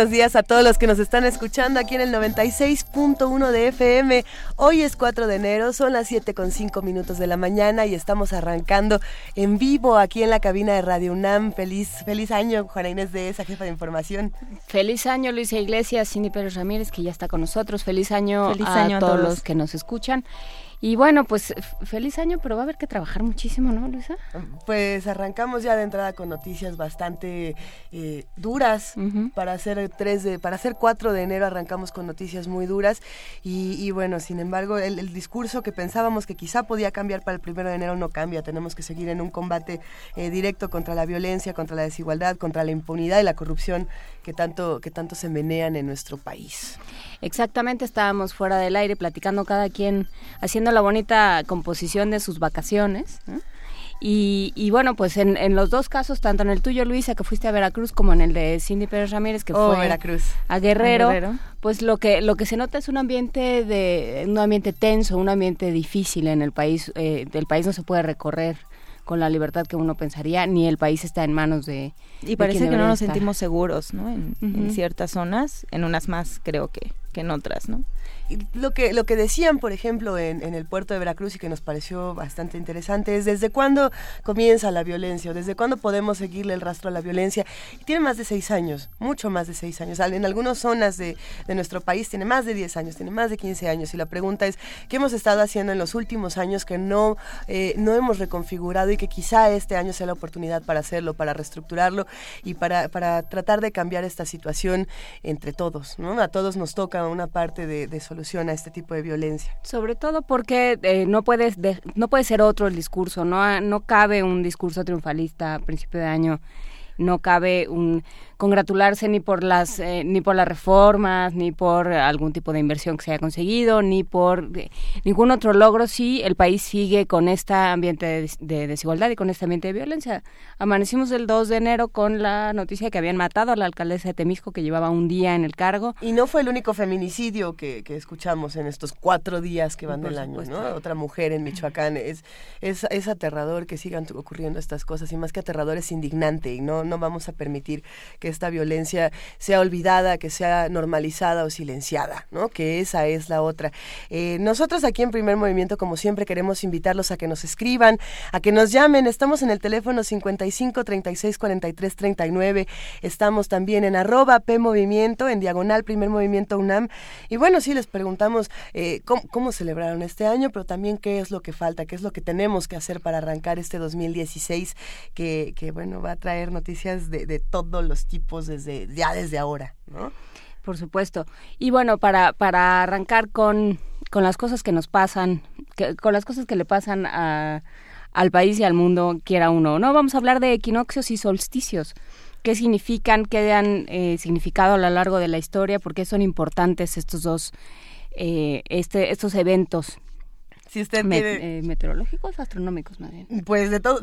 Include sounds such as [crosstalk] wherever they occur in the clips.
Buenos días a todos los que nos están escuchando aquí en el 96.1 de FM. Hoy es 4 de enero, son las 7 con 5 minutos de la mañana y estamos arrancando en vivo aquí en la cabina de Radio UNAM. Feliz, feliz año, Juana Inés de esa jefa de información. Feliz año, Luisa Iglesias, Cindy Pérez Ramírez, que ya está con nosotros. Feliz año, a, todos los que nos escuchan. Y bueno, pues feliz año, pero va a haber que trabajar muchísimo, ¿no, Luisa? Pues arrancamos ya de entrada con noticias bastante eh, duras. Para hacer 3 de, para hacer 4 de enero arrancamos con noticias muy duras. Y, bueno, sin embargo, el, discurso que pensábamos que quizá podía cambiar para el primero de enero no cambia. Tenemos que seguir en un combate eh, directo contra la violencia, contra la desigualdad, contra la impunidad y la corrupción que tanto, que tanto se menean en nuestro país. Exactamente, estábamos fuera del aire platicando cada quien, haciendo la bonita composición de sus vacaciones. Y, bueno, pues en, los dos casos, tanto en el tuyo, Luisa, que fuiste a Veracruz, como en el de Cindy Pérez Ramírez, que oh, fue Veracruz. a Guerrero, pues lo que lo que se nota es un ambiente de un ambiente tenso, un ambiente difícil en el país. Eh, el país no se puede recorrer con la libertad que uno pensaría, ni el país está en manos de... Y parece que no nos sentimos seguros, ¿no? en ciertas zonas, en unas más creo que que en otras, ¿no? Lo que, lo que decían, por ejemplo, en, el puerto de Veracruz y que nos pareció bastante interesante es desde cuándo comienza la violencia, o desde cuándo podemos seguirle el rastro a la violencia. Y tiene más de seis años, mucho más de seis años. En algunas zonas de, de nuestro país tiene más de diez años, tiene más de quince años. Y la pregunta es, ¿qué hemos estado haciendo en los últimos años que no, eh, no hemos reconfigurado y que quizá este año sea la oportunidad para hacerlo, para reestructurarlo y para, para tratar de cambiar esta situación entre todos? ¿no? A todos nos toca una parte de, de solución a este tipo de violencia. Sobre todo porque eh, no, puedes no puede ser otro el discurso, no, no cabe un discurso triunfalista a principio de año, no cabe un congratularse ni por las eh, ni por las reformas ni por algún tipo de inversión que se haya conseguido ni por ningún otro logro. Si el país sigue con este ambiente de, desigualdad y con este ambiente de violencia. Amanecimos el 2 de enero con la noticia que habían matado a la alcaldesa de Temisco que llevaba un día en el cargo. Y no fue el único feminicidio que, escuchamos en estos cuatro días que van del año ¿no? otra mujer en Michoacán. Es, es es aterrador que sigan ocurriendo estas cosas y más que aterrador es indignante y no no vamos a permitir que esta violencia sea olvidada, que sea normalizada o silenciada, ¿no? Que esa es la otra. Eh, nosotros aquí en Primer Movimiento, como siempre, queremos invitarlos a que nos escriban, a que nos llamen. Estamos en el teléfono 55 36 43 39. Estamos también en arroba P en diagonal Primer Movimiento UNAM. Y bueno, sí les preguntamos eh, cómo, celebraron este año, pero también qué es lo que falta, qué es lo que tenemos que hacer para arrancar este 2016, que, que bueno, va a traer noticias de, de todos los tipos desde ya desde ahora, ¿no? Por supuesto. Y bueno, para, para arrancar con, con las cosas que nos pasan, con las cosas que le pasan a, al país y al mundo, quiera uno no, vamos a hablar de equinoccios y solsticios. ¿Qué significan? ¿Qué han eh, significado a lo largo de la historia? ¿Por qué son importantes estos dos, eh, este, estos eventos si usted eh, meteorológicos, astronómicos, más Pues de todo,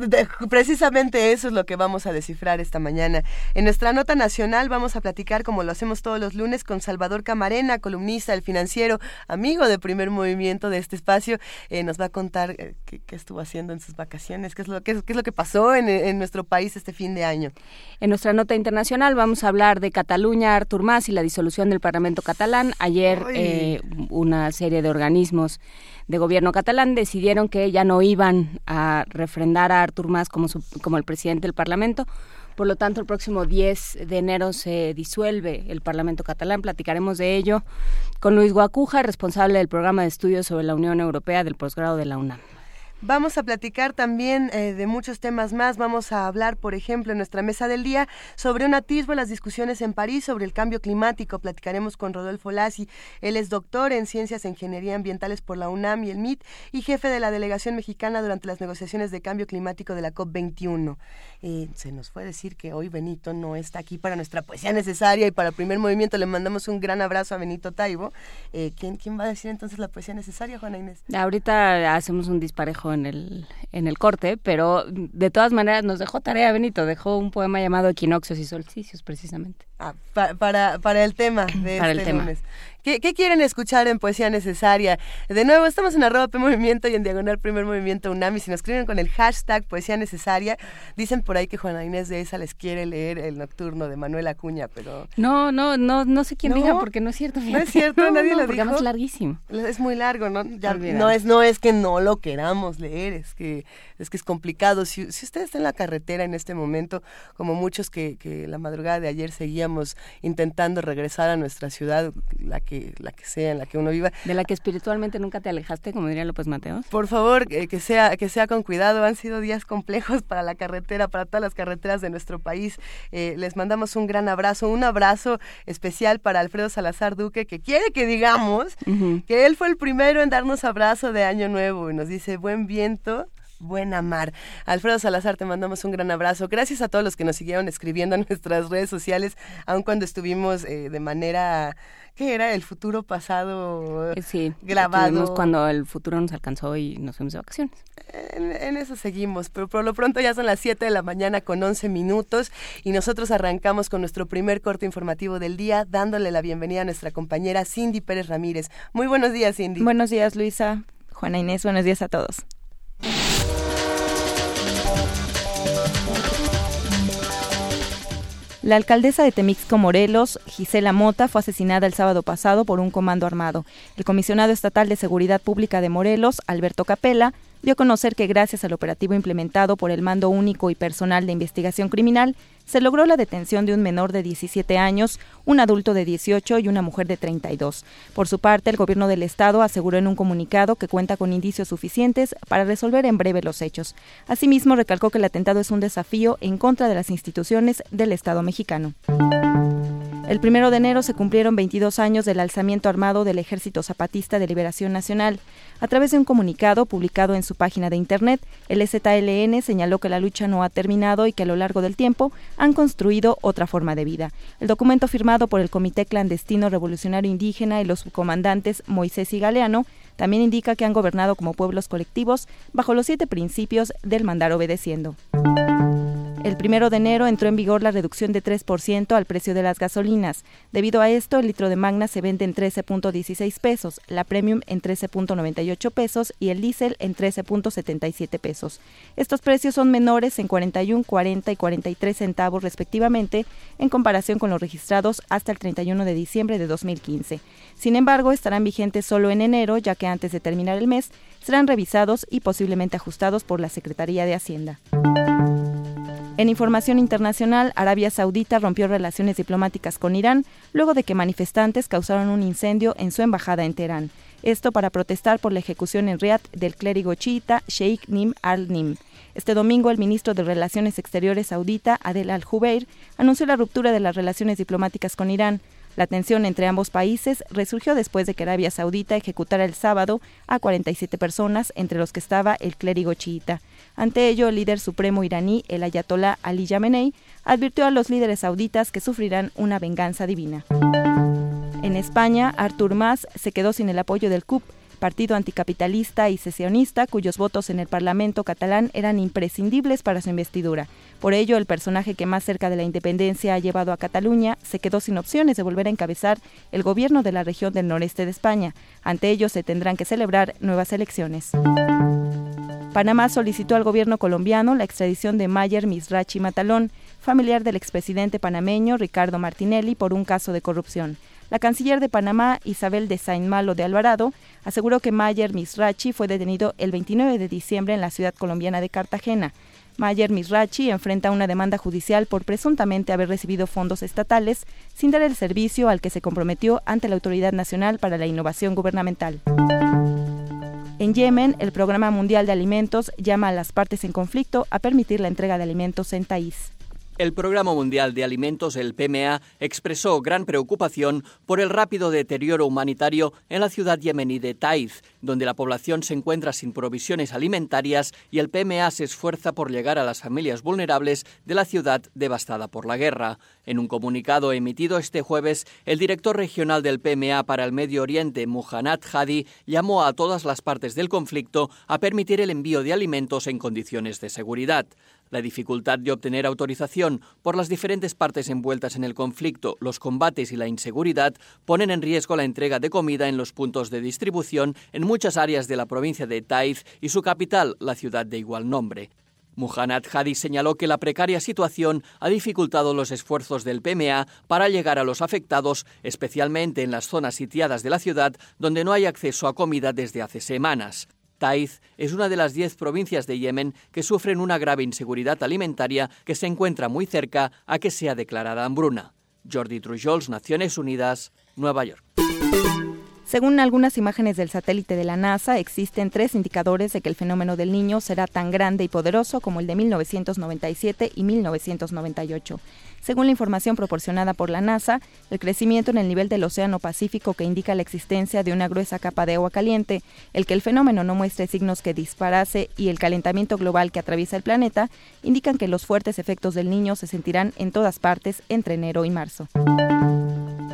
precisamente eso es lo que vamos a descifrar esta mañana. En nuestra nota nacional vamos a platicar, como lo hacemos todos los lunes, con Salvador Camarena, columnista, el financiero, amigo de primer movimiento de este espacio. Eh, nos va a contar eh, qué, estuvo haciendo en sus vacaciones, qué es lo, qué es, lo que pasó en, nuestro país este fin de año. En nuestra nota internacional vamos a hablar de Cataluña, Artur Mas y la disolución del Parlamento catalán. Ayer una serie de organismos de gobierno catalán decidieron que ya no iban a refrendar a Artur Mas como, como el presidente del Parlamento. Por lo tanto, el próximo 10 de enero se disuelve el Parlamento catalán. Platicaremos de ello con Luis Guacuja, responsable del programa de estudios sobre la Unión Europea del posgrado de la UNAM. Vamos a platicar también eh, de muchos temas más. Vamos a hablar, por ejemplo, en nuestra mesa del día sobre un atisbo en las discusiones en París sobre el cambio climático. Platicaremos con Rodolfo Lassi. Él es doctor en Ciencias e Ingeniería Ambientales por la UNAM y el MIT y jefe de la delegación mexicana durante las negociaciones de cambio climático de la COP21. Eh, se nos fue decir que hoy Benito no está aquí para nuestra poesía necesaria y para el primer movimiento le mandamos un gran abrazo a Benito Taibo. Eh, ¿quién, ¿Quién va a decir entonces la poesía necesaria, Juana Inés? Ahorita hacemos un disparejo en el, en el corte, pero de todas maneras nos dejó tarea Benito, dejó un poema llamado Equinoccios y Solsticios precisamente. Ah, para, para el tema de este lunes. ¿Qué, quieren escuchar en Poesía Necesaria? De nuevo, estamos en arroba P Movimiento y en Diagonal Primer Movimiento UNAMI. Si nos escriben con el hashtag Poesía Necesaria, dicen por ahí que Juana Inés de esa les quiere leer el nocturno de Manuel Acuña, pero... No, no, no, no sé quién diga porque no es cierto. No es cierto, [laughs] nadie lo dijo. es larguísimo. Es muy largo, ¿no? no, es, no es que no lo queramos leer, es que es, que es complicado. Si, si usted está en la carretera en este momento, como muchos que, que la madrugada de ayer seguíamos intentando regresar a nuestra ciudad, la que la que sea, en la que uno viva. De la que espiritualmente nunca te alejaste, como diría López Mateos. Por favor, eh, que, sea, que sea con cuidado. Han sido días complejos para la carretera, para todas las carreteras de nuestro país. Eh, les mandamos un gran abrazo, un abrazo especial para Alfredo Salazar Duque, que quiere que digamos que él fue el primero en darnos abrazo de Año Nuevo y nos dice buen viento Buena Mar. Alfredo Salazar, te mandamos un gran abrazo. Gracias a todos los que nos siguieron escribiendo en [laughs] nuestras redes sociales, aun cuando estuvimos eh, de manera ¿Qué era el futuro pasado eh, sí, grabado? cuando el futuro nos alcanzó y nos fuimos de vacaciones. En, eso seguimos, pero por lo pronto ya son las 7 de la mañana con 11 minutos y nosotros arrancamos con nuestro primer corte informativo del día, dándole la bienvenida a nuestra compañera Cindy Pérez Ramírez. Muy buenos días, Cindy. Buenos días, Luisa. Juana Inés, buenos días a todos. La alcaldesa de Temixco, Morelos, Gisela Mota, fue asesinada el sábado pasado por un comando armado. El comisionado estatal de Seguridad Pública de Morelos, Alberto Capella, dio a conocer que gracias al operativo implementado por el Mando Único y Personal de Investigación Criminal, se logró la detención de un menor de 17 años, un adulto de 18 y una mujer de 32. Por su parte, el gobierno del estado aseguró en un comunicado que cuenta con indicios suficientes para resolver en breve los hechos. Asimismo, recalcó que el atentado es un desafío en contra de las instituciones del Estado mexicano. El primero de enero se cumplieron 22 años del alzamiento armado del Ejército Zapatista de Liberación Nacional. A través de un comunicado publicado en su página de Internet, el ZLN señaló que la lucha no ha terminado y que a lo largo del tiempo han construido otra forma de vida. El documento firmado por el Comité Clandestino Revolucionario Indígena y los comandantes Moisés y Galeano también indica que han gobernado como pueblos colectivos bajo los siete principios del mandar obedeciendo. El primero de enero entró en vigor la reducción de 3% al precio de las gasolinas. Debido a esto, el litro de Magna se vende en 13.16 pesos, la Premium en 13.98 pesos y el diésel en 13.77 pesos. Estos precios son menores en 41, 40 y 43 centavos respectivamente en comparación con los registrados hasta el 31 de diciembre de 2015. Sin embargo, estarán vigentes solo en enero, ya que antes de terminar el mes serán revisados y posiblemente ajustados por la Secretaría de Hacienda. En información internacional, Arabia Saudita rompió relaciones diplomáticas con Irán luego de que manifestantes causaron un incendio en su embajada en Teherán. Esto para protestar por la ejecución en Riad del clérigo chiita Sheikh Nim al-Nim. Este domingo, el ministro de Relaciones Exteriores saudita, Adel al-Jubeir, anunció la ruptura de las relaciones diplomáticas con Irán. La tensión entre ambos países resurgió después de que Arabia Saudita ejecutara el sábado a 47 personas, entre los que estaba el clérigo chiita. Ante ello, el líder supremo iraní, el ayatolá Ali Yamenei, advirtió a los líderes sauditas que sufrirán una venganza divina. En España, Artur Mas se quedó sin el apoyo del CUP, partido anticapitalista y sesionista cuyos votos en el Parlamento catalán eran imprescindibles para su investidura. Por ello, el personaje que más cerca de la independencia ha llevado a Cataluña se quedó sin opciones de volver a encabezar el gobierno de la región del noreste de España. Ante ello, se tendrán que celebrar nuevas elecciones. Panamá solicitó al gobierno colombiano la extradición de Mayer Misrachi Matalón, familiar del expresidente panameño Ricardo Martinelli, por un caso de corrupción. La canciller de Panamá, Isabel de Saint Malo de Alvarado, aseguró que Mayer Misrachi fue detenido el 29 de diciembre en la ciudad colombiana de Cartagena. Mayer Misrachi enfrenta una demanda judicial por presuntamente haber recibido fondos estatales sin dar el servicio al que se comprometió ante la Autoridad Nacional para la Innovación Gubernamental. En Yemen, el Programa Mundial de Alimentos llama a las partes en conflicto a permitir la entrega de alimentos en Taís. El Programa Mundial de Alimentos, el PMA, expresó gran preocupación por el rápido deterioro humanitario en la ciudad yemení de Taiz, donde la población se encuentra sin provisiones alimentarias y el PMA se esfuerza por llegar a las familias vulnerables de la ciudad devastada por la guerra. En un comunicado emitido este jueves, el director regional del PMA para el Medio Oriente, Muhannad Hadi, llamó a todas las partes del conflicto a permitir el envío de alimentos en condiciones de seguridad. La dificultad de obtener autorización por las diferentes partes envueltas en el conflicto, los combates y la inseguridad ponen en riesgo la entrega de comida en los puntos de distribución en muchas áreas de la provincia de Taiz y su capital, la ciudad de igual nombre. Muhannad Hadi señaló que la precaria situación ha dificultado los esfuerzos del PMA para llegar a los afectados, especialmente en las zonas sitiadas de la ciudad donde no hay acceso a comida desde hace semanas. Taiz es una de las diez provincias de Yemen que sufren una grave inseguridad alimentaria que se encuentra muy cerca a que sea declarada hambruna. Jordi Trujols, Naciones Unidas, Nueva York. Según algunas imágenes del satélite de la NASA, existen tres indicadores de que el fenómeno del niño será tan grande y poderoso como el de 1997 y 1998. Según la información proporcionada por la NASA, el crecimiento en el nivel del Océano Pacífico que indica la existencia de una gruesa capa de agua caliente, el que el fenómeno no muestre signos que disparase y el calentamiento global que atraviesa el planeta indican que los fuertes efectos del niño se sentirán en todas partes entre enero y marzo.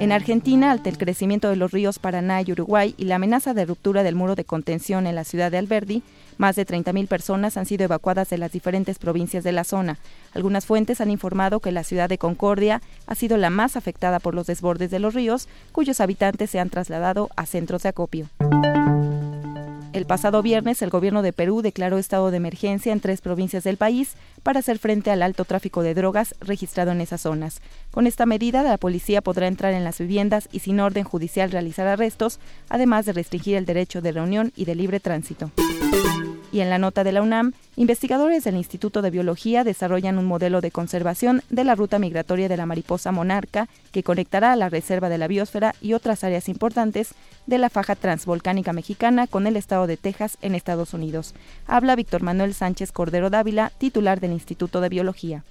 En Argentina, ante el crecimiento de los ríos Paraná y Uruguay y la amenaza de ruptura del muro de contención en la ciudad de Alberdi, más de 30.000 personas han sido evacuadas de las diferentes provincias de la zona. Algunas fuentes han informado que la ciudad de Concordia ha sido la más afectada por los desbordes de los ríos, cuyos habitantes se han trasladado a centros de acopio. El pasado viernes, el gobierno de Perú declaró estado de emergencia en tres provincias del país para hacer frente al alto tráfico de drogas registrado en esas zonas. Con esta medida, la policía podrá entrar en las viviendas y sin orden judicial realizar arrestos, además de restringir el derecho de reunión y de libre tránsito. Y en la nota de la UNAM, investigadores del Instituto de Biología desarrollan un modelo de conservación de la ruta migratoria de la mariposa monarca que conectará a la Reserva de la Biosfera y otras áreas importantes de la faja transvolcánica mexicana con el estado de Texas en Estados Unidos. Habla Víctor Manuel Sánchez Cordero Dávila, titular del Instituto de Biología.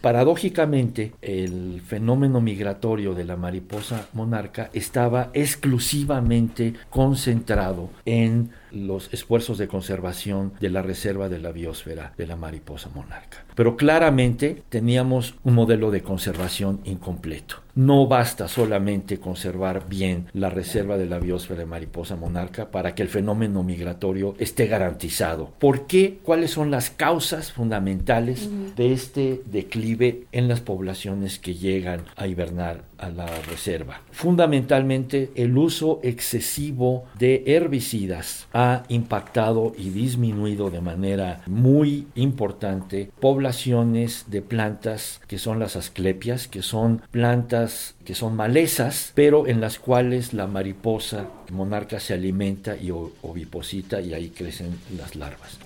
Paradójicamente, el fenómeno migratorio de la mariposa monarca estaba exclusivamente concentrado en los esfuerzos de conservación de la reserva de la biosfera de la mariposa monarca. Pero claramente teníamos un modelo de conservación incompleto. No basta solamente conservar bien la reserva de la biosfera de mariposa monarca para que el fenómeno migratorio esté garantizado. ¿Por qué? ¿Cuáles son las causas fundamentales de este declive en las poblaciones que llegan a hibernar a la reserva? Fundamentalmente el uso excesivo de herbicidas ha impactado y disminuido de manera muy importante poblaciones de plantas que son las asclepias, que son plantas que son malezas, pero en las cuales la mariposa monarca se alimenta y oviposita y ahí crecen las larvas.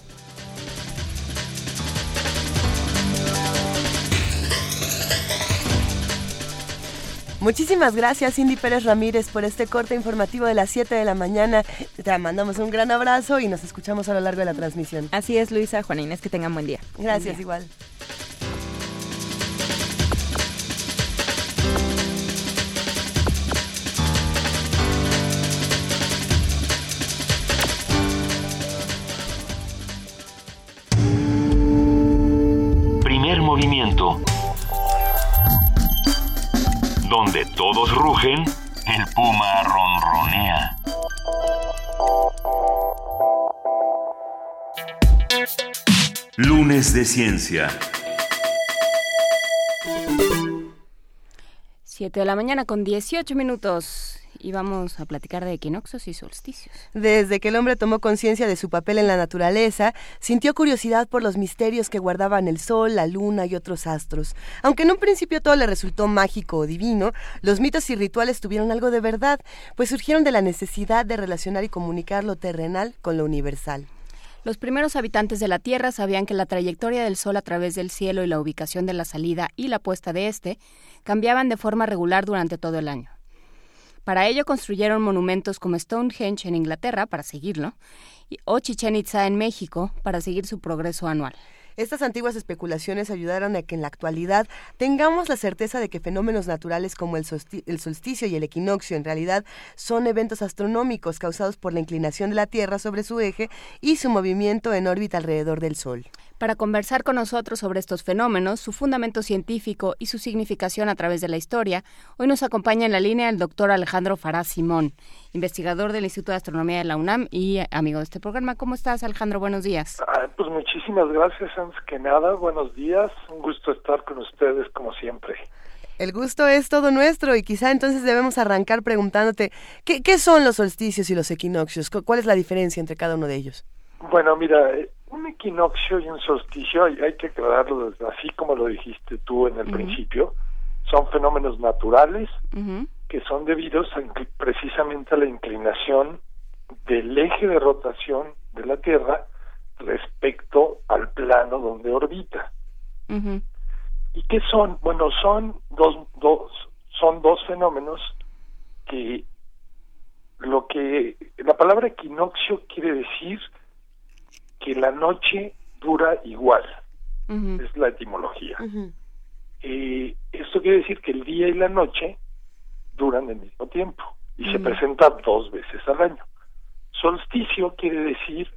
Muchísimas gracias, Cindy Pérez Ramírez, por este corte informativo de las 7 de la mañana. Te mandamos un gran abrazo y nos escuchamos a lo largo de la transmisión. Así es, Luisa, Juana Inés, que tengan buen día. Gracias, igual. Primer movimiento donde todos rugen, el puma ronronea. Lunes de Ciencia. 7 de la mañana con 18 minutos y vamos a platicar de equinoccios y solsticios. Desde que el hombre tomó conciencia de su papel en la naturaleza, sintió curiosidad por los misterios que guardaban el sol, la luna y otros astros. Aunque en un principio todo le resultó mágico o divino, los mitos y rituales tuvieron algo de verdad, pues surgieron de la necesidad de relacionar y comunicar lo terrenal con lo universal. Los primeros habitantes de la Tierra sabían que la trayectoria del Sol a través del cielo y la ubicación de la salida y la puesta de éste cambiaban de forma regular durante todo el año. Para ello construyeron monumentos como Stonehenge en Inglaterra para seguirlo o Chichen Itza en México para seguir su progreso anual. Estas antiguas especulaciones ayudaron a que en la actualidad tengamos la certeza de que fenómenos naturales como el, solsticio y el equinoccio en realidad son eventos astronómicos causados por la inclinación de la Tierra sobre su eje y su movimiento en órbita alrededor del Sol. Para conversar con nosotros sobre estos fenómenos, su fundamento científico y su significación a través de la historia, hoy nos acompaña en la línea el doctor Alejandro Farás Simón, investigador del Instituto de Astronomía de la UNAM y amigo de este programa. ¿Cómo estás, Alejandro? Buenos días. Ah, pues muchísimas gracias, antes que nada. Buenos días. Un gusto estar con ustedes, como siempre. El gusto es todo nuestro y quizá entonces debemos arrancar preguntándote, ¿qué, qué son los solsticios y los equinoccios? ¿Cuál es la diferencia entre cada uno de ellos? Bueno, mira, eh, un equinoccio y un solsticio, hay, que aclararlo así como lo dijiste tú en el principio, son fenómenos naturales que son debidos precisamente a la inclinación del eje de rotación de la Tierra respecto al plano donde orbita. ¿Y qué son? Bueno, son dos, dos, son dos fenómenos que lo que la palabra equinoccio quiere decir que la noche dura igual. Es la etimología. Eh, esto quiere decir que el día y la noche duran el mismo tiempo y se presenta dos veces al año. Solsticio quiere decir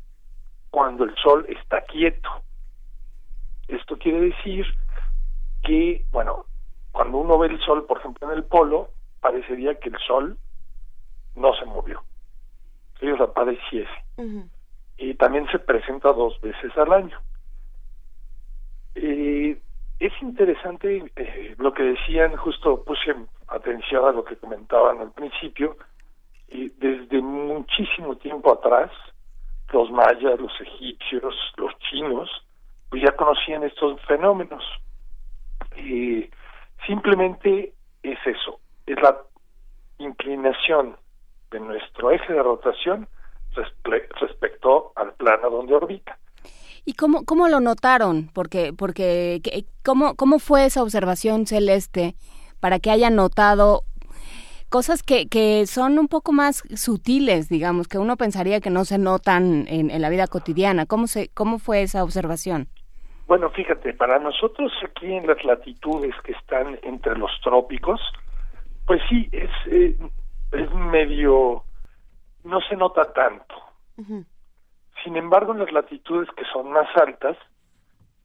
cuando el sol está quieto. Esto quiere decir que, bueno, cuando uno ve el sol, por ejemplo, en el polo, parecería que el sol no se movió. O sea, pareciese y también se presenta dos veces al año. Eh, es interesante eh, lo que decían, justo puse atención a lo que comentaban al principio, y desde muchísimo tiempo atrás, los mayas, los egipcios, los chinos, pues ya conocían estos fenómenos. y simplemente es eso, es la inclinación de nuestro eje de rotación respecto al plano donde orbita. ¿Y cómo, cómo lo notaron? Porque, porque ¿cómo, ¿cómo fue esa observación celeste para que hayan notado cosas que, que son un poco más sutiles, digamos, que uno pensaría que no se notan en, en la vida cotidiana? ¿Cómo, se, ¿Cómo fue esa observación? Bueno, fíjate, para nosotros aquí en las latitudes que están entre los trópicos, pues sí, es, eh, es medio no se nota tanto. Sin embargo, en las latitudes que son más altas,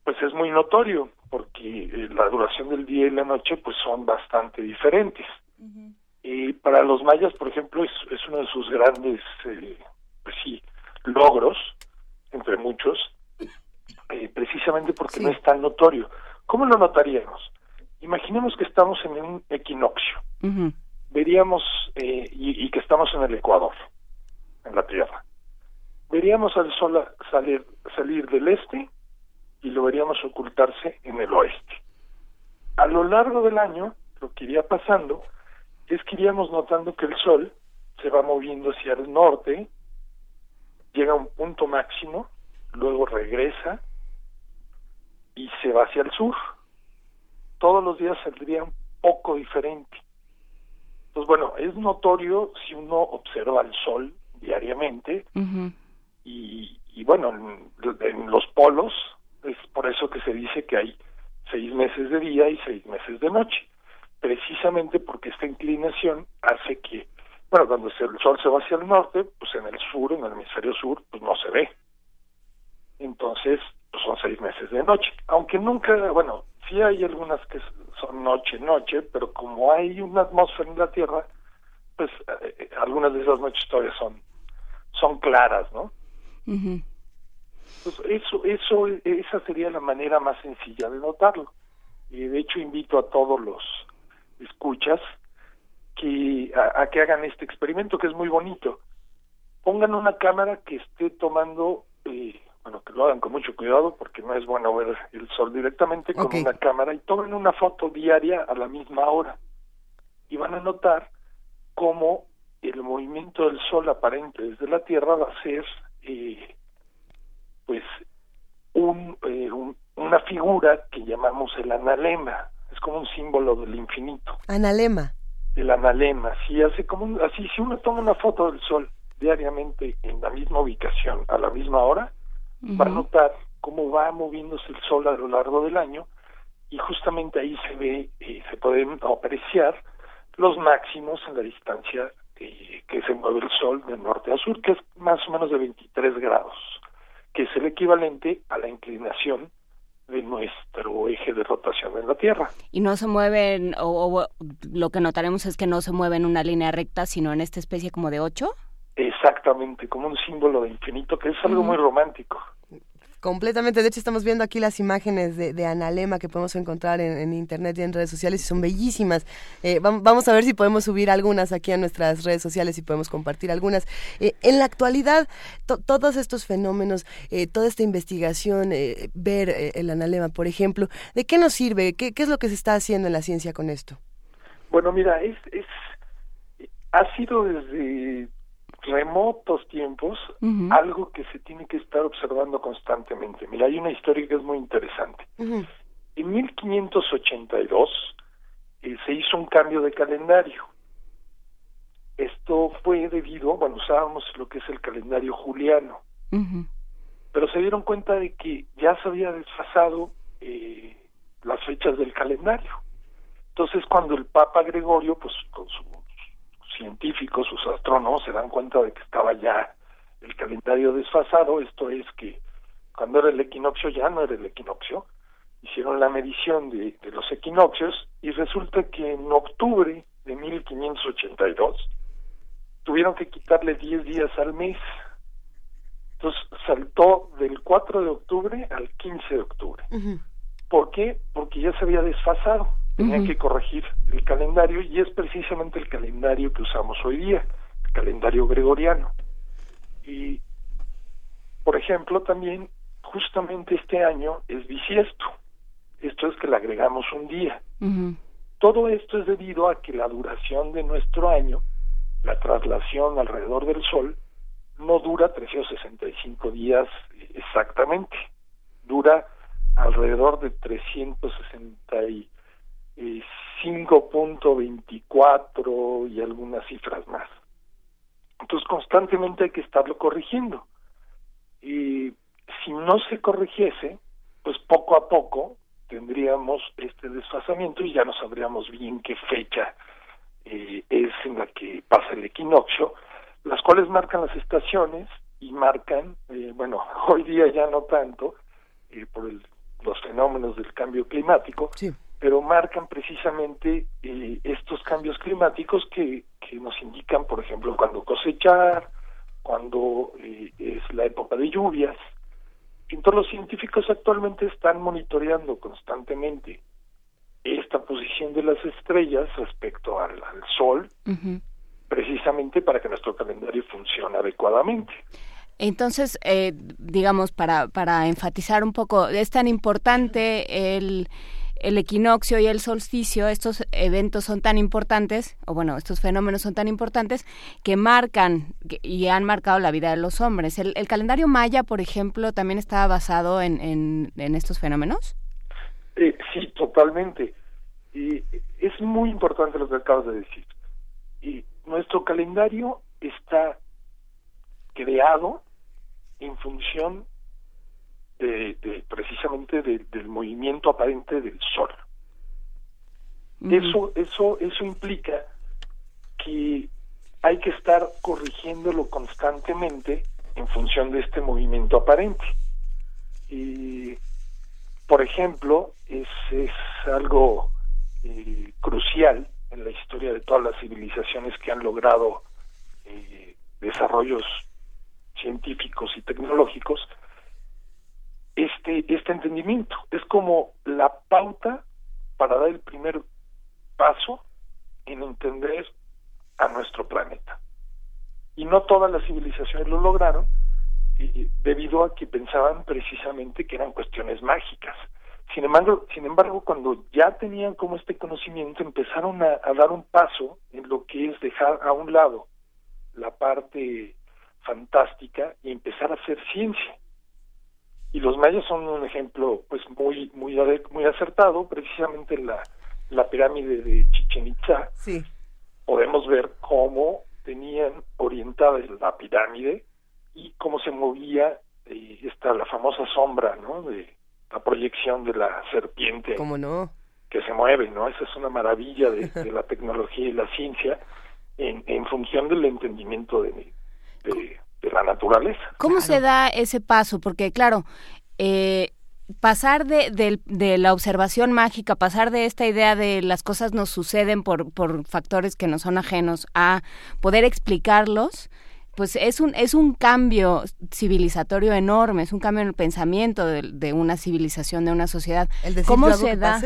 pues es muy notorio, porque eh, la duración del día y la noche pues son bastante diferentes. Y para los mayas, por ejemplo, es, es uno de sus grandes, eh, pues sí, logros, entre muchos, eh, precisamente porque no es tan notorio. ¿Cómo lo notaríamos? Imaginemos que estamos en un equinoccio. Veríamos, y, y, que estamos en el Ecuador en la Tierra. Veríamos al Sol salir, salir del este y lo veríamos ocultarse en el oeste. A lo largo del año, lo que iría pasando es que iríamos notando que el Sol se va moviendo hacia el norte, llega a un punto máximo, luego regresa y se va hacia el sur. Todos los días saldría un poco diferente. Pues bueno, es notorio si uno observa el Sol diariamente. Y, y, bueno, en, los polos es por eso que se dice que hay seis meses de día y seis meses de noche, precisamente porque esta inclinación hace que, bueno, cuando el sol se va hacia el norte, pues en el sur, en el hemisferio sur, pues no se ve. Entonces, pues son seis meses de noche, aunque nunca, bueno, sí hay algunas que son noche, noche, pero como hay una atmósfera en la Tierra, pues eh, eh, algunas de esas noches todavía son son claras, ¿no? Pues eso, eso, esa sería la manera más sencilla de notarlo. Y de hecho invito a todos los escuchas que a, que hagan este experimento que es muy bonito. Pongan una cámara que esté tomando, eh, bueno, que lo hagan con mucho cuidado porque no es bueno ver el sol directamente con una cámara y tomen una foto diaria a la misma hora y van a notar cómo el movimiento del Sol aparente desde la Tierra va a ser eh, pues eh, un, una figura que llamamos el analema, es como un símbolo del infinito. Analema. El analema, sí, hace como así, si uno toma una foto del Sol diariamente en la misma ubicación, a la misma hora, va a notar cómo va moviéndose el Sol a lo largo del año y justamente ahí se ve, eh, se pueden apreciar los máximos en la distancia que se mueve el Sol de norte a sur, que es más o menos de 23 grados. que es el equivalente a la inclinación de nuestro eje de rotación en la Tierra. Y no se mueven, o, lo que notaremos es que no se mueve en una línea recta, sino en esta especie como de ocho. Exactamente, como un símbolo de infinito, que es algo muy romántico. Completamente. De hecho, estamos viendo aquí las imágenes de, Analema que podemos encontrar en, internet y en redes sociales y son bellísimas. Eh, vamos a ver si podemos subir algunas aquí a nuestras redes sociales y podemos compartir algunas. Eh, en la actualidad, todos estos fenómenos, eh, toda esta investigación, ver el Analema, por ejemplo, ¿de qué nos sirve? ¿Qué, es lo que se está haciendo en la ciencia con esto? Bueno, mira, es, es ha sido desde remotos tiempos algo que se tiene que estar observando constantemente. Mira, hay una historia que es muy interesante. En 1582 eh, se hizo un cambio de calendario. Esto fue debido, bueno, usábamos lo que es el calendario juliano, pero se dieron cuenta de que ya se había desfasado eh, las fechas del calendario. Entonces, cuando el Papa Gregorio, pues con su científicos, sus astrónomos, se dan cuenta de que estaba ya el calendario desfasado, esto es que cuando era el equinoccio ya no era el equinoccio, hicieron la medición de, los equinoccios y resulta que en octubre de 1582 tuvieron que quitarle 10 días al mes. Entonces saltó del 4 de octubre al 15 de octubre. ¿Por qué? Porque ya se había desfasado tenían que corregir el calendario y es precisamente el calendario que usamos hoy día, el calendario gregoriano. Y, por ejemplo, también justamente este año es bisiesto. Esto es que le agregamos un día. Todo esto es debido a que la duración de nuestro año, la traslación alrededor del Sol, no dura 365 días exactamente. Dura alrededor de 360 5.24 y algunas cifras más. Entonces constantemente hay que estarlo corrigiendo. Y si no se corrigiese, pues poco a poco tendríamos este desfasamiento y ya no sabríamos bien qué fecha eh, es en la que pasa el equinoccio, las cuales marcan las estaciones y marcan, eh, bueno, [laughs] hoy día ya no tanto, eh, por los fenómenos del cambio climático, sí pero marcan precisamente eh, estos cambios climáticos que, que, nos indican, por ejemplo, cuando cosechar, cuando eh, es la época de lluvias. Entonces los científicos actualmente están monitoreando constantemente esta posición de las estrellas respecto al, Sol, precisamente para que nuestro calendario funcione adecuadamente. Entonces, eh, digamos, para, para enfatizar un poco, es tan importante el el equinoccio y el solsticio, estos eventos son tan importantes, o bueno, estos fenómenos son tan importantes, que marcan y han marcado la vida de los hombres. ¿El, calendario maya, por ejemplo, también está basado en, en, estos fenómenos? Eh, sí, totalmente. Y es muy importante lo que acabas de decir. Y nuestro calendario está creado en función de, precisamente del movimiento aparente del Sol. Eso, eso, eso implica que hay que estar corrigiéndolo constantemente en función de este movimiento aparente. Y, por ejemplo, es, es algo eh, crucial en la historia de todas las civilizaciones que han logrado eh, desarrollos científicos y tecnológicos, este, este entendimiento. Es como la pauta para dar el primer paso en entender a nuestro planeta. Y no todas las civilizaciones lo lograron debido a que pensaban precisamente que eran cuestiones mágicas. Sin embargo, sin embargo, cuando ya tenían como este conocimiento, empezaron a dar un paso en lo que es dejar a un lado la parte fantástica y empezar a hacer ciencia y los mayas son un ejemplo pues muy muy muy acertado precisamente en la, la pirámide de Chichen Itza sí. podemos ver cómo tenían orientada la pirámide y cómo se movía eh, esta la famosa sombra no de la proyección de la serpiente ¿Cómo no? que se mueve no esa es una maravilla de, la tecnología y la ciencia en, en función del entendimiento de, de, la naturaleza. ¿Cómo se da ese paso? Porque claro, eh, pasar de, de, la observación mágica, pasar de esta idea de las cosas nos suceden por, por factores que no son ajenos a poder explicarlos, pues es un, es un cambio civilizatorio enorme, es un cambio en el pensamiento de, una civilización, de una sociedad. ¿Cómo se da?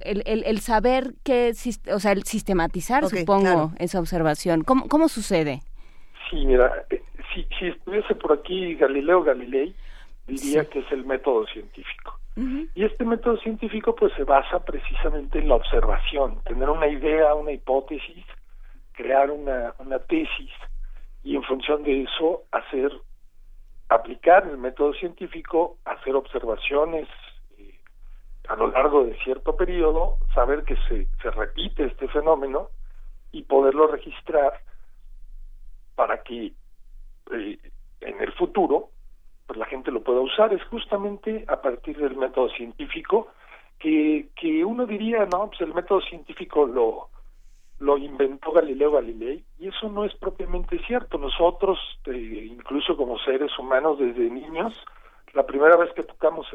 El, el, saber que, o sea, el sistematizar, supongo, esa observación. ¿Cómo, ¿Cómo sucede? Sí, mira, eh, si, si estuviese por aquí Galileo Galilei, diría que es el método científico. Y este método científico pues se basa precisamente en la observación, tener una idea, una hipótesis, crear una, una tesis y en función de eso hacer, aplicar el método científico, hacer observaciones eh, a lo largo de cierto periodo, saber que se, se repite este fenómeno y poderlo registrar para que eh, en el futuro pues la gente lo pueda usar. Es justamente a partir del método científico que, que uno diría, no, pues el método científico lo, lo inventó Galileo Galilei y eso no es propiamente cierto. Nosotros, eh, incluso como seres humanos desde niños, la primera vez que tocamos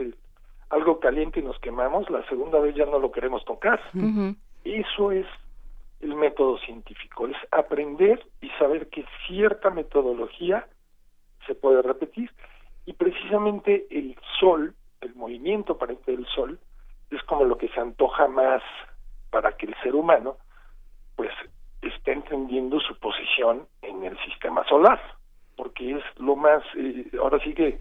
algo caliente y nos quemamos, la segunda vez ya no lo queremos tocar. Eso es el método científico, es aprender y saber que cierta metodología se puede repetir. Y precisamente el sol, el movimiento aparente del sol, es como lo que se antoja más para que el ser humano pues está entendiendo su posición en el sistema solar, porque es lo más, eh, ahora sí que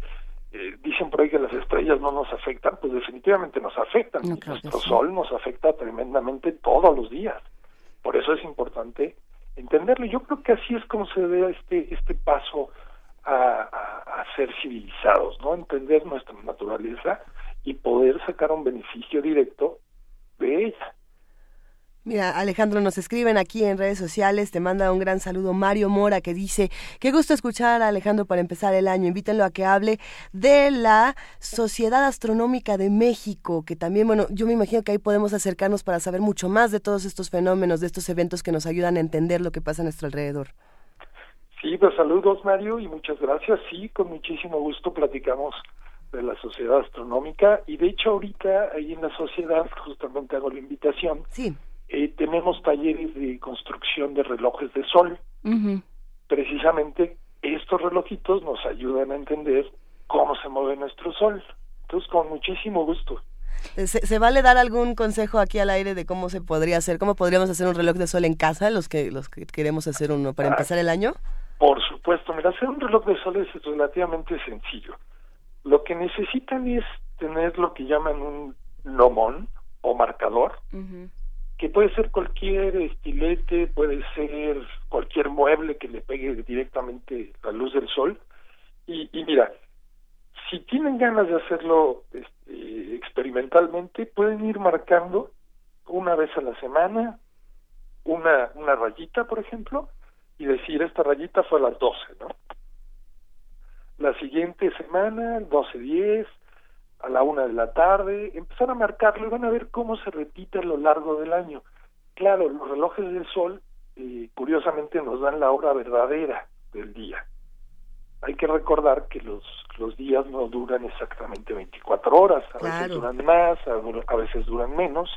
eh, dicen por ahí que las estrellas no nos afectan, pues definitivamente nos afectan. Nuestro sol nos afecta tremendamente todos los días. Por eso es importante entenderlo. Yo creo que así es como se ve este, este paso a ser civilizados, ¿no? Entender nuestra naturaleza y poder sacar un beneficio directo de ella. Mira, Alejandro, nos escriben aquí en redes sociales, te manda un gran saludo Mario Mora que dice, qué gusto escuchar a Alejandro para empezar el año, invítenlo a que hable de la Sociedad Astronómica de México, que también, bueno, yo me imagino que ahí podemos acercarnos para saber mucho más de todos estos fenómenos, de estos eventos que nos ayudan a entender lo que pasa a nuestro alrededor. Sí, pues saludos Mario y muchas gracias, sí, con muchísimo gusto platicamos de la Sociedad Astronómica y de hecho ahorita ahí en la sociedad justamente hago la invitación. Sí eh, tenemos talleres de construcción de relojes de sol. Precisamente estos relojitos nos ayudan a entender cómo se mueve nuestro sol. Entonces, con muchísimo gusto. Eh, ¿Se, vale dar algún consejo aquí al aire de cómo se podría hacer, cómo podríamos hacer un reloj de sol en casa, los que los que queremos hacer uno para ah, empezar el año? Por supuesto, mira, hacer un reloj de sol es relativamente sencillo. Lo que necesitan es tener lo que llaman un nomón o marcador, que puede ser cualquier estilete, puede ser cualquier mueble que le pegue directamente la luz del sol. Y, mira, si tienen ganas de hacerlo este, experimentalmente, pueden ir marcando una vez a la semana una, una rayita, por ejemplo, y decir, esta rayita fue a las 12, ¿no? La siguiente semana, 12.10, a la una de la tarde, empezar a marcarlo y van a ver cómo se repite a lo largo del año. Claro, los relojes del sol, eh, curiosamente, nos dan la hora verdadera del día. Hay que recordar que los, los días no duran exactamente 24 horas, a veces duran más, a, a veces duran menos,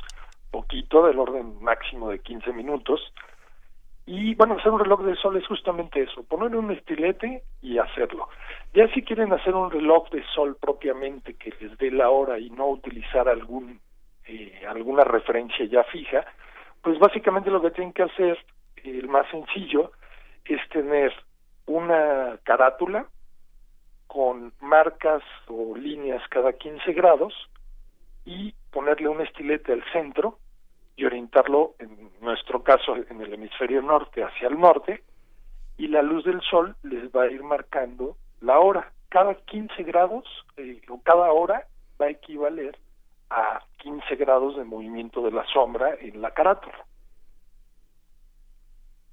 poquito, del orden máximo de 15 minutos, y bueno, hacer un reloj de sol es justamente eso, poner un estilete y hacerlo. Ya si quieren hacer un reloj de sol propiamente que les dé la hora y no utilizar algún eh, alguna referencia ya fija, pues básicamente lo que tienen que hacer, el más sencillo, es tener una carátula con marcas o líneas cada 15 grados y ponerle un estilete al centro y orientarlo, en nuestro caso, en el hemisferio norte hacia el norte, y la luz del sol les va a ir marcando la hora. Cada 15 grados eh, o cada hora va a equivaler a 15 grados de movimiento de la sombra en la carátula.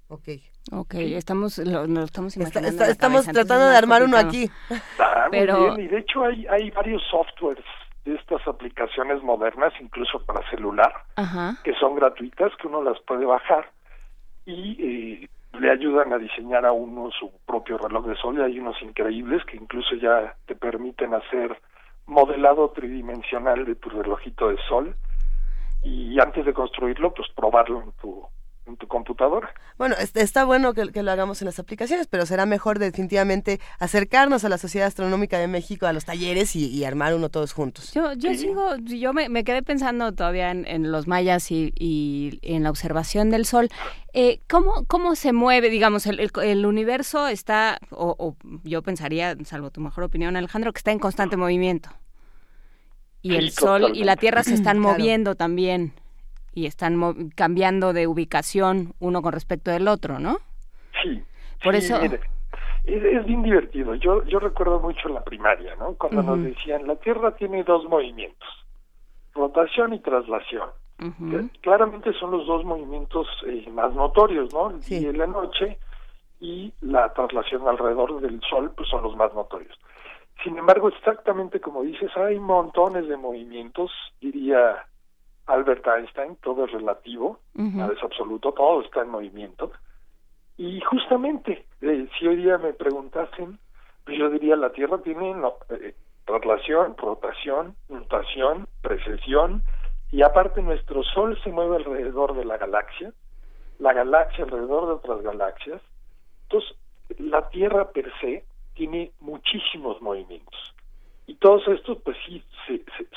Ok. Ok, estamos, lo, estamos imaginando. estamos tratando de armar uno aquí. Ah, Pero... Y de hecho hay, hay varios softwares estas aplicaciones modernas, incluso para celular, que son gratuitas, que uno las puede bajar y eh, le ayudan a diseñar a uno su propio reloj de sol. Y hay unos increíbles que incluso ya te permiten hacer modelado tridimensional de tu relojito de sol. Y antes de construirlo pues probarlo en tu en tu computadora. Bueno, está bueno que, lo hagamos en las aplicaciones, pero será mejor definitivamente acercarnos a la Sociedad Astronómica de México, a los talleres y, armar uno todos juntos. Yo, yo sigo, yo me, quedé pensando todavía en, los mayas y, en la observación del Sol. Eh, ¿cómo, ¿Cómo se mueve, digamos, el, universo está, o, yo pensaría, salvo tu mejor opinión, Alejandro, que está en constante movimiento? Y el Sol y la Tierra se están [clears throat] moviendo también y están cambiando de ubicación uno con respecto del otro, ¿no? Sí. Por eso... es, bien divertido. Yo, yo recuerdo mucho la primaria, ¿no? Cuando nos decían, la Tierra tiene dos movimientos, rotación y traslación. Claramente son los dos movimientos eh, más notorios, ¿no? El día y la noche y la traslación alrededor del Sol, pues son los más notorios. Sin embargo, exactamente como dices, hay montones de movimientos, diría Albert Einstein, todo es relativo, nada es absoluto, todo está en movimiento. Y justamente, eh, si hoy día me preguntasen, pues yo diría la Tierra tiene no, eh, traslación, rotación, mutación, precesión, y aparte nuestro Sol se mueve alrededor de la galaxia, la galaxia alrededor de otras galaxias. Entonces, la Tierra per se tiene muchísimos movimientos. Y todos estos, pues sí,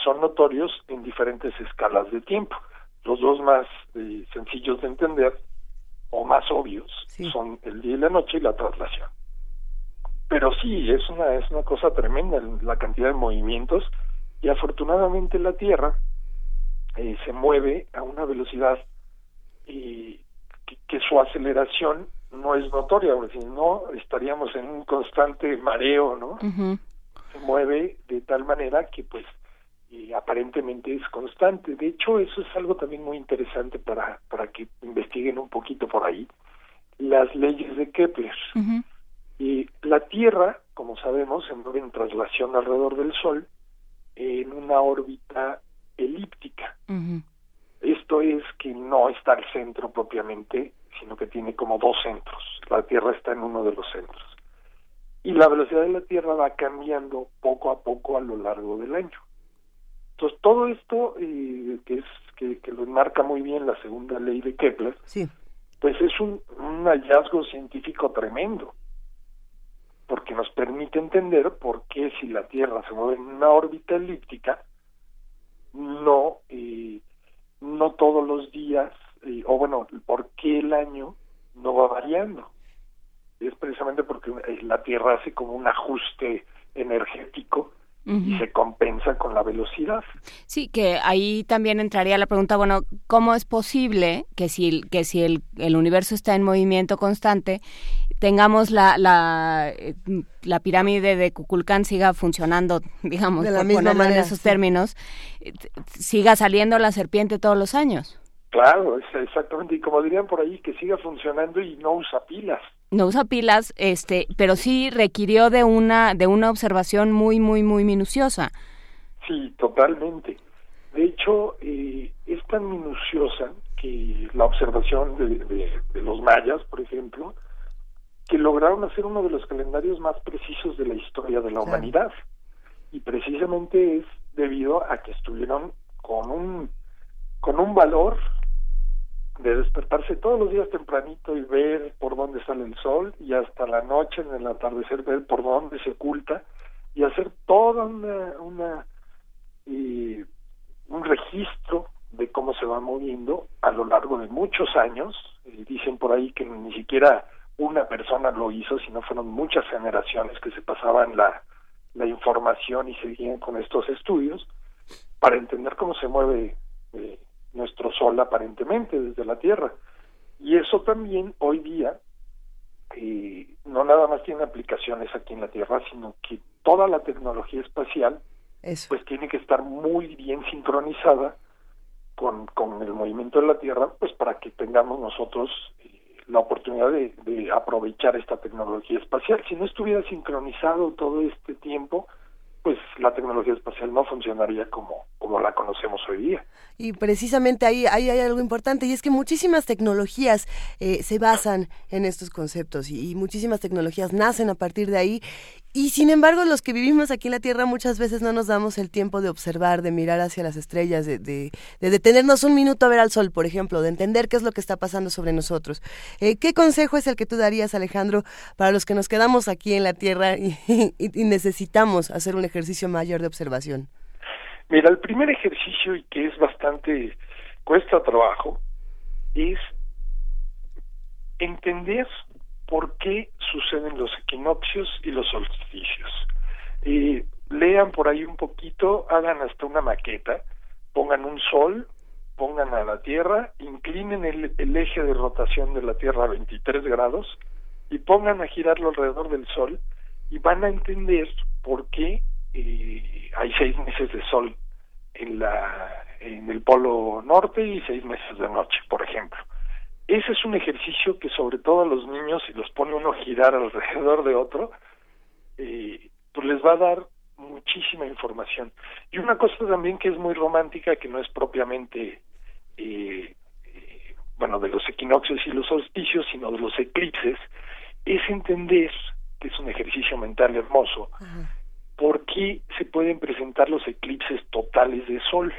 son notorios en diferentes escalas de tiempo. Los dos más eh, sencillos de entender o más obvios son el día y la noche y la traslación. Pero sí, es una, es una cosa tremenda la cantidad de movimientos y afortunadamente la Tierra eh, se mueve a una velocidad y que, su aceleración no es notoria, porque si no estaríamos en un constante mareo, ¿no? Se mueve de tal manera que pues aparentemente es constante. De hecho, eso es algo también muy interesante para, para que investiguen un poquito por ahí. Las leyes de Kepler. y la Tierra, como sabemos, se mueve en traslación alrededor del Sol en una órbita elíptica. Esto es que no está al centro propiamente, sino que tiene como dos centros. La Tierra está en uno de los centros y la velocidad de la Tierra va cambiando poco a poco a lo largo del año. Entonces todo esto eh, que es que, lo enmarca muy bien la segunda ley de Kepler, sí. pues es un, hallazgo científico tremendo, porque nos permite entender por qué si la Tierra se mueve en una órbita elíptica, no eh, no todos los días eh, o bueno, por qué el año no va variando es precisamente porque eh, la Tierra hace como un ajuste energético y se compensa con la velocidad. Sí, que ahí también entraría la pregunta, bueno, ¿cómo es posible que si, que si el, el universo está en movimiento constante, tengamos la, la, eh, la pirámide de Kukulcán siga funcionando, [laughs] digamos, de la misma manera, en esos términos, eh, siga saliendo la serpiente todos los años? Claro, exactamente, y como dirían por ahí, que siga funcionando y no usa pilas no usa pilas, este, pero sí requirió de una de una observación muy muy muy minuciosa. Sí, totalmente. De hecho, eh, es tan minuciosa que la observación de, los mayas, por ejemplo, que lograron hacer uno de los calendarios más precisos de la historia de la humanidad. Y precisamente es debido a que estuvieron con un con un valor de despertarse todos los días tempranito y ver por dónde sale el sol y hasta la noche en el atardecer ver por dónde se oculta y hacer toda una, una un registro de cómo se va moviendo a lo largo de muchos años. Y dicen por ahí que ni siquiera una persona lo hizo sino fueron muchas generaciones que se pasaban la, la información y seguían con estos estudios para entender cómo se mueve eh, nuestro Sol aparentemente desde la Tierra. Y eso también hoy día eh, no nada más tiene aplicaciones aquí en la Tierra, sino que toda la tecnología espacial pues tiene que estar muy bien sincronizada con, con el movimiento de la Tierra, pues para que tengamos nosotros eh, la oportunidad de, de aprovechar esta tecnología espacial. Si no estuviera sincronizado todo este tiempo, pues la tecnología espacial no funcionaría como, como la conocemos hoy día. y precisamente ahí, ahí, hay algo importante y es que muchísimas tecnologías eh, se basan en estos conceptos y, muchísimas tecnologías nacen a partir de ahí y sin embargo, los que vivimos aquí en la Tierra muchas veces no nos damos el tiempo de observar, de mirar hacia las estrellas, de, de, detenernos un minuto a ver al sol, por ejemplo, de entender qué es lo que está pasando sobre nosotros. Eh, ¿Qué consejo es el que tú darías, Alejandro, para los que nos quedamos aquí en la Tierra y, necesitamos hacer un ejercicio mayor de observación? Mira, el primer ejercicio y que es bastante, cuesta trabajo, es entender por qué suceden los equinoccios y los solsticios. Lean por ahí un poquito, hagan hasta una maqueta, pongan un sol, pongan a la Tierra, inclinen el, eje de rotación de la Tierra a 23 grados y pongan a girarlo alrededor del Sol y van a entender por qué eh, hay seis meses de sol en la en el polo norte y seis meses de noche, por ejemplo. Ese es un ejercicio que sobre todo a los niños, si los pone uno a girar alrededor de otro, eh, pues les va a dar muchísima información. Y una cosa también que es muy romántica, que no es propiamente, eh, eh, bueno, de los equinoccios y los solsticios, sino de los eclipses, es entender, que es un ejercicio mental hermoso, por qué se pueden presentar los eclipses totales de sol.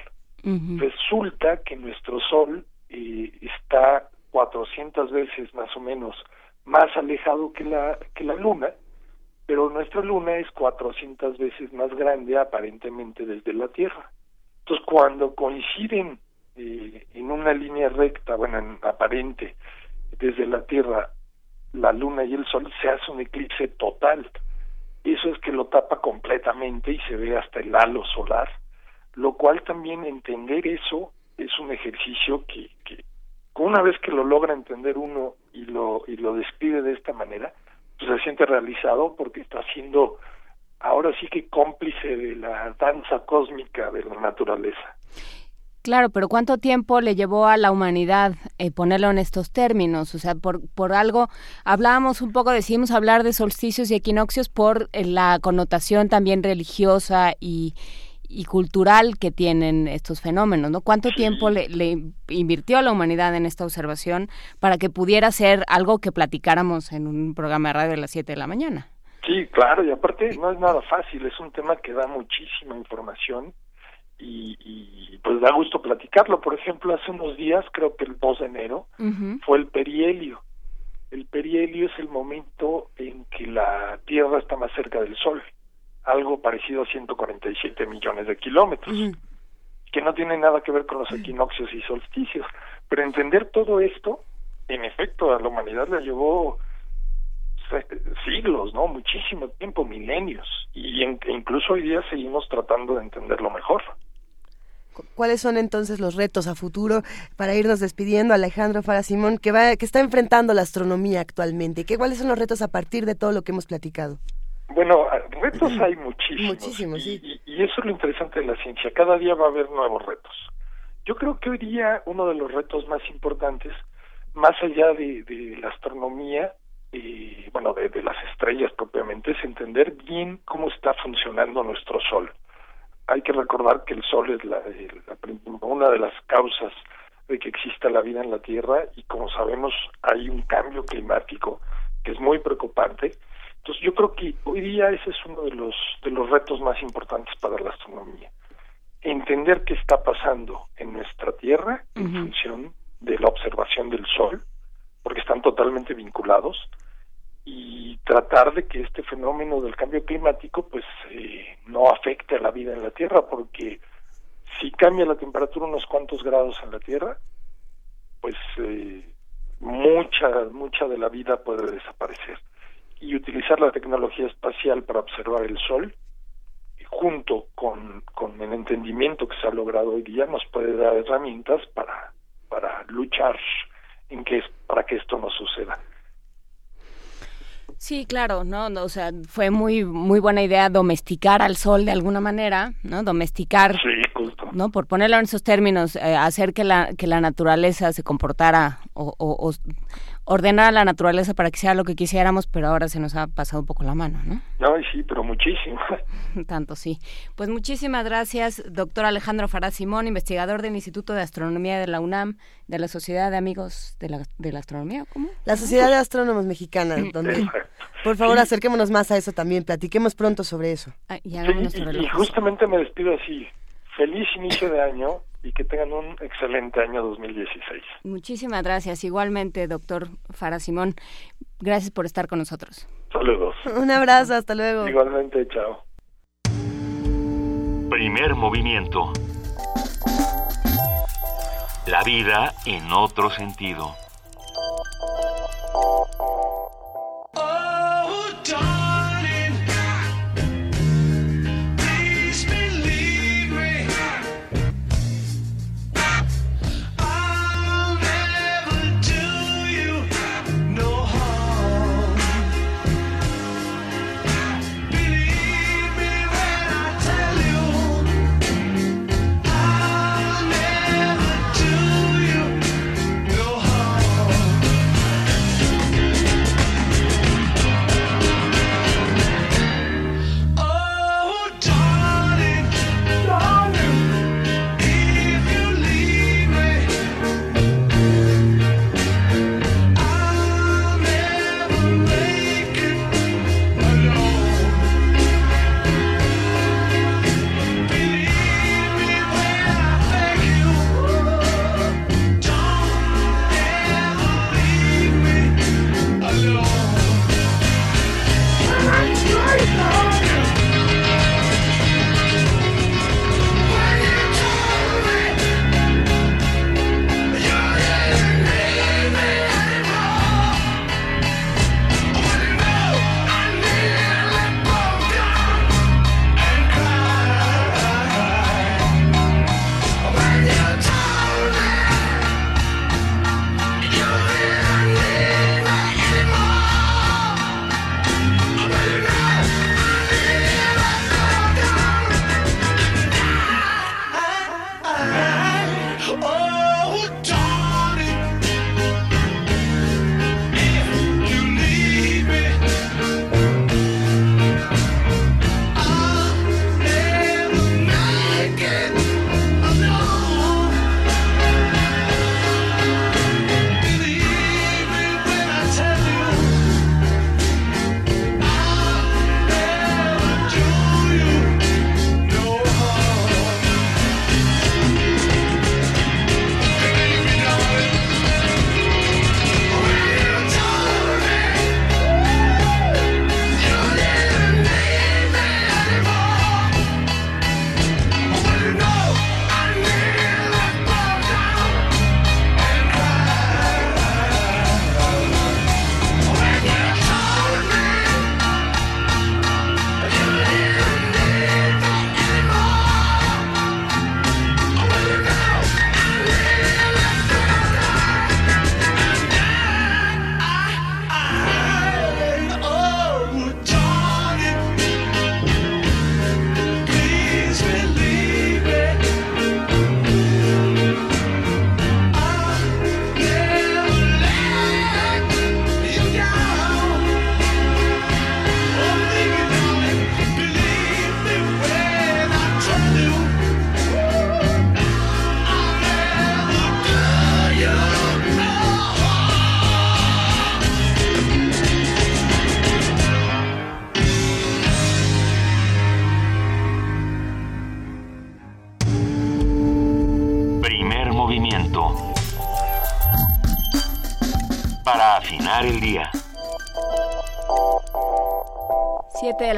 Resulta que nuestro sol eh, está 400 veces más o menos más alejado que la, que la luna, pero nuestra luna es 400 veces más grande aparentemente desde la Tierra. Entonces, cuando coinciden eh, en una línea recta, bueno, en aparente, desde la Tierra, la luna y el sol, se hace un eclipse total. Eso es que lo tapa completamente y se ve hasta el halo solar, lo cual también entender eso es un ejercicio que, una vez que lo logra entender uno y lo, y lo despide de esta manera, pues se siente realizado porque está siendo ahora sí que cómplice de la danza cósmica de la naturaleza. Claro, pero ¿cuánto tiempo le llevó a la humanidad eh, ponerlo en estos términos? O sea, por, por algo, hablábamos un poco, decimos hablar de solsticios y equinoccios por eh, la connotación también religiosa y, y cultural que tienen estos fenómenos, ¿no? ¿Cuánto tiempo le, invirtió a la humanidad en esta observación para que pudiera ser algo que platicáramos en un programa de radio a las 7 de la mañana? Sí, claro, y aparte no es nada fácil, es un tema que da muchísima información y, y pues da gusto platicarlo. Por ejemplo, hace unos días, creo que el 2 de enero, fue el perihelio. El perihelio es el momento en que la Tierra está más cerca del Sol algo parecido a 147 millones de kilómetros, que no tiene nada que ver con los equinoccios y solsticios. Pero entender todo esto, en efecto, a la humanidad le llevó siglos, ¿no? Muchísimo tiempo, milenios. Y incluso hoy día seguimos tratando de entenderlo mejor. ¿Cuáles son entonces los retos a futuro para irnos despidiendo, Alejandro Fara Simón, que, va, que está enfrentando la astronomía actualmente? ¿Qué, ¿Cuáles son los retos a partir de todo lo que hemos platicado? Bueno, retos hay muchísimos. y, eso es lo interesante de la ciencia. Cada día va a haber nuevos retos. Yo creo que hoy día uno de los retos más importantes, más allá de, la astronomía, y bueno, de, las estrellas propiamente, es entender bien cómo está funcionando nuestro Sol. Hay que recordar que el Sol es la, una de las causas de que exista la vida en la Tierra y como sabemos hay un cambio climático que es muy preocupante entonces yo creo que hoy día ese es uno de los de los retos más importantes para la astronomía. Entender qué está pasando en nuestra Tierra en función de la observación del Sol, porque están totalmente vinculados, y tratar de que este fenómeno del cambio climático pues eh, no afecte a la vida en la Tierra, porque si cambia la temperatura unos cuantos grados en la Tierra, pues eh, mucha mucha de la vida puede desaparecer y utilizar la tecnología espacial para observar el Sol, junto con, con el entendimiento que se ha logrado hoy día, nos puede dar herramientas para, para luchar en que, para que esto no suceda. Sí, claro, ¿no? O sea, fue muy muy buena idea domesticar al sol de alguna manera, ¿no? Domesticar, sí, justo. ¿no? Por ponerlo en esos términos, eh, hacer que la, que la naturaleza se comportara o, ordenar a la naturaleza para que sea lo que quisiéramos, pero ahora se nos ha pasado un poco la mano, ¿no? No, sí, pero muchísimo. [laughs] Tanto sí. Pues muchísimas gracias, doctor Alejandro Farad Simón, investigador del Instituto de Astronomía de la UNAM, de la Sociedad de Amigos de la, de la Astronomía, ¿cómo? La Sociedad de Astrónomos Mexicana, [laughs] donde, por favor, acerquémonos más a eso también, platiquemos pronto sobre eso. Ah, y, y justamente me despido así. Feliz inicio de año y que tengan un excelente año 2016. Muchísimas gracias. Igualmente, doctor Fara Simón, gracias por estar con nosotros. Saludos. [laughs] Un abrazo, hasta luego. Igualmente, chao. Primer movimiento. La vida en otro sentido.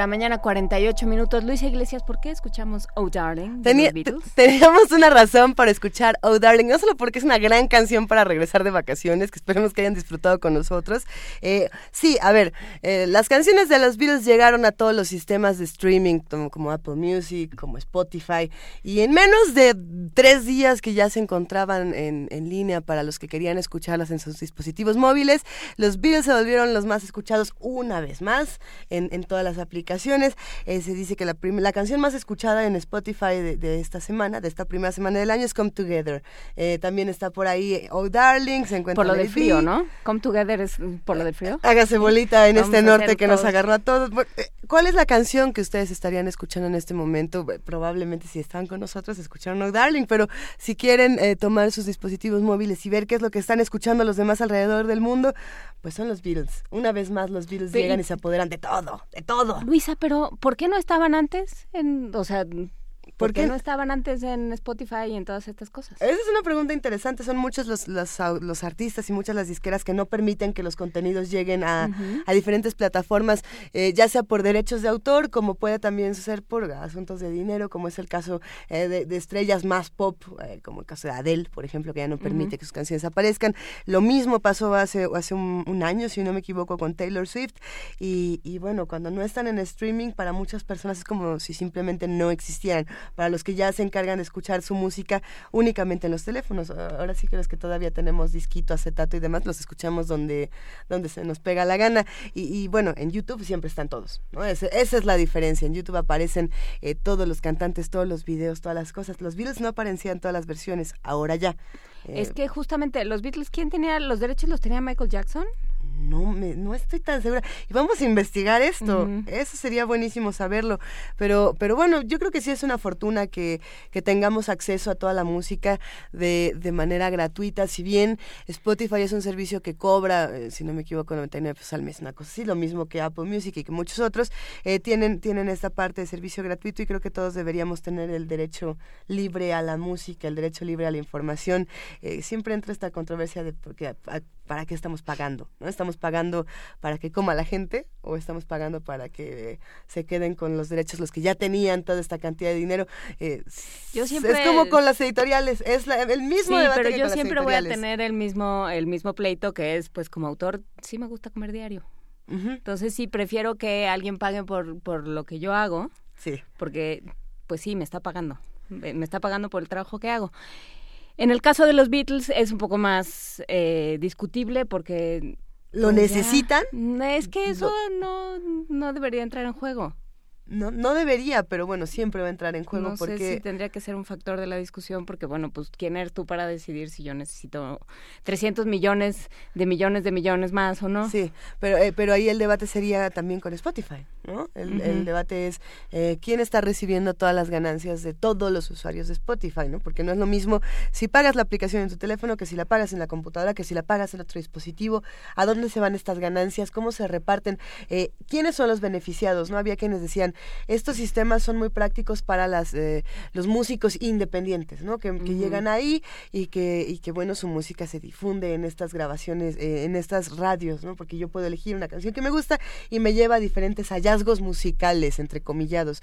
La mañana, 48 minutos. Luisa Iglesias, ¿por qué escuchamos Oh Darling? teníamos una razón para escuchar Oh Darling, no solo porque es una gran canción para regresar de vacaciones, que esperemos que hayan disfrutado con nosotros. Eh, sí, a ver, eh, las canciones de los Beatles llegaron a todos los sistemas de streaming, como, Apple Music, como Spotify, y en menos de tres días que ya se encontraban en, en línea para los que querían escucharlas en sus dispositivos móviles, los Beatles se volvieron los más escuchados una vez más en, en todas las las Eh, se dice que la, la canción más escuchada en Spotify de, esta semana, de esta primera semana del año, es Come Together. Eh, también está por ahí Oh Darling, se encuentra Por lo del frío, ¿no? Come Together es por lo del frío. Hágase bolita en este norte que nos agarró a todos. ¿Cuál es la canción que ustedes estarían escuchando en este momento? Probablemente si están con nosotros escucharon Oh Darling, pero si quieren tomar sus dispositivos móviles y ver qué es lo que están escuchando los demás alrededor del mundo, pues son los Beatles. Una vez más los Beatles llegan y se apoderan de todo, de todo. Pero ¿por qué no estaban antes? En, o sea, ¿Por, qué? no estaban antes en Spotify y en todas estas cosas? Esa es una pregunta interesante. Son muchos los, los, artistas y muchas las disqueras que no permiten que los contenidos lleguen a, diferentes plataformas, eh, ya sea por derechos de autor, como puede también ser por asuntos de dinero, como es el caso eh, de, estrellas más pop, eh, como el caso de Adele, por ejemplo, que ya no permite que sus canciones aparezcan. Lo mismo pasó hace, hace un, año, si no me equivoco, con Taylor Swift. Y, y bueno, cuando no están en streaming, para muchas personas es como si simplemente no existieran para los que ya se encargan de escuchar su música únicamente en los teléfonos. Ahora sí que los que todavía tenemos disquito, acetato y demás, los escuchamos donde, donde se nos pega la gana. Y, bueno, en YouTube siempre están todos. ¿no? esa es la diferencia. En YouTube aparecen eh, todos los cantantes, todos los videos, todas las cosas. Los Beatles no aparecían todas las versiones, ahora ya. es que justamente los Beatles, ¿quién tenía los derechos? ¿Los tenía Michael Jackson? No me, no estoy tan segura. Y vamos a investigar esto. Eso sería buenísimo saberlo. Pero, pero bueno, yo creo que sí es una fortuna que, que tengamos acceso a toda la música de, de manera gratuita. Si bien Spotify es un servicio que cobra, eh, si no me equivoco, 99 pesos al mes, una cosa así, lo mismo que Apple Music y que muchos otros, eh, tienen, tienen esta parte de servicio gratuito y creo que todos deberíamos tener el derecho libre a la música, el derecho libre a la información. Eh, siempre entra esta controversia de porque para qué estamos pagando, ¿no? ¿Estamos pagando para que coma la gente o estamos pagando para que se queden con los derechos los que ya tenían toda esta cantidad de dinero? Eh, yo siempre... Es como con las editoriales, es el mismo sí, pero yo siempre voy a tener el mismo, el mismo pleito que es, pues como autor, sí me gusta comer diario. Entonces sí, prefiero que alguien pague por, por lo que yo hago, sí. porque pues sí, me está pagando, me está pagando por el trabajo que hago. En el caso de los Beatles es un poco más eh, discutible porque... ¿Lo pues necesitan? es que eso no, no debería entrar en juego. No, no debería, pero bueno, siempre va a entrar en juego no porque... Sé si tendría que ser un factor de la discusión porque, bueno, pues ¿quién eres tú para decidir si yo necesito 300 millones de millones de millones más o no? Sí, pero, eh, pero ahí el debate sería también con Spotify, ¿no? El, debate es eh, quién está recibiendo todas las ganancias de todos los usuarios de Spotify, ¿no? Porque no es lo mismo si pagas la aplicación en tu teléfono que si la pagas en la computadora, que si la pagas en otro dispositivo, a dónde se van estas ganancias, cómo se reparten, eh, quiénes son los beneficiados, ¿no? Había quienes decían, estos sistemas son muy prácticos para las, eh, los músicos independientes, ¿no? Que, llegan ahí y que, y que, bueno, su música se difunde en estas grabaciones, eh, en estas radios, ¿no? Porque yo puedo elegir una canción que me gusta y me lleva a diferentes hallazgos musicales, entre comillados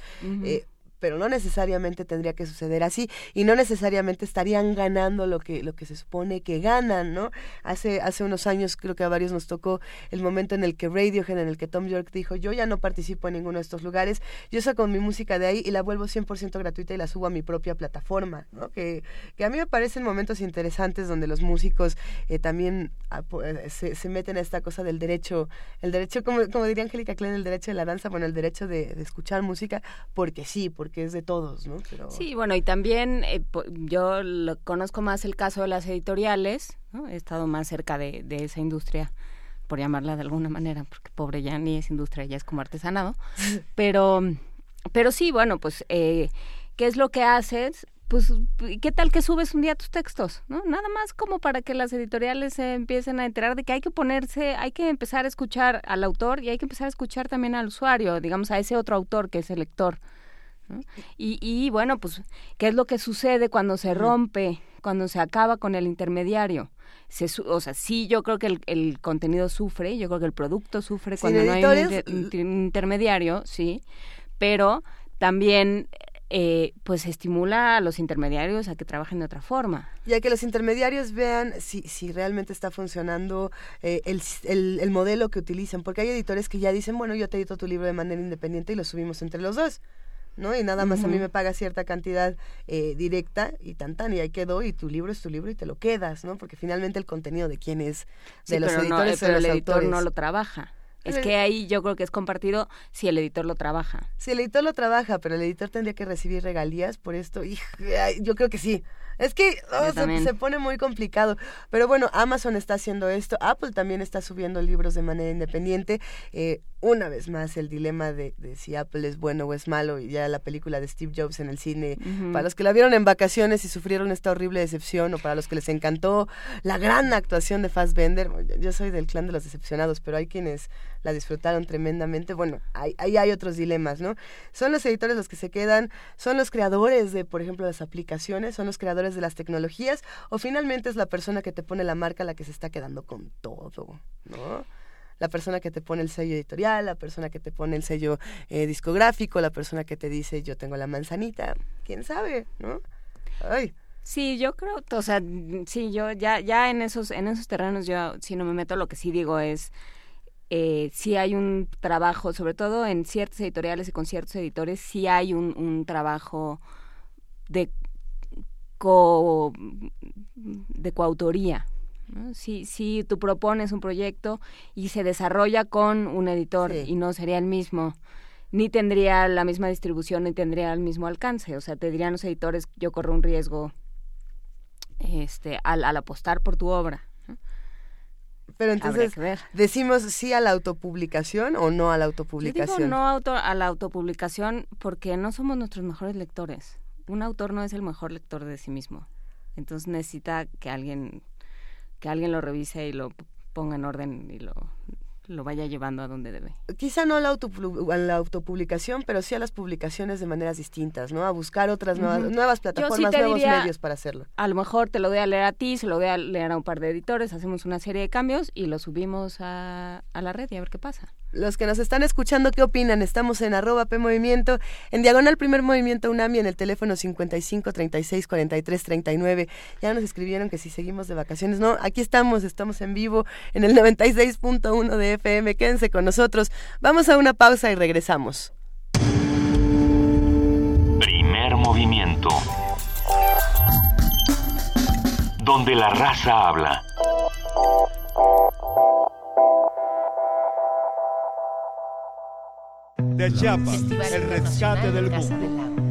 pero no necesariamente tendría que suceder así y no necesariamente estarían ganando lo que lo que se supone que ganan, ¿no? Hace hace unos años creo que a varios nos tocó el momento en el que Radiohead, en el que Tom York dijo, "Yo ya no participo en ninguno de estos lugares, yo saco mi música de ahí y la vuelvo 100% gratuita y la subo a mi propia plataforma", ¿no? Que, que a mí me parecen momentos interesantes donde los músicos eh, también ah, eh, se, se, meten a esta cosa del derecho, el derecho como como diría Angélica Klein, el derecho de la danza, bueno, el derecho de, de escuchar música porque sí, porque que es de todos, ¿no? Sí, bueno, y también eh, yo lo, conozco más el caso de las editoriales, ¿no? He estado más cerca de, esa industria, por llamarla de alguna manera, porque pobre ya ni es industria, ya es como artesanado. [laughs] Pero, pero sí, bueno, pues, eh, ¿qué es lo que haces? pues, ¿qué tal que subes un día tus textos? ¿no? Nada más como para que las editoriales se empiecen a enterar de que hay que ponerse, hay que empezar a escuchar al autor y hay que empezar a escuchar también al usuario, digamos, a ese otro autor que es el lector. Y, y bueno, pues, ¿qué es lo que sucede cuando se rompe, cuando se acaba con el intermediario? Se, o sea, sí, yo creo que el, el, contenido sufre, yo creo que el producto sufre cuando no hay un intermediario, sí, pero también eh, pues estimula a los intermediarios a que trabajen de otra forma. Y a que los intermediarios vean si, si realmente está funcionando eh, el, el, el, modelo que utilizan, porque hay editores que ya dicen, bueno, yo te edito tu libro de manera independiente y lo subimos entre los dos. ¿No? Y nada más a mí me paga cierta cantidad eh, directa y tan tan, y ahí quedó, y tu libro es tu libro y te lo quedas, ¿no? Porque finalmente el contenido de quién es, de los editores no, pero el editor no lo trabaja. Es que ahí yo creo que es compartido si el editor lo trabaja. Si el editor lo trabaja, pero el editor tendría que recibir regalías por esto. Y, yo creo que sí. Es que oh, se, pone muy complicado. Pero bueno, Amazon está haciendo esto. Apple también está subiendo libros de manera independiente. Eh, una vez más el dilema de, si Apple es bueno o es malo y ya la película de Steve Jobs en el cine, para los que la vieron en vacaciones y sufrieron esta horrible decepción o para los que les encantó la gran actuación de Fassbender, yo soy del clan de los decepcionados, pero hay quienes la disfrutaron tremendamente, bueno, ahí hay, hay otros dilemas, ¿no? Son los editores los que se quedan, son los creadores de, por ejemplo, las aplicaciones, son los creadores de las tecnologías o finalmente es la persona que te pone la marca la que se está quedando con todo, ¿no? la persona que te pone el sello editorial, la persona que te pone el sello eh, discográfico, la persona que te dice yo tengo la manzanita, quién sabe, ¿no? Ay. Sí, yo creo, o sea, sí, yo ya, ya en esos, en esos terrenos yo si no me meto, lo que sí digo es eh, si hay un trabajo, sobre todo en ciertos editoriales y con ciertos editores, sí hay un, un trabajo de co de coautoría, si, si tú propones un proyecto y se desarrolla con un editor y no sería el mismo, ni tendría la misma distribución, ni tendría el mismo alcance. O sea, te dirían los editores, yo corro un riesgo este, al, apostar por tu obra. Pero entonces, ¿decimos sí a la autopublicación o no a la autopublicación? Yo digo no auto, a la autopublicación porque no somos nuestros mejores lectores. Un autor no es el mejor lector de sí mismo. Entonces necesita que alguien que alguien lo revise y lo ponga en orden y lo, lo vaya llevando a donde debe. Quizá no a la, autopublicación, pero sí a las publicaciones de maneras distintas, ¿no? A buscar otras nuevas, nuevas plataformas, nuevos medios para hacerlo. A lo mejor te lo doy a leer a ti, se lo doy a leer a un par de editores, hacemos una serie de cambios y lo subimos a, a la red y a ver qué pasa los que nos están escuchando, ¿qué opinan? Estamos en arroba P Movimiento, en diagonal primer movimiento UNAMI, en el teléfono 55 36 43 39. Ya nos escribieron que si seguimos de vacaciones. No, aquí estamos, estamos en vivo en el 96.1 de FM. Quédense con nosotros. Vamos a una pausa y regresamos. Primer movimiento. Donde la raza habla. de Chiapas, el rescate del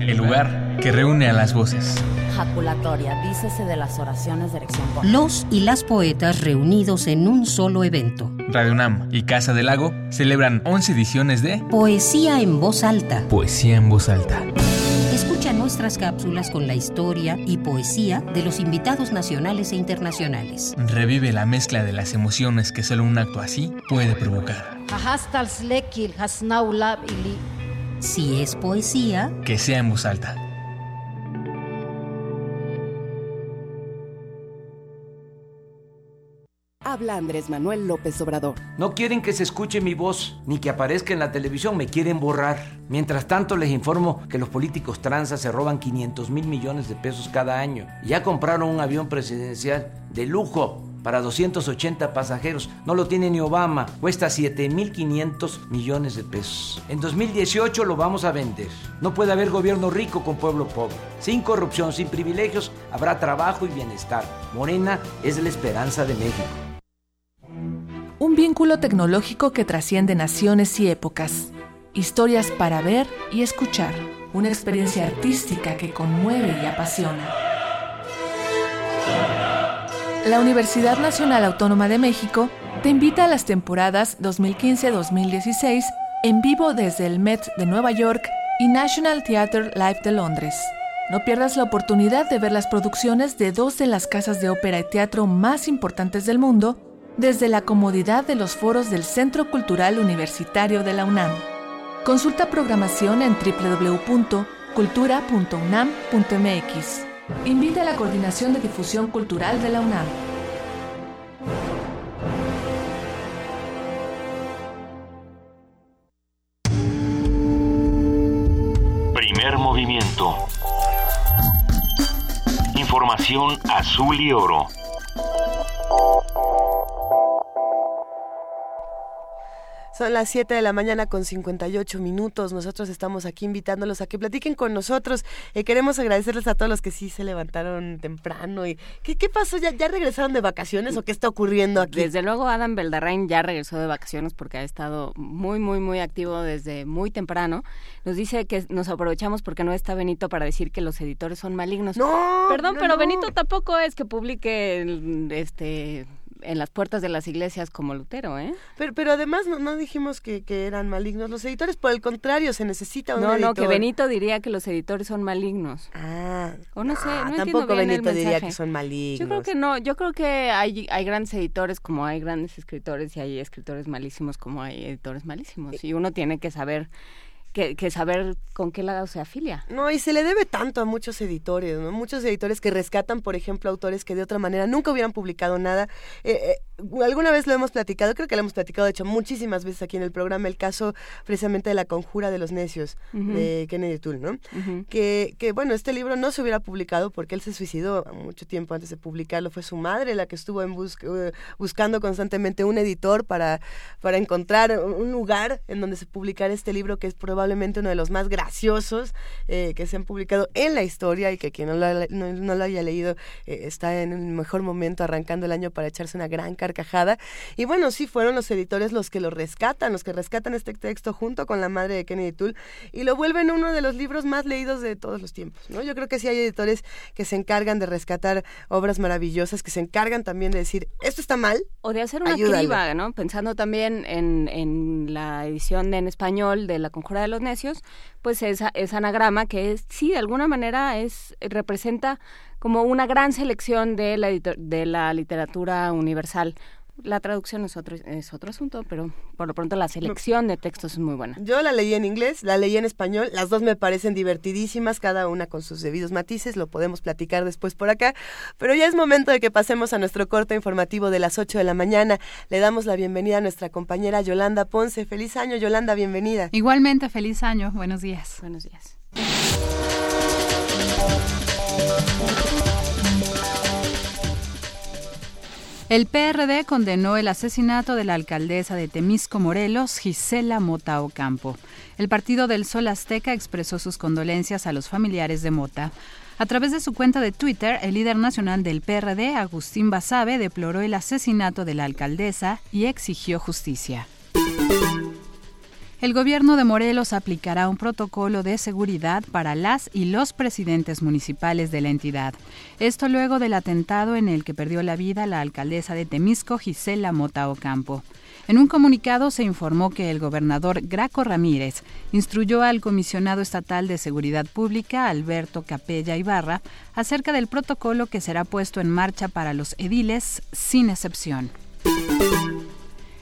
El lugar que reúne a las voces. Jaculatoria, dícese de las oraciones de erección. Los y las poetas reunidos en un solo evento. Radio UNAM y Casa del Lago celebran 11 ediciones de Poesía en voz alta. Poesía en voz alta. Escucha nuestras cápsulas con la historia y poesía de los invitados nacionales e internacionales. Revive la mezcla de las emociones que solo un acto así puede provocar. Si es poesía, que sea en voz alta. Habla Andrés Manuel López Obrador. No quieren que se escuche mi voz ni que aparezca en la televisión, me quieren borrar. Mientras tanto les informo que los políticos tranzas se roban 500 mil millones de pesos cada año. Ya compraron un avión presidencial de lujo para 280 pasajeros. No lo tiene ni Obama. Cuesta 7.500 millones de pesos. En 2018 lo vamos a vender. No puede haber gobierno rico con pueblo pobre. Sin corrupción, sin privilegios, habrá trabajo y bienestar. Morena es la esperanza de México. Un vínculo tecnológico que trasciende naciones y épocas. Historias para ver y escuchar. Una experiencia artística que conmueve y apasiona. La Universidad Nacional Autónoma de México te invita a las temporadas 2015-2016 en vivo desde el Met de Nueva York y National Theatre Live de Londres. No pierdas la oportunidad de ver las producciones de dos de las casas de ópera y teatro más importantes del mundo desde la comodidad de los foros del Centro Cultural Universitario de la UNAM. Consulta programación en www.cultura.unam.mx. Invita a la Coordinación de Difusión Cultural de la UNAM. Primer movimiento. Información azul y oro. Son las 7 de la mañana con 58 minutos. Nosotros estamos aquí invitándolos a que platiquen con nosotros. Eh, queremos agradecerles a todos los que sí se levantaron temprano. y ¿Qué, qué pasó? ¿Ya, ¿Ya regresaron de vacaciones o qué está ocurriendo aquí? Desde luego Adam Beldarrain ya regresó de vacaciones porque ha estado muy, muy, muy activo desde muy temprano. Nos dice que nos aprovechamos porque no está Benito para decir que los editores son malignos. No, Perdón, no, pero no. Benito tampoco es que publique este en las puertas de las iglesias como Lutero, ¿eh? Pero, pero además no, no dijimos que, que eran malignos los editores, por el contrario, se necesita un No, editor. no, que Benito diría que los editores son malignos. Ah, o no sé, no, entiendo tampoco bien el Benito diría que son malignos. Yo creo que no, yo creo que hay, hay grandes editores como hay grandes escritores y hay escritores malísimos como hay editores malísimos. Y uno tiene que saber que, saber con qué lado se afilia. No, y se le debe tanto a muchos editores, ¿no? Muchos editores que rescatan, por ejemplo, autores que de otra manera nunca hubieran publicado nada. Eh, eh, alguna vez lo hemos platicado, creo que lo hemos platicado, de hecho, muchísimas veces aquí en el programa, el caso precisamente de La Conjura de los Necios, de Kennedy Toole, ¿no? Que, que, bueno, este libro no se hubiera publicado porque él se suicidó mucho tiempo antes de publicarlo. Fue su madre la que estuvo en bus- eh, buscando constantemente un editor para, para encontrar un lugar en donde se publicara este libro que es probablemente uno de los más graciosos eh, que se han publicado en la historia y que quien no lo, no, no lo haya leído eh, está en un mejor momento arrancando el año para echarse una gran carcajada. Y bueno, sí fueron los editores los que lo rescatan, los que rescatan este texto junto con la madre de Kennedy Toole y lo vuelven uno de los libros más leídos de todos los tiempos, ¿no? Yo creo que sí hay editores que se encargan de rescatar obras maravillosas, que se encargan también de decir, esto está mal. O de hacer una Ayúdalo. criba, ¿no? Pensando también en, en la edición en español de La Conjura de los Necios, pues esa, ese anagrama que es, sí, de alguna manera es representa como una gran selección de la, de la literatura universal. La traducción es otro, es otro asunto, pero por lo pronto la selección de textos es muy buena. Yo la leí en inglés, la leí en español, las dos me parecen divertidísimas, cada una con sus debidos matices, lo podemos platicar después por acá, pero ya es momento de que pasemos a nuestro corte informativo de las 8 de la mañana. Le damos la bienvenida a nuestra compañera Yolanda Ponce. Feliz año, Yolanda, bienvenida. Igualmente, feliz año. Buenos días. Buenos días. El PRD condenó el asesinato de la alcaldesa de Temisco, Morelos, Gisela Mota Ocampo. El Partido del Sol Azteca expresó sus condolencias a los familiares de Mota. A través de su cuenta de Twitter, el líder nacional del PRD, Agustín Basabe, deploró el asesinato de la alcaldesa y exigió justicia. El gobierno de Morelos aplicará un protocolo de seguridad para las y los presidentes municipales de la entidad. Esto luego del atentado en el que perdió la vida la alcaldesa de Temisco, Gisela Mota Ocampo. En un comunicado se informó que el gobernador Graco Ramírez instruyó al comisionado estatal de Seguridad Pública, Alberto Capella Ibarra, acerca del protocolo que será puesto en marcha para los ediles sin excepción.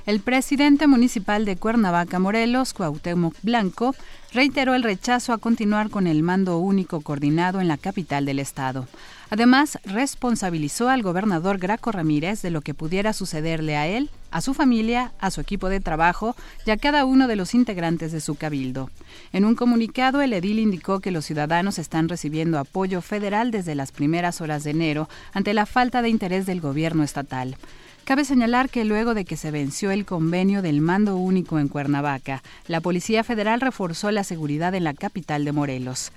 El presidente municipal de Cuernavaca, Morelos, Cuauhtémoc Blanco, reiteró el rechazo a continuar con el mando único coordinado en la capital del estado. Además, responsabilizó al gobernador Graco Ramírez de lo que pudiera sucederle a él, a su familia, a su equipo de trabajo y a cada uno de los integrantes de su cabildo. En un comunicado, el edil indicó que los ciudadanos están recibiendo apoyo federal desde las primeras horas de enero ante la falta de interés del gobierno estatal. Cabe señalar que luego de que se venció el convenio del mando único en Cuernavaca, la Policía Federal reforzó la seguridad en la capital de Morelos.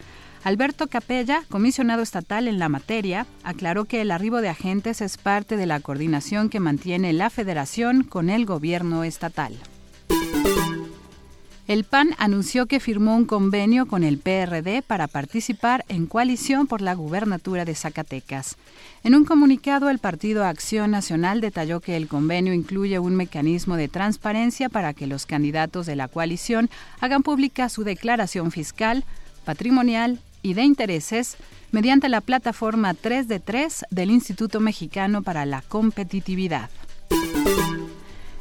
Alberto Capella, comisionado estatal en la materia, aclaró que el arribo de agentes es parte de la coordinación que mantiene la federación con el gobierno estatal. El PAN anunció que firmó un convenio con el PRD para participar en coalición por la gubernatura de Zacatecas. En un comunicado, el Partido Acción Nacional detalló que el convenio incluye un mecanismo de transparencia para que los candidatos de la coalición hagan pública su declaración fiscal, patrimonial y de intereses mediante la plataforma 3 de 3 del Instituto Mexicano para la Competitividad.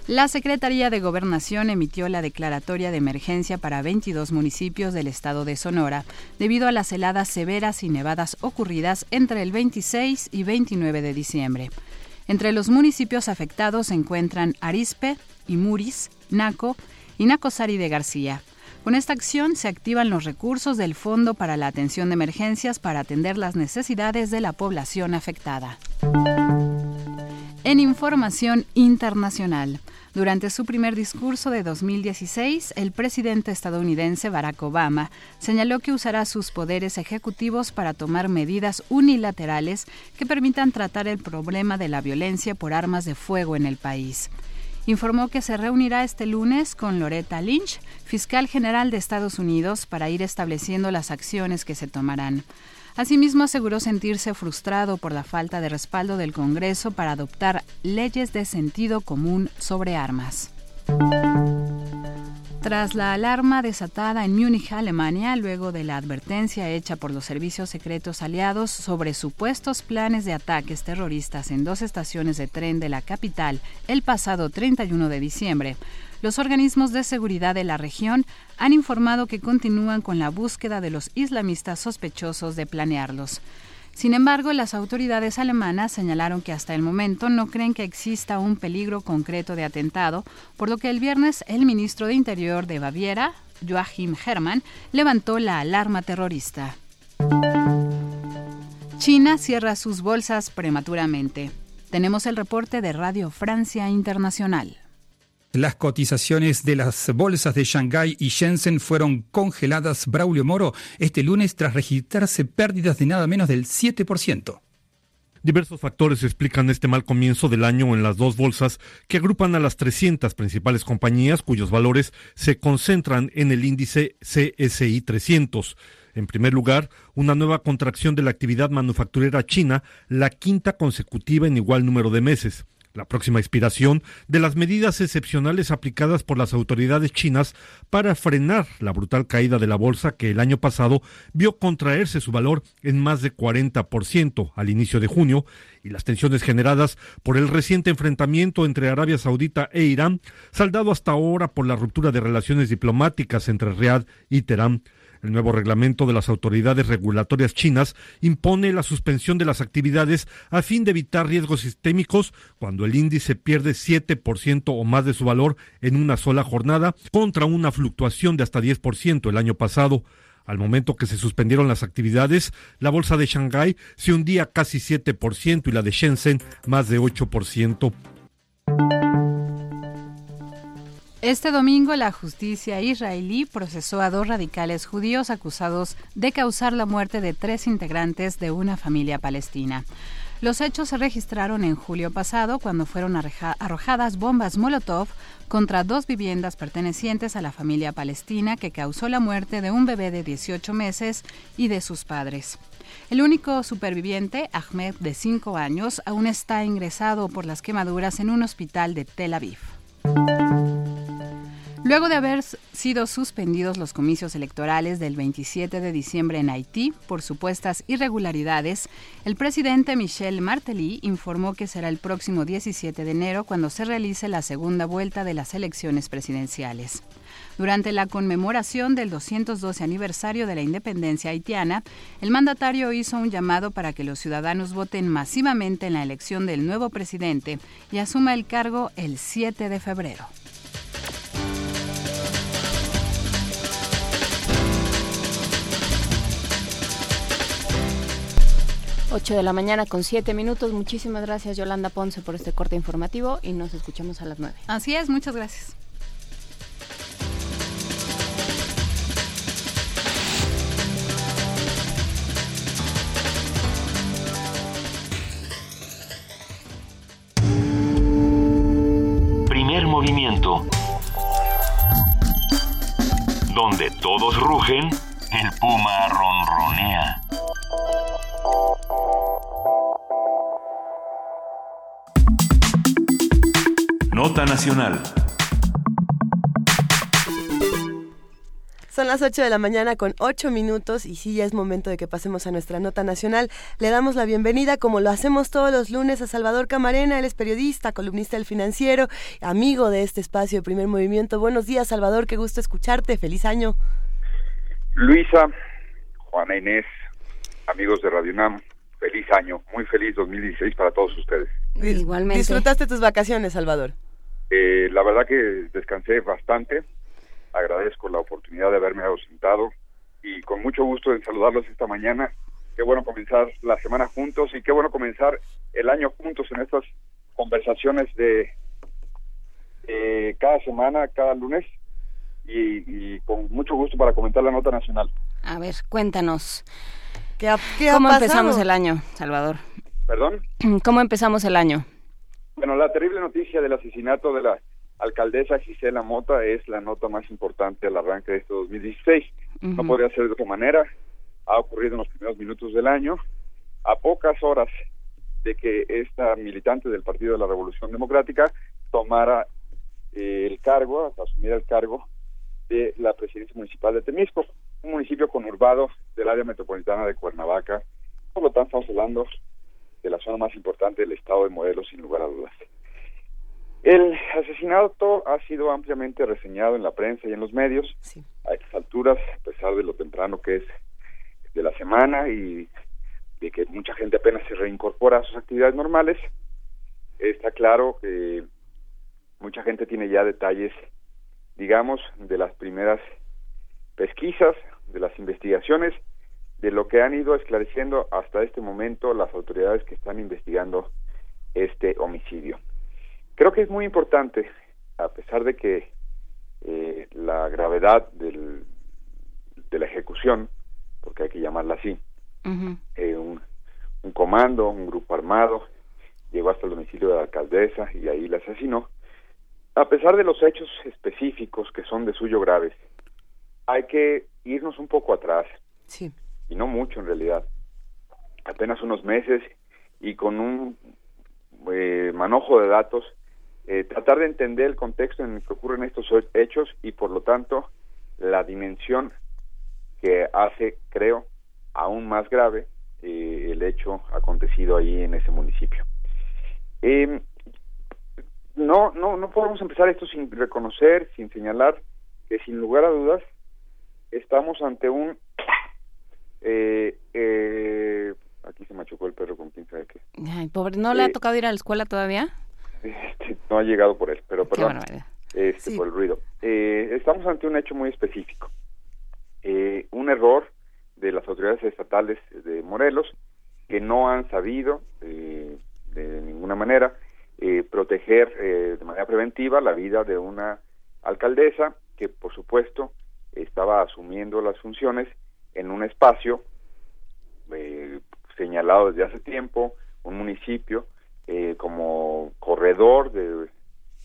La Secretaría de Gobernación emitió la declaratoria de emergencia para 22 municipios del estado de Sonora debido a las heladas severas y nevadas ocurridas entre el 26 y 29 de diciembre. Entre los municipios afectados se encuentran Arispe, Imuris, Naco y Nacosari de García. Con esta acción se activan los recursos del Fondo para la Atención de Emergencias para atender las necesidades de la población afectada. En información internacional. Durante su primer discurso de 2016, el presidente estadounidense Barack Obama señaló que usará sus poderes ejecutivos para tomar medidas unilaterales que permitan tratar el problema de la violencia por armas de fuego en el país. Informó que se reunirá este lunes con Loretta Lynch, fiscal general de Estados Unidos, para ir estableciendo las acciones que se tomarán. Asimismo, aseguró sentirse frustrado por la falta de respaldo del Congreso para adoptar leyes de sentido común sobre armas. Tras la alarma desatada en Múnich, Alemania, luego de la advertencia hecha por los servicios secretos aliados sobre supuestos planes de ataques terroristas en dos estaciones de tren de la capital el pasado 31 de diciembre, los organismos de seguridad de la región han informado que continúan con la búsqueda de los islamistas sospechosos de planearlos. Sin embargo, las autoridades alemanas señalaron que hasta el momento no creen que exista un peligro concreto de atentado, por lo que el viernes el ministro de Interior de Baviera, Joachim Herrmann, levantó la alarma terrorista. China cierra sus bolsas prematuramente. Tenemos el reporte de Radio Francia Internacional. Las cotizaciones de las bolsas de Shanghái y Shenzhen fueron congeladas, Braulio Moro, este lunes tras registrarse pérdidas de nada menos del 7%. Diversos factores explican este mal comienzo del año en las dos bolsas que agrupan a las 300 principales compañías cuyos valores se concentran en el índice CSI 300. En primer lugar, una nueva contracción de la actividad manufacturera china, la quinta consecutiva en igual número de meses la próxima expiración de las medidas excepcionales aplicadas por las autoridades chinas para frenar la brutal caída de la bolsa que el año pasado vio contraerse su valor en más de 40% al inicio de junio y las tensiones generadas por el reciente enfrentamiento entre Arabia Saudita e Irán, saldado hasta ahora por la ruptura de relaciones diplomáticas entre Riad y Teherán el nuevo reglamento de las autoridades regulatorias chinas impone la suspensión de las actividades a fin de evitar riesgos sistémicos cuando el índice pierde 7% o más de su valor en una sola jornada contra una fluctuación de hasta 10% el año pasado. Al momento que se suspendieron las actividades, la bolsa de Shanghái se hundía casi 7% y la de Shenzhen más de 8%. Este domingo la justicia israelí procesó a dos radicales judíos acusados de causar la muerte de tres integrantes de una familia palestina. Los hechos se registraron en julio pasado cuando fueron arrojadas bombas Molotov contra dos viviendas pertenecientes a la familia palestina que causó la muerte de un bebé de 18 meses y de sus padres. El único superviviente, Ahmed, de 5 años, aún está ingresado por las quemaduras en un hospital de Tel Aviv. Luego de haber sido suspendidos los comicios electorales del 27 de diciembre en Haití por supuestas irregularidades, el presidente Michel Martelly informó que será el próximo 17 de enero cuando se realice la segunda vuelta de las elecciones presidenciales. Durante la conmemoración del 212 aniversario de la independencia haitiana, el mandatario hizo un llamado para que los ciudadanos voten masivamente en la elección del nuevo presidente y asuma el cargo el 7 de febrero. 8 de la mañana con 7 minutos. Muchísimas gracias Yolanda Ponce por este corte informativo y nos escuchamos a las 9. Así es, muchas gracias. Primer movimiento. Donde todos rugen, el puma ronronea. Nota Nacional. Son las 8 de la mañana con 8 minutos y sí, ya es momento de que pasemos a nuestra nota nacional. Le damos la bienvenida, como lo hacemos todos los lunes, a Salvador Camarena. Él es periodista, columnista del financiero, amigo de este espacio de primer movimiento. Buenos días, Salvador, qué gusto escucharte. Feliz año. Luisa, Juana Inés, amigos de Radio Nam, feliz año, muy feliz 2016 para todos ustedes. Igualmente. ¿Disfrutaste tus vacaciones, Salvador? Eh, la verdad que descansé bastante, agradezco la oportunidad de haberme ausentado y con mucho gusto en saludarlos esta mañana. Qué bueno comenzar la semana juntos y qué bueno comenzar el año juntos en estas conversaciones de eh, cada semana, cada lunes, y, con mucho gusto para comentar la nota nacional. A ver, cuéntanos. ¿Qué qué ¿Cómo empezamos el año, Salvador? ¿Perdón? [clears throat] ¿Cómo empezamos el año? Bueno, la terrible noticia del asesinato de la alcaldesa Gisela Mota es la nota más importante al arranque de este 2016. No podría ser de otra manera. Ha ocurrido en los primeros minutos del año, a pocas horas de que esta militante del Partido de la Revolución Democrática tomara eh, el cargo, asumiera el cargo de la presidencia municipal de Temisco, un municipio conurbado del área metropolitana de Cuernavaca. Por lo tanto, estamos hablando de la zona más importante del estado de Morelos, sin lugar a dudas. El asesinato ha sido ampliamente reseñado en la prensa y en los medios. A estas alturas, a pesar de lo temprano que es de la semana y de que mucha gente apenas se reincorpora a sus actividades normales, está claro que mucha gente tiene ya detalles, digamos, de las primeras pesquisas, de las investigaciones, de lo que han ido esclareciendo hasta este momento las autoridades que están investigando este homicidio. Creo que es muy importante, a pesar de que eh, la gravedad del, de la ejecución, porque hay que llamarla así, eh, un, un, comando, un grupo armado, llegó hasta el domicilio de la alcaldesa y ahí la asesinó. A pesar de los hechos específicos que son de suyo graves, hay que irnos un poco atrás. Sí. Y no mucho en realidad. Apenas unos meses y con un eh, manojo de datos eh, tratar de entender el contexto en el que ocurren estos hechos y por lo tanto la dimensión que hace, creo, aún más grave eh, el hecho acontecido ahí en ese municipio. Eh, no, no, no podemos empezar esto sin reconocer, sin señalar que sin lugar a dudas estamos ante un [coughs] eh, eh, aquí se machucó el perro con quién sabe qué. Ay, pobre, ¿no le ha tocado ir a la escuela todavía? Este, no ha llegado por él, pero perdón, este, por el ruido. Eh, estamos ante un hecho muy específico. Eh, un error de las autoridades estatales de Morelos que no han sabido eh, de ninguna manera proteger de manera preventiva la vida de una alcaldesa que por supuesto estaba asumiendo las funciones en un espacio señalado desde hace tiempo, un municipio eh, como corredor de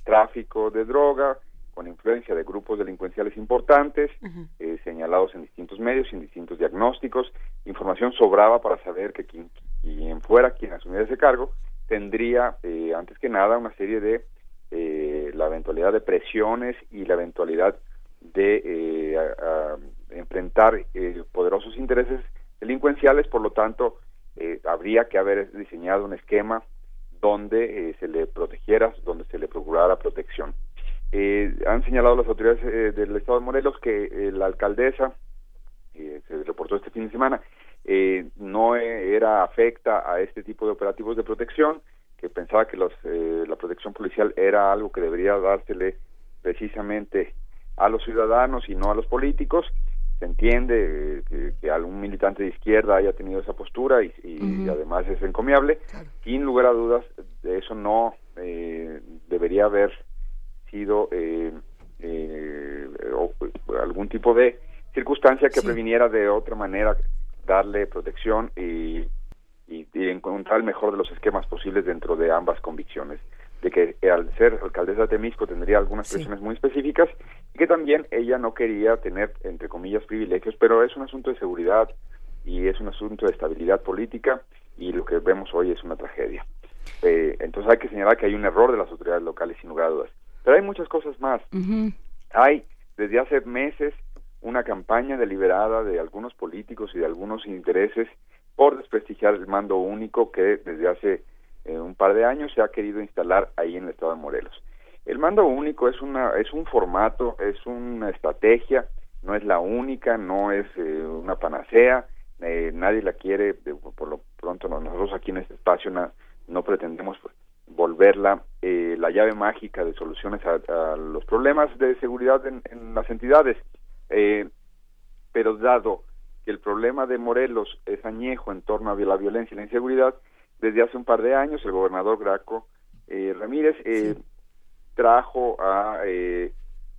tráfico de droga, con influencia de grupos delincuenciales importantes, eh, señalados en distintos medios, en distintos diagnósticos. Información sobraba para saber que quien, quien fuera quien asumiera ese cargo tendría, eh, antes que nada, una serie de la eventualidad de presiones y la eventualidad de enfrentar poderosos intereses delincuenciales, por lo tanto, habría que haber diseñado un esquema donde eh, se le protegiera, donde se le procurara protección. Eh, han señalado las autoridades eh, del Estado de Morelos que la alcaldesa, se reportó este fin de semana, no era afecta a este tipo de operativos de protección, que pensaba que los, la protección policial era algo que debería dársele precisamente a los ciudadanos y no a los políticos, se entiende que, algún militante de izquierda haya tenido esa postura y, además es encomiable. Sin lugar a dudas, eso no eh, debería haber sido eh, eh, algún tipo de circunstancia que previniera de otra manera darle protección y, y, encontrar el mejor de los esquemas posibles dentro de ambas convicciones de que al ser alcaldesa de Temisco tendría algunas presiones muy específicas y que también ella no quería tener, entre comillas, privilegios, pero es un asunto de seguridad y es un asunto de estabilidad política y lo que vemos hoy es una tragedia. Eh, entonces hay que señalar que hay un error de las autoridades locales, sin lugar a dudas. Pero hay muchas cosas más. Hay desde hace meses una campaña deliberada de algunos políticos y de algunos intereses por desprestigiar el mando único que desde hace eh, un par de años se ha querido instalar ahí en el estado de Morelos. El mando único es una es un formato, es una estrategia, no es la única, no es eh, una panacea, eh, nadie la quiere, por lo pronto nosotros aquí en este espacio no pretendemos volverla la llave mágica de soluciones a, los problemas de seguridad en, las entidades. Pero dado que el problema de Morelos es añejo en torno a la violencia y la inseguridad, desde hace un par de años el gobernador Graco Ramírez trajo a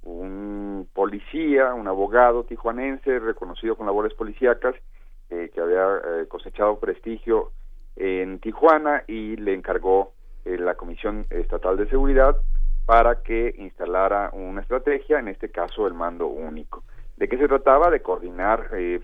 un policía, un abogado tijuanense reconocido con labores policíacas, que había cosechado prestigio en Tijuana y le encargó la Comisión Estatal de Seguridad para que instalara una estrategia, en este caso el mando único. ¿De qué se trataba? De coordinar eh,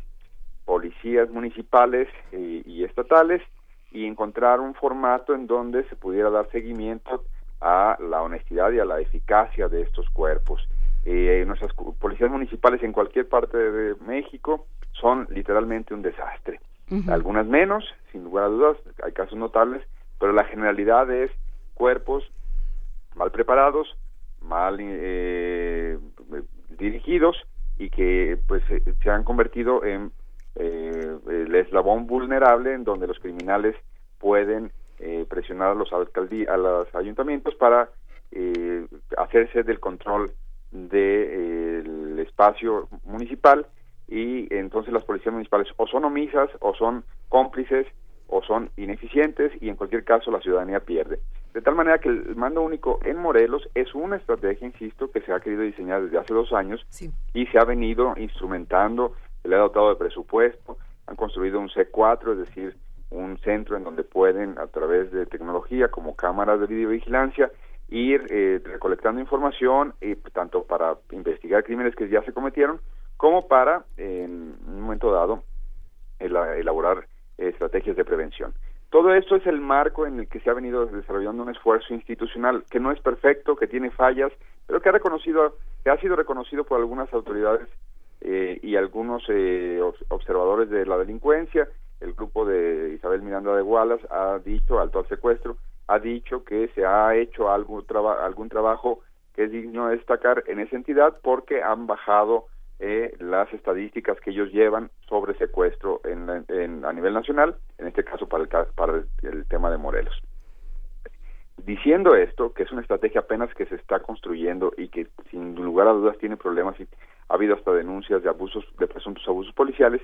policías municipales eh, y estatales y encontrar un formato en donde se pudiera dar seguimiento a la honestidad y a la eficacia de estos cuerpos. Eh, nuestras policías municipales en cualquier parte de México son literalmente un desastre. Algunas menos, sin lugar a dudas, hay casos notables, pero la generalidad es cuerpos mal preparados, mal eh, dirigidos y que pues se han convertido en eh, el eslabón vulnerable en donde los criminales pueden eh, presionar a los a los ayuntamientos para eh, hacerse del control del espacio municipal y entonces las policías municipales o son omisas o son cómplices o son ineficientes y en cualquier caso la ciudadanía pierde. De tal manera que el mando único en Morelos es una estrategia, insisto, que se ha querido diseñar desde hace dos años y se ha venido instrumentando, se le ha dotado de presupuesto, han construido un C4, es decir, un centro en donde pueden, a través de tecnología como cámaras de videovigilancia, ir eh, recolectando información, y, tanto para investigar crímenes que ya se cometieron, como para, en un momento dado, elaborar estrategias de prevención. Todo esto es el marco en el que se ha venido desarrollando un esfuerzo institucional que no es perfecto, que tiene fallas, pero que ha reconocido, que ha sido reconocido por algunas autoridades eh, y algunos eh, observadores de la delincuencia. El grupo de Isabel Miranda de Wallace ha dicho, alto al secuestro, ha dicho que se ha hecho algún, algún trabajo que es digno de destacar en esa entidad porque han bajado eh, las estadísticas que ellos llevan sobre secuestro en, a nivel nacional, en este caso para el, para tema de Morelos. Diciendo esto, que es una estrategia apenas que se está construyendo y que sin lugar a dudas tiene problemas y ha habido hasta denuncias de abusos, de presuntos abusos policiales,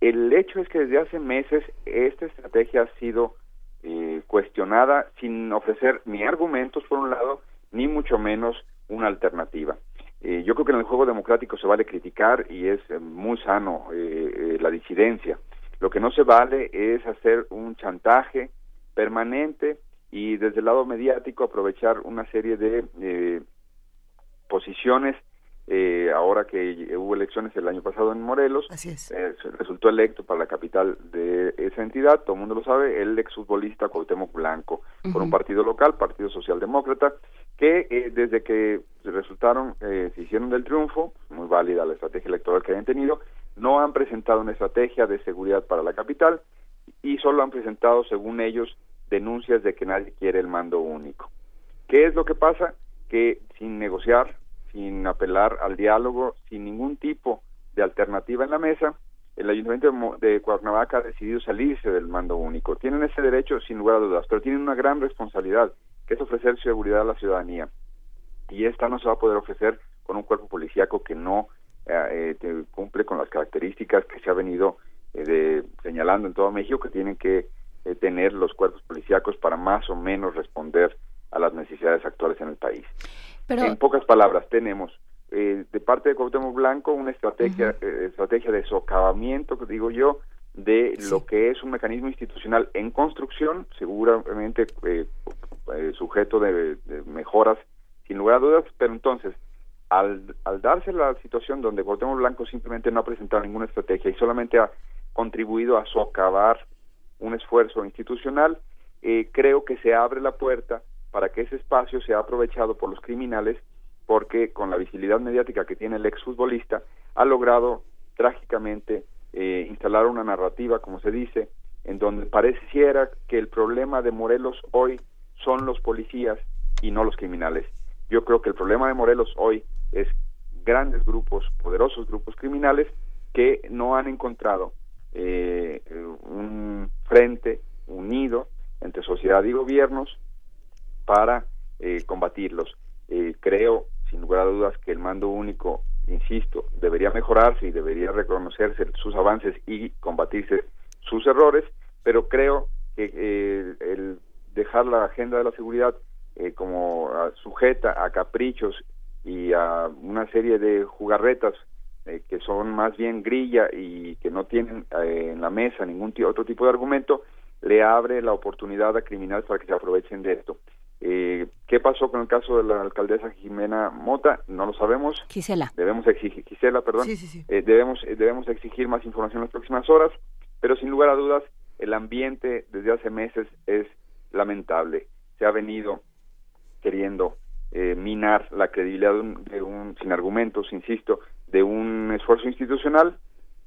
el hecho es que desde hace meses esta estrategia ha sido eh, cuestionada sin ofrecer ni argumentos por un lado, ni mucho menos una alternativa. Eh, yo creo que en el juego democrático se vale criticar y es eh, muy sano eh, la disidencia. Lo que no se vale es hacer un chantaje permanente y desde el lado mediático aprovechar una serie de posiciones eh, ahora que hubo elecciones el año pasado en Morelos, eh, resultó electo para la capital de esa entidad, todo el mundo lo sabe, el exfutbolista Cuauhtémoc Blanco, por un partido local, Partido Socialdemócrata, que eh, desde que resultaron, se hicieron del triunfo, muy válida la estrategia electoral que habían tenido, no han presentado una estrategia de seguridad para la capital y solo han presentado, según ellos, denuncias de que nadie quiere el mando único. ¿Qué es lo que pasa? Que sin negociar, sin apelar al diálogo, sin ningún tipo de alternativa en la mesa, el Ayuntamiento de Cuernavaca ha decidido salirse del mando único. Tienen ese derecho sin lugar a dudas, pero tienen una gran responsabilidad, que es ofrecer seguridad a la ciudadanía. Y esta no se va a poder ofrecer con un cuerpo policíaco que no eh, eh, cumple con las características que se ha venido eh, señalando en todo México que tienen que tener los cuerpos policíacos para más o menos responder a las necesidades actuales en el país. En pocas palabras, tenemos eh, de parte de Cuauhtémoc Blanco una estrategia, eh, estrategia de socavamiento, que digo yo, de lo que es un mecanismo institucional en construcción, seguramente eh, sujeto de, mejoras, sin lugar a dudas, pero entonces, al, al darse la situación donde Cuauhtémoc Blanco simplemente no ha presentado ninguna estrategia y solamente ha contribuido a socavar un esfuerzo institucional, creo que se abre la puerta para que ese espacio sea aprovechado por los criminales porque con la visibilidad mediática que tiene el exfutbolista ha logrado trágicamente eh, instalar una narrativa, como se dice, en donde pareciera que el problema de Morelos hoy son los policías y no los criminales. Yo creo que el problema de Morelos hoy es grandes grupos, poderosos grupos criminales que no han encontrado eh, un frente unido entre sociedad y gobiernos para eh, combatirlos. Eh, creo, sin lugar a dudas, que el mando único, insisto, debería mejorarse y debería reconocerse sus avances y combatirse sus errores, pero creo que eh, el dejar la agenda de la seguridad eh, como ah, sujeta a caprichos y a una serie de jugarretas eh, que son más bien grilla y que no tienen eh, en la mesa ningún otro tipo de argumento, le abre la oportunidad a criminales para que se aprovechen de esto. Eh, ¿Qué pasó con el caso de la alcaldesa Jimena Mota? No lo sabemos. Gisela. Debemos exigir, Gisela, perdón. Sí, sí, sí. Eh, debemos, eh, debemos exigir más información en las próximas horas, pero sin lugar a dudas, el ambiente desde hace meses es lamentable. Se ha venido queriendo eh, minar la credibilidad de un, de un, sin argumentos, insisto, de un esfuerzo institucional,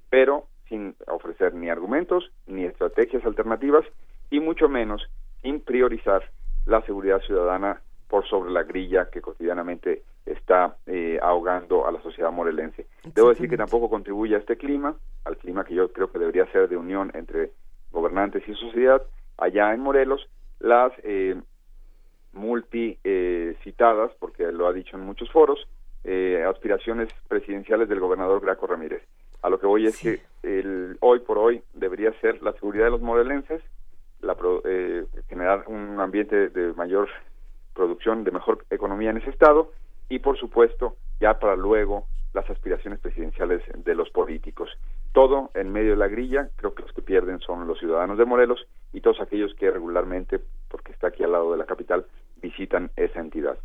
pero sin ofrecer ni argumentos ni estrategias alternativas y mucho menos sin priorizar la seguridad ciudadana por sobre la grilla que cotidianamente está eh, ahogando a la sociedad morelense. Debo decir que tampoco contribuye a este clima, al clima que yo creo que debería ser de unión entre gobernantes y sociedad. Allá en Morelos, las eh, multi eh, citadas, porque lo ha dicho en muchos foros, eh, aspiraciones presidenciales del gobernador Graco Ramírez. A lo que voy es que el, hoy por hoy debería ser la seguridad de los morelenses, la, eh, generar un ambiente de mayor producción, de mejor economía en ese estado y por supuesto ya para luego las aspiraciones presidenciales de los políticos. Todo en medio de la grilla, creo que los que pierden son los ciudadanos de Morelos y todos aquellos que regularmente, porque está aquí al lado de la capital, visitan esa entidad.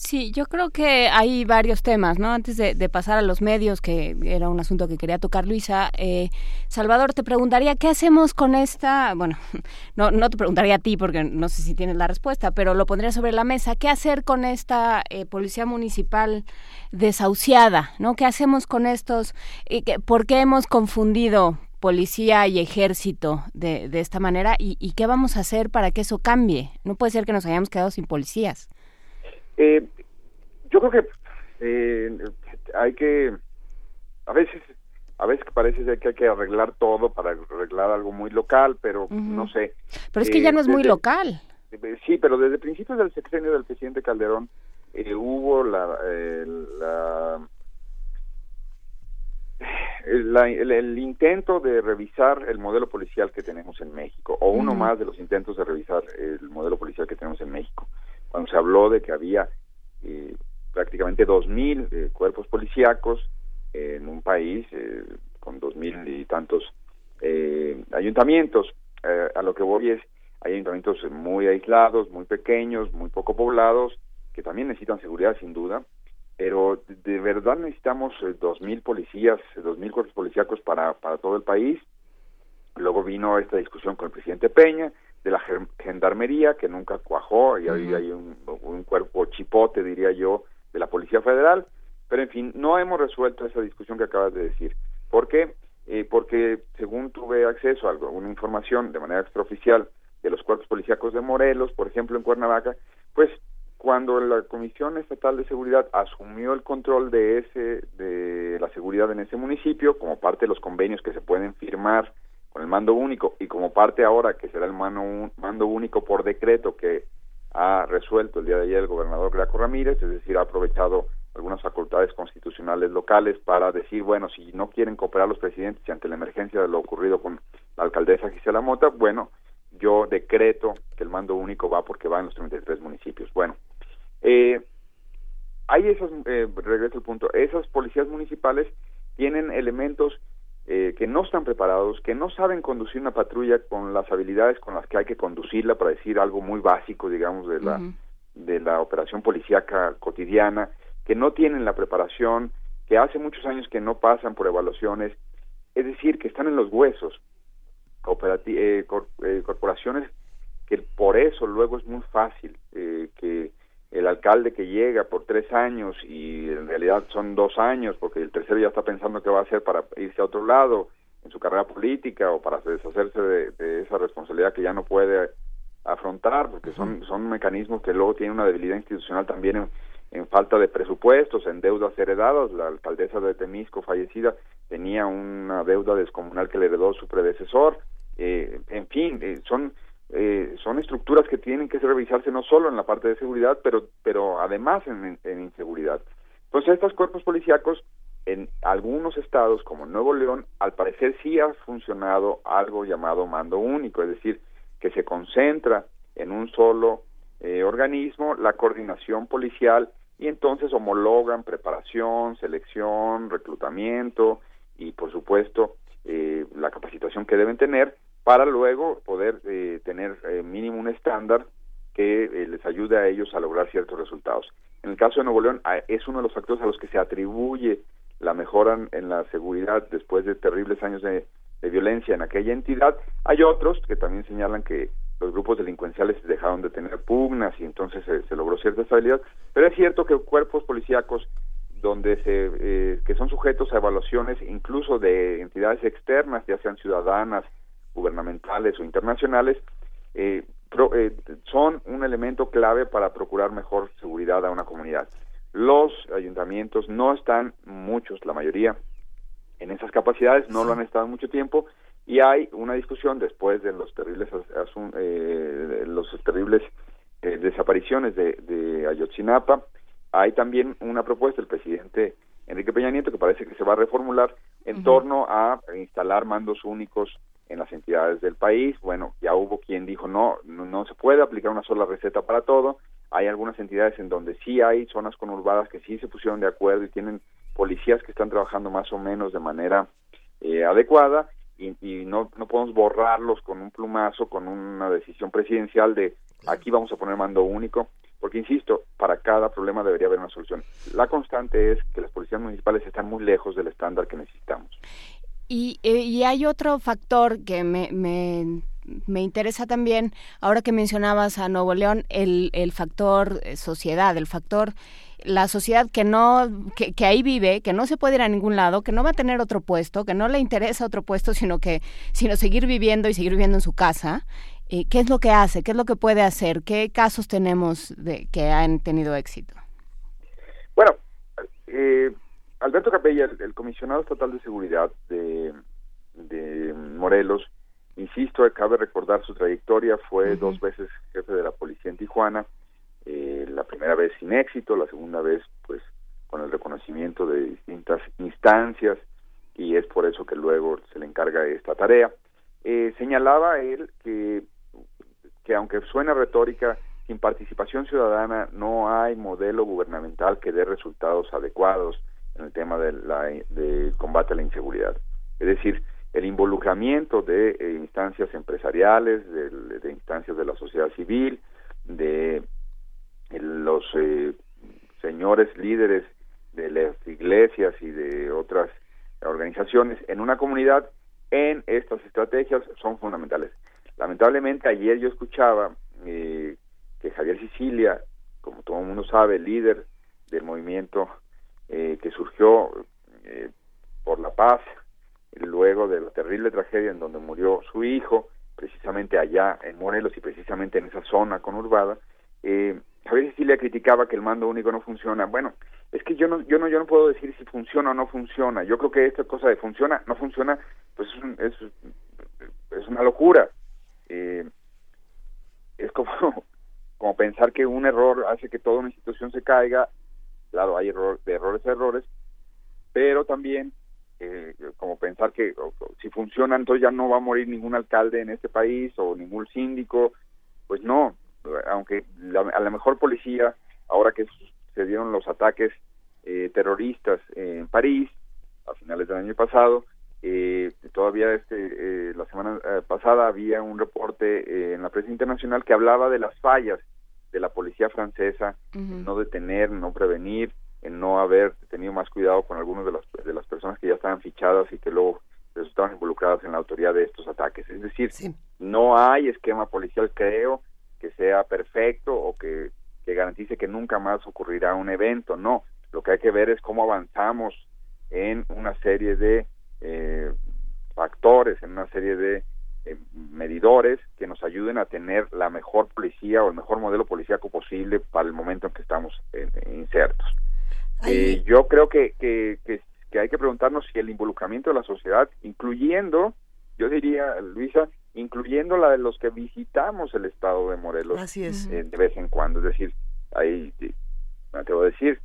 Sí, yo creo que hay varios temas, ¿no? Antes de, pasar a los medios, que era un asunto que quería tocar Luisa, eh, Salvador, te preguntaría, ¿qué hacemos con esta? Bueno, [laughs] no, no te preguntaría a ti porque no sé si tienes la respuesta, pero lo pondría sobre la mesa. ¿Qué hacer con esta eh, policía municipal desahuciada, ¿no? ¿Qué hacemos con estos? Eh, ¿Por qué hemos confundido policía y ejército de, de esta manera? ¿Y, ¿Y qué vamos a hacer para que eso cambie? No puede ser que nos hayamos quedado sin policías. Eh, yo creo que eh, hay que, a veces, a veces parece que hay que arreglar todo para arreglar algo muy local, pero no sé. Pero es que ya no es muy local. Sí, pero desde principios del sexenio del presidente Calderón eh, hubo la, la el, intento de revisar el modelo policial que tenemos en México, o uno más de los intentos de revisar el modelo policial que tenemos en México cuando se habló de que había eh, prácticamente dos mil eh, cuerpos policíacos en un país eh, con dos mil y tantos eh, ayuntamientos. Eh, a lo que voy es, hay ayuntamientos muy aislados, muy pequeños, muy poco poblados, que también necesitan seguridad sin duda, pero de verdad necesitamos dos mil policías, dos mil cuerpos policíacos para, para todo el país. Luego vino esta discusión con el presidente Peña, de la gendarmería que nunca cuajó y ahí hay un, cuerpo chipote diría yo de la policía federal pero en fin no hemos resuelto esa discusión que acabas de decir ¿por qué? Eh, porque según tuve acceso a alguna información de manera extraoficial de los cuerpos policíacos de Morelos por ejemplo en Cuernavaca pues cuando la Comisión Estatal de Seguridad asumió el control de ese de la seguridad en ese municipio como parte de los convenios que se pueden firmar con el mando único y como parte ahora que será el mando, mando único por decreto que ha resuelto el día de ayer el gobernador Graco Ramírez, es decir, ha aprovechado algunas facultades constitucionales locales para decir, bueno, si no quieren cooperar los presidentes y ante la emergencia de lo ocurrido con la alcaldesa Gisela Mota, bueno, yo decreto que el mando único va porque va en los 33 municipios. Bueno, eh, hay esos, eh, regreso al punto, esas policías municipales tienen elementos eh, que no están preparados, que no saben conducir una patrulla con las habilidades con las que hay que conducirla, para decir algo muy básico, digamos, de la, de la operación policíaca cotidiana, que no tienen la preparación, que hace muchos años que no pasan por evaluaciones, es decir, que están en los huesos. Eh, eh, corporaciones que por eso luego es muy fácil que el alcalde que llega por tres años y en realidad son dos años porque el tercero ya está pensando qué va a hacer para irse a otro lado en su carrera política o para deshacerse de, esa responsabilidad que ya no puede afrontar porque son son mecanismos que luego tienen una debilidad institucional también en, en falta de presupuestos, en deudas heredadas. La alcaldesa de Temisco, fallecida, tenía una deuda descomunal que le heredó su predecesor. Eh, en fin, eh, son eh, son estructuras que tienen que revisarse no solo en la parte de seguridad, pero, pero además en, inseguridad. Entonces, estos cuerpos policíacos en algunos estados, como Nuevo León, al parecer sí ha funcionado algo llamado mando único, es decir, que se concentra en un solo eh, organismo la coordinación policial y entonces homologan preparación, selección, reclutamiento y por supuesto eh, la capacitación que deben tener para luego poder eh, tener eh, mínimo un estándar que eh, les ayude a ellos a lograr ciertos resultados. En el caso de Nuevo León a- es uno de los factores a los que se atribuye la mejora en- la seguridad después de terribles años de, violencia en aquella entidad. Hay otros que también señalan que los grupos delincuenciales dejaron de tener pugnas y entonces se, se logró cierta estabilidad, pero es cierto que cuerpos policíacos donde se eh, que son sujetos a evaluaciones incluso de entidades externas, ya sean ciudadanas, gubernamentales o internacionales, eh, pro- eh, son un elemento clave para procurar mejor seguridad a una comunidad. Los ayuntamientos no están, muchos, la mayoría, en esas capacidades, no lo han estado mucho tiempo y hay una discusión después de los terribles as- asun- eh, los terribles eh, desapariciones de, de Ayotzinapa. Hay también una propuesta del presidente Enrique Peña Nieto que parece que se va a reformular en torno a instalar mandos únicos en las entidades del país. Bueno, ya hubo quien dijo no, no, se puede aplicar una sola receta para todo. Hay algunas entidades en donde sí hay zonas conurbadas que sí se pusieron de acuerdo y tienen policías que están trabajando más o menos de manera eh, adecuada y, y no, no podemos borrarlos con un plumazo, con una decisión presidencial de aquí vamos a poner mando único, porque insisto, para cada problema debería haber una solución. La constante es que las policías municipales están muy lejos del estándar que necesitamos. Y, eh, y hay otro factor que me, me, me interesa también, ahora que mencionabas a Nuevo León, el, el factor eh, sociedad, el factor la sociedad que no que, que ahí vive, que no se puede ir a ningún lado, que no va a tener otro puesto, que no le interesa otro puesto, sino que sino seguir viviendo y seguir viviendo en su casa. Eh, ¿Qué es lo que hace? ¿Qué es lo que puede hacer? ¿Qué casos tenemos de que han tenido éxito? Bueno, eh, Alberto Capella, el, el comisionado estatal de seguridad de, de Morelos, insisto, cabe recordar su trayectoria, fue dos veces jefe de la policía en Tijuana, eh, la primera vez sin éxito, la segunda vez pues con el reconocimiento de distintas instancias y es por eso que luego se le encarga esta tarea. Eh, señalaba él que, que aunque suena retórica, sin participación ciudadana no hay modelo gubernamental que dé resultados adecuados en el tema de la, de combate a la inseguridad. Es decir, el involucramiento de eh, instancias empresariales, de, de, instancias de la sociedad civil, de los eh, señores líderes de las iglesias y de otras organizaciones en una comunidad en estas estrategias son fundamentales. Lamentablemente ayer yo escuchaba eh, que Javier Sicilia, como todo el mundo sabe, líder del movimiento eh, que surgió eh, por la paz, luego de la terrible tragedia en donde murió su hijo, precisamente allá en Morelos y precisamente en esa zona conurbada, eh, Javier Sicilia criticaba que el mando único no funciona. Bueno, es que yo no, yo no, yo no puedo decir si funciona o no funciona. Yo creo que esta cosa de funciona, no funciona, pues es, un, es una locura. Eh, es como, [laughs] como pensar que un error hace que toda una institución se caiga. Claro, hay error, de errores a errores, pero también eh, como pensar que si funciona entonces ya no va a morir ningún alcalde en este país o ningún síndico. Pues no, aunque la, a la mejor policía, ahora que se dieron los ataques eh, terroristas en París a finales del año pasado, eh, todavía este eh, la semana pasada había un reporte en la prensa internacional que hablaba de las fallas de la policía francesa uh -huh. en no detener, no prevenir, en no haber tenido más cuidado con algunas de las de las personas que ya estaban fichadas y que luego resultaban involucradas en la autoría de estos ataques. Es decir, sí. no hay esquema policial, creo, que sea perfecto o que, que, garantice que nunca más ocurrirá un evento. No, lo que hay que ver es cómo avanzamos en una serie de eh, factores, en una serie de eh, medidores que nos ayuden a tener la mejor policía o el mejor modelo policíaco posible para el momento en que estamos eh, insertos. yo creo que, que, que, que hay que preguntarnos si el involucramiento de la sociedad, incluyendo, yo diría, Luisa, incluyendo la de los que visitamos el estado de Morelos Así es. Eh, de vez en cuando. Es decir, hay, me atrevo a decir,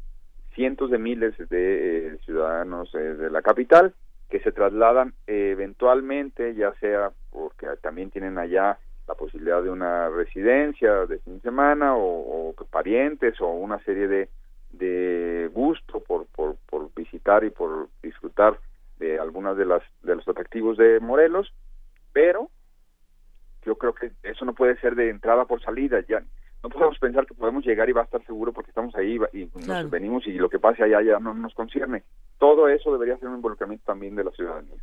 cientos de miles de eh, ciudadanos eh, de la capital que se trasladan eventualmente, ya sea porque también tienen allá la posibilidad de una residencia de fin de semana o, o parientes o una serie de, de gusto por, por, por visitar y por disfrutar de algunas de las de los atractivos de Morelos, pero yo creo que eso no puede ser de entrada por salida, ya no podemos pensar que podemos llegar y va a estar seguro porque estamos ahí y nos venimos y lo que pase allá ya no nos concierne. Todo eso debería ser un involucramiento también de la ciudadanía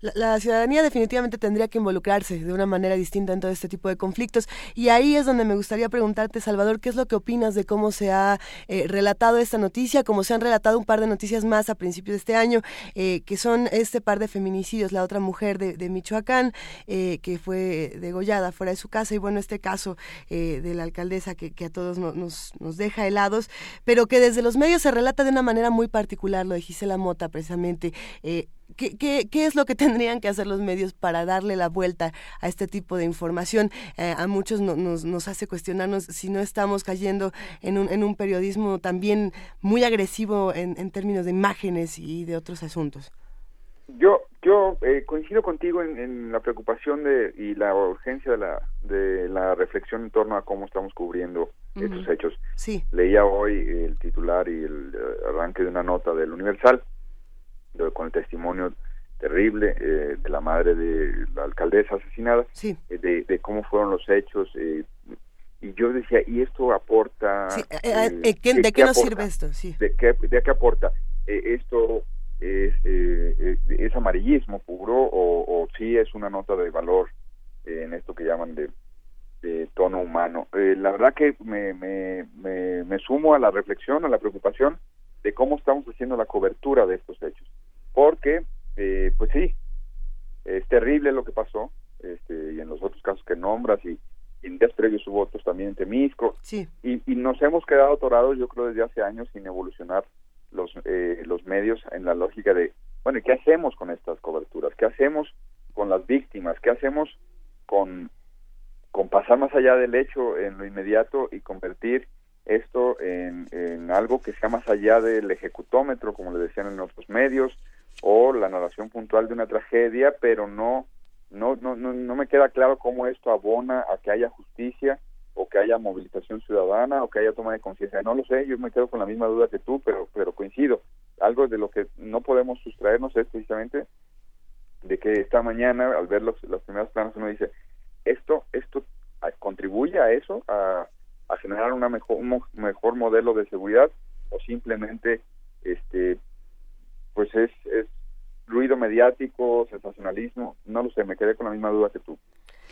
la, ciudadanía definitivamente tendría que involucrarse de una manera distinta en todo este tipo de conflictos. Y ahí es donde me gustaría preguntarte, Salvador, ¿qué es lo que opinas de cómo se ha eh, relatado esta noticia, cómo se han relatado un par de noticias más a principios de este año, eh, que son este par de feminicidios, la otra mujer de, Michoacán, eh, que fue degollada fuera de su casa, y bueno, este caso de la alcaldesa que, a todos nos, nos deja helados, pero que desde los medios se relata de una manera muy particular, lo de Gisela Mota precisamente. ¿Qué, qué, es lo que [laughs] tendrían que hacer los medios para darle la vuelta a este tipo de información? Eh, a muchos nos, nos hace cuestionarnos si no estamos cayendo en un, en un periodismo también muy agresivo en, en términos de imágenes y de otros asuntos. Yo yo eh, coincido contigo en, la preocupación de, y la urgencia de la, de la reflexión en torno a cómo estamos cubriendo estos hechos. Sí. Leía hoy el titular y el eh, arranque de una nota del Universal con el testimonio terrible eh, de la madre de la alcaldesa asesinada, sí. Eh, de, cómo fueron los hechos. Eh, y yo decía, ¿y esto aporta? ¿de, qué, nos sirve esto? Sí. ¿De, qué, ¿De qué aporta? esto es, es amarillismo puro o, o sí es una nota de valor en esto que llaman de, de tono humano. la verdad que me, me, me, me sumo a la reflexión, a la preocupación de cómo estamos haciendo la cobertura de estos hechos porque, eh, pues sí, es terrible lo que pasó, este, y en los otros casos que nombras, y, en días previos hubo otros también en Temisco, sí. y, y, nos hemos quedado atorados, yo creo, desde hace años sin evolucionar los, eh, los medios en la lógica de, bueno, ¿y qué hacemos con estas coberturas? ¿Qué hacemos con las víctimas? ¿Qué hacemos con, con pasar más allá del hecho en lo inmediato y convertir esto en, en algo que sea más allá del ejecutómetro, como le decían en otros medios, o la narración puntual de una tragedia, pero no, no, no, no, me queda claro cómo esto abona a que haya justicia o que haya movilización ciudadana o que haya toma de conciencia. No lo sé, yo me quedo con la misma duda que tú, pero, pero coincido. Algo de lo que no podemos sustraernos es precisamente de que esta mañana, al ver los, los primeros planos, uno dice, esto, esto contribuye a eso, a, a generar una mejor, un mejor modelo de seguridad o simplemente este pues es, es ruido mediático, sensacionalismo, no lo sé, me quedé con la misma duda que tú.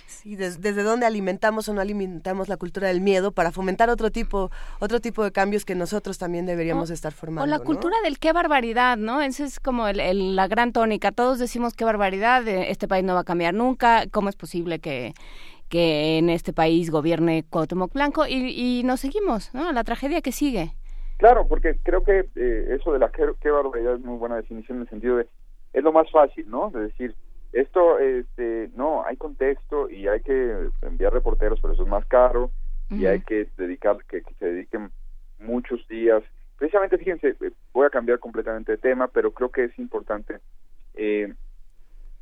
Sí, desde dónde alimentamos o no alimentamos la cultura del miedo para fomentar otro tipo, otro tipo de cambios que nosotros también deberíamos estar formando. O la cultura del qué barbaridad, ¿no? Esa es como el, la gran tónica. Todos decimos qué barbaridad, eh, este país no va a cambiar nunca, ¿cómo es posible que, que en este país gobierne Cuauhtémoc Blanco? Y, y nos seguimos, ¿no? La tragedia que sigue. Claro, porque creo que eh, eso de la qué, barbaridad es muy buena definición en el sentido de es lo más fácil, ¿no? De decir esto, este, no, hay contexto y hay que enviar reporteros, pero eso es más caro y hay que dedicar que, se dediquen muchos días. Precisamente, fíjense, eh, voy a cambiar completamente de tema, pero creo que es importante. Eh,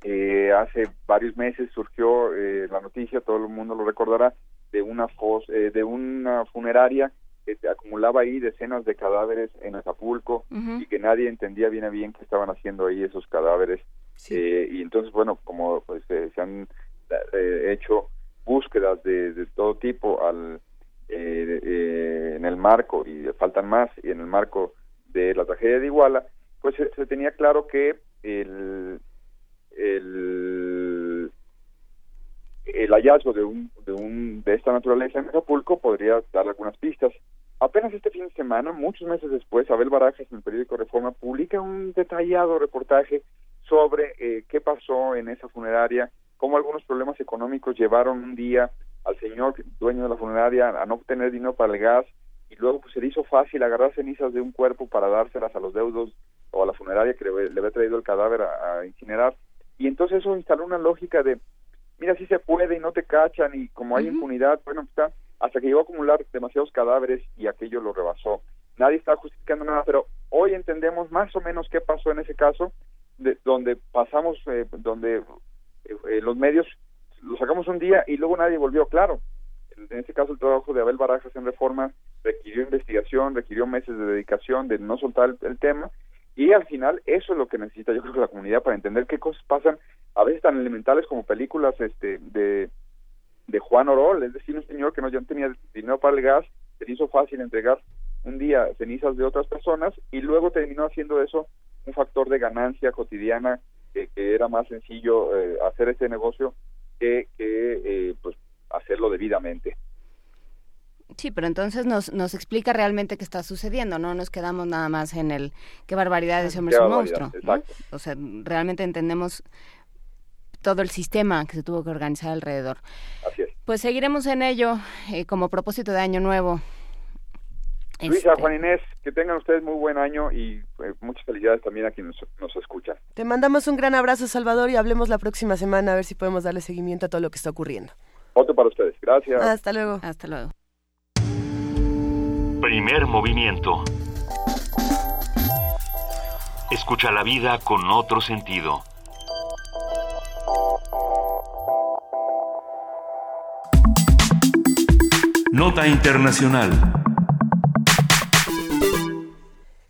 eh, hace varios meses surgió eh, la noticia, todo el mundo lo recordará, de una fos, eh, de una funeraria que se acumulaba ahí decenas de cadáveres en Acapulco y que nadie entendía bien a bien qué estaban haciendo ahí esos cadáveres. Eh, y entonces, bueno, como pues, eh, se han eh, hecho búsquedas de, todo tipo al en el marco, y faltan más, y en el marco de la tragedia de Iguala, pues se, tenía claro que el, el el hallazgo de un, de un de esta naturaleza en Acapulco podría dar algunas pistas. Apenas este fin de semana, muchos meses después, Abel Barajas en el periódico Reforma publica un detallado reportaje sobre eh, qué pasó en esa funeraria, cómo algunos problemas económicos llevaron un día al señor dueño de la funeraria a no obtener dinero para el gas y luego pues se le hizo fácil agarrar cenizas de un cuerpo para dárselas a los deudos o a la funeraria que le, había traído el cadáver a, incinerar y entonces eso instaló una lógica de mira si se puede y no te cachan y como hay impunidad bueno está hasta que llegó a acumular demasiados cadáveres y aquello lo rebasó. Nadie está justificando nada, pero hoy entendemos más o menos qué pasó en ese caso, de, donde pasamos, eh, donde eh, los medios lo sacamos un día y luego nadie volvió claro. En este caso el trabajo de Abel Barajas en reforma requirió investigación, requirió meses de dedicación, de no soltar el, tema y al final eso es lo que necesita yo creo que la comunidad para entender qué cosas pasan a veces tan elementales como películas este de de Juan Orol, es decir, un señor que no ya tenía dinero para el gas, se hizo fácil entregar un día cenizas de otras personas y luego terminó haciendo eso un factor de ganancia cotidiana que, era más sencillo eh, hacer este negocio que, que eh, pues hacerlo debidamente. Sí, pero entonces nos, nos explica realmente qué está sucediendo, no nos quedamos nada más en el qué barbaridad ese hombre es un monstruo. O sea, realmente entendemos todo el sistema que se tuvo que organizar alrededor. Así es. Pues seguiremos en ello eh, como propósito de Año Nuevo. Luisa, este Juan Inés, que tengan ustedes muy buen año y eh, muchas felicidades también a quienes nos, escuchan. Te mandamos un gran abrazo, Salvador, y hablemos la próxima semana a ver si podemos darle seguimiento a todo lo que está ocurriendo. Otro para ustedes. Gracias. Hasta luego. Hasta luego. Primer movimiento. Escucha la vida con otro sentido. Nota Internacional.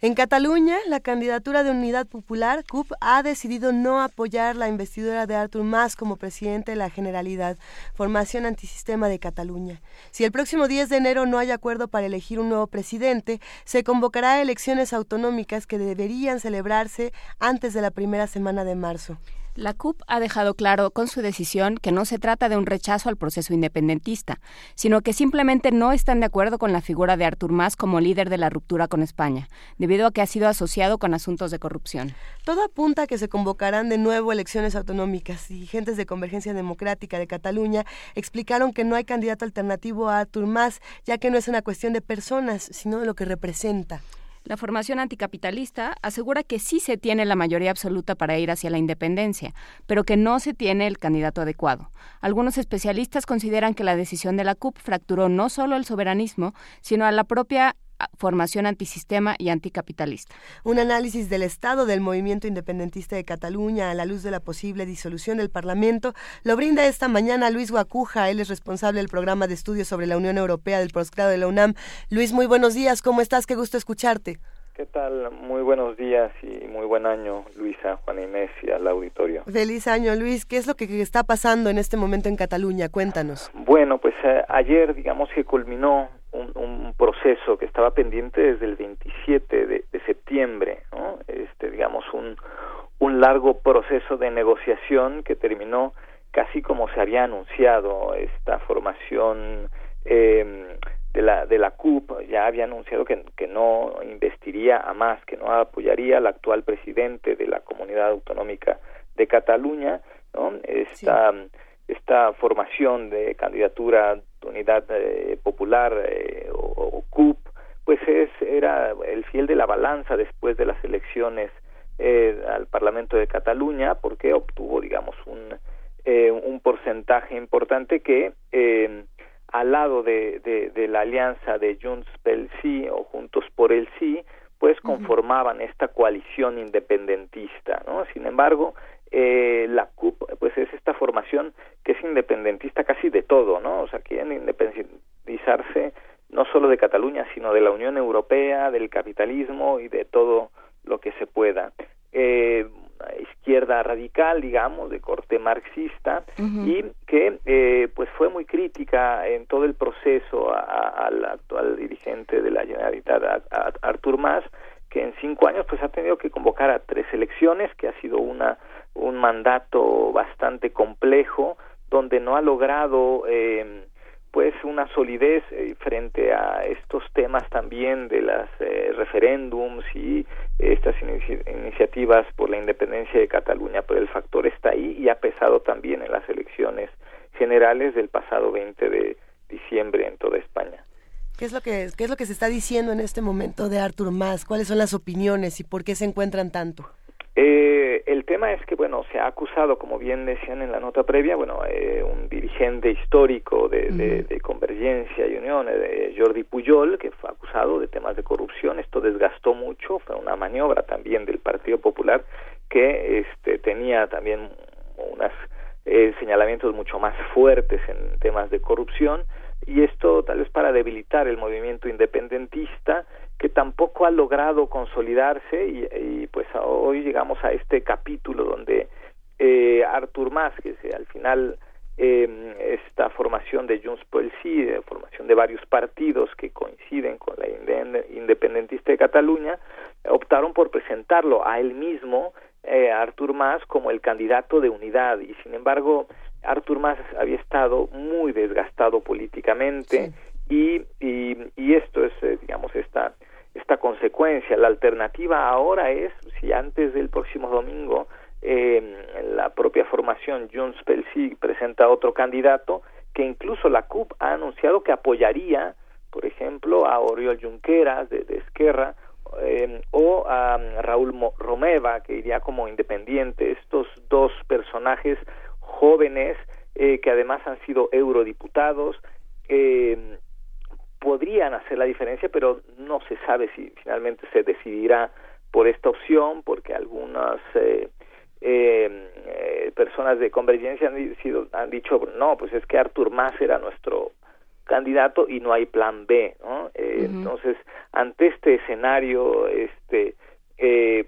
En Cataluña, la candidatura de Unidad Popular, CUP, ha decidido no apoyar la investidura de Artur Mas como presidente de la Generalidad, formación antisistema de Cataluña. Si el próximo 10 de enero no hay acuerdo para elegir un nuevo presidente, se convocará elecciones autonómicas que deberían celebrarse antes de la primera semana de marzo. La CUP ha dejado claro con su decisión que no se trata de un rechazo al proceso independentista, sino que simplemente no están de acuerdo con la figura de Artur Mas como líder de la ruptura con España, debido a que ha sido asociado con asuntos de corrupción. Todo apunta a que se convocarán de nuevo elecciones autonómicas. Dirigentes de Convergencia Democrática de Cataluña explicaron que no hay candidato alternativo a Artur Mas, ya que no es una cuestión de personas, sino de lo que representa. La formación anticapitalista asegura que sí se tiene la mayoría absoluta para ir hacia la independencia, pero que no se tiene el candidato adecuado. Algunos especialistas consideran que la decisión de la CUP fracturó no solo el soberanismo, sino a la propia formación antisistema y anticapitalista. Un análisis del estado del movimiento independentista de Cataluña a la luz de la posible disolución del Parlamento lo brinda esta mañana Luis Guacuja. Él es responsable del programa de estudios sobre la Unión Europea del posgrado de la UNAM. Luis, muy buenos días. ¿Cómo estás? Qué gusto escucharte. ¿Qué tal? Muy buenos días y muy buen año, Luisa, Juan Inés y al auditorio. Feliz año, Luis. ¿Qué es lo que está pasando en este momento en Cataluña? Cuéntanos. Bueno, pues eh, ayer, digamos que culminó un, proceso que estaba pendiente desde el 27 de, septiembre, ¿no? Este, digamos, un, un largo proceso de negociación que terminó casi como se había anunciado esta formación eh, de la de la CUP ya había anunciado que, que no investiría a más, que no apoyaría al actual presidente de la Comunidad Autonómica de Cataluña, ¿no? Esta esta formación de candidatura de unidad eh, popular eh, o, CUP, pues es era el fiel de la balanza después de las elecciones eh, al Parlamento de Cataluña, porque obtuvo, digamos, un un porcentaje importante que al lado de, de, la alianza de Junts pel Sí o Juntos por el Sí, pues conformaban esta coalición independentista, ¿no? Sin embargo, eh, la CUP, pues es esta formación que es independentista casi de todo, ¿no? O sea, quieren independizarse no solo de Cataluña, sino de la Unión Europea, del capitalismo y de todo lo que se pueda. Eh, izquierda radical, digamos, de corte marxista, y que eh, pues fue muy crítica en todo el proceso al actual dirigente de la Generalitat, a, Artur Mas, que en cinco años pues ha tenido que convocar a tres elecciones, que ha sido una un mandato bastante complejo, donde no ha logrado eh, pues una solidez eh, frente a estos temas también de las eh, referéndums y estas iniciativas por la independencia de Cataluña, pero el factor está ahí y ha pesado también en las elecciones generales del pasado 20 de diciembre en toda España. ¿Qué es lo que qué es lo que se está diciendo en este momento de Artur Mas? ¿Cuáles son las opiniones y por qué se encuentran tanto? Eh, el tema es que, bueno, se ha acusado, como bien decían en la nota previa, bueno, eh, un dirigente histórico de, de, Convergencia y Unión, de Jordi Pujol, que fue acusado de temas de corrupción. Esto desgastó mucho, fue una maniobra también del Partido Popular que este, tenía también unas eh, señalamientos mucho más fuertes en temas de corrupción y esto tal vez para debilitar el movimiento independentista que tampoco ha logrado consolidarse y, pues hoy llegamos a este capítulo donde eh, Artur Mas, que al final eh, esta formación de Junts pel Sí, de formación de varios partidos que coinciden con la independentista de Cataluña, optaron por presentarlo a él mismo, eh, Artur Mas, como el candidato de unidad. Y sin embargo Artur Mas había estado muy desgastado políticamente y, y, esto es, eh, digamos, esta, esta consecuencia. La alternativa ahora es, si antes del próximo domingo eh, la propia formación Junts pel Sí presenta otro candidato, que incluso la CUP ha anunciado que apoyaría, por ejemplo, a Oriol Junqueras de, Esquerra eh, o a Raúl Romeva, que iría como independiente. Estos dos personajes jóvenes eh, que además han sido eurodiputados, eh, podrían hacer la diferencia, pero no se sabe si finalmente se decidirá por esta opción, porque algunas eh, eh, personas de convergencia han, sido, han dicho, no, pues es que Artur Mas era nuestro candidato y no hay plan B, ¿no? Entonces, ante este escenario, este,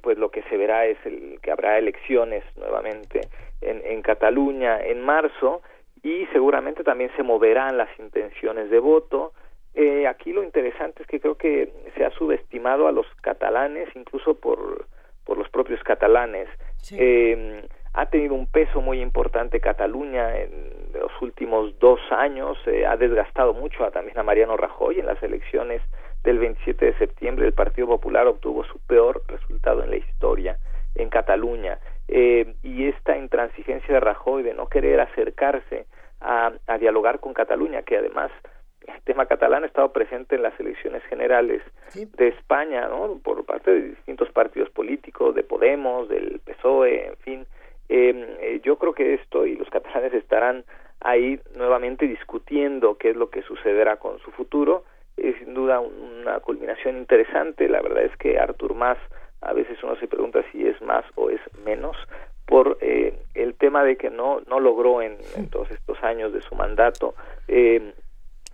pues lo que se verá es el que habrá elecciones nuevamente en, en Cataluña en marzo y seguramente también se moverán las intenciones de voto. Eh, aquí lo interesante es que creo que se ha subestimado a los catalanes, incluso por, por los propios catalanes. Eh, ha tenido un peso muy importante Cataluña en los últimos dos años, eh, ha desgastado mucho a, también a Mariano Rajoy en las elecciones del 27 de septiembre. El Partido Popular obtuvo su peor resultado en la historia en Cataluña eh, y esta intransigencia de Rajoy de no querer acercarse a, dialogar con Cataluña, que además el tema catalán ha estado presente en las elecciones generales de España, ¿no? por parte de distintos partidos políticos, de Podemos, del PSOE, en fin. Em, eh, yo creo que esto y los catalanes estarán ahí nuevamente discutiendo qué es lo que sucederá con su futuro. Es sin duda una culminación interesante. La verdad es que Artur Mas a veces uno se pregunta si es más o es menos por eh, el tema de que no no logró en, todos estos años de su mandato eh,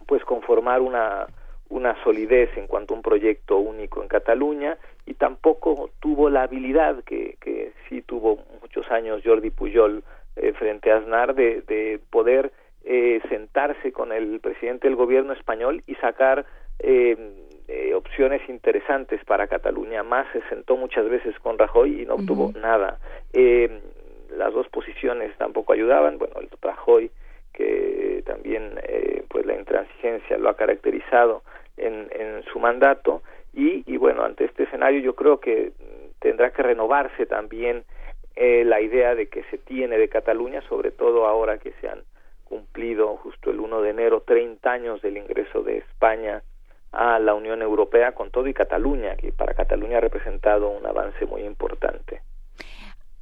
pues conformar una una solidez en cuanto a un proyecto único en Cataluña y tampoco tuvo la habilidad que, que sí tuvo muchos años Jordi Pujol eh, frente a Aznar de, de poder eh, sentarse con el presidente del gobierno español y sacar eh, eh, opciones interesantes para Cataluña. Más se sentó muchas veces con Rajoy y no obtuvo nada. Eh, las dos posiciones tampoco ayudaban. Bueno, el Rajoy que también eh, pues la intransigencia lo ha caracterizado en, en su mandato y, y bueno ante este escenario yo creo que tendrá que renovarse también eh, la idea de que se tiene de Cataluña sobre todo ahora que se han cumplido justo el 1 de enero 30 años del ingreso de España a la Unión Europea con todo y Cataluña, que para Cataluña ha representado un avance muy importante.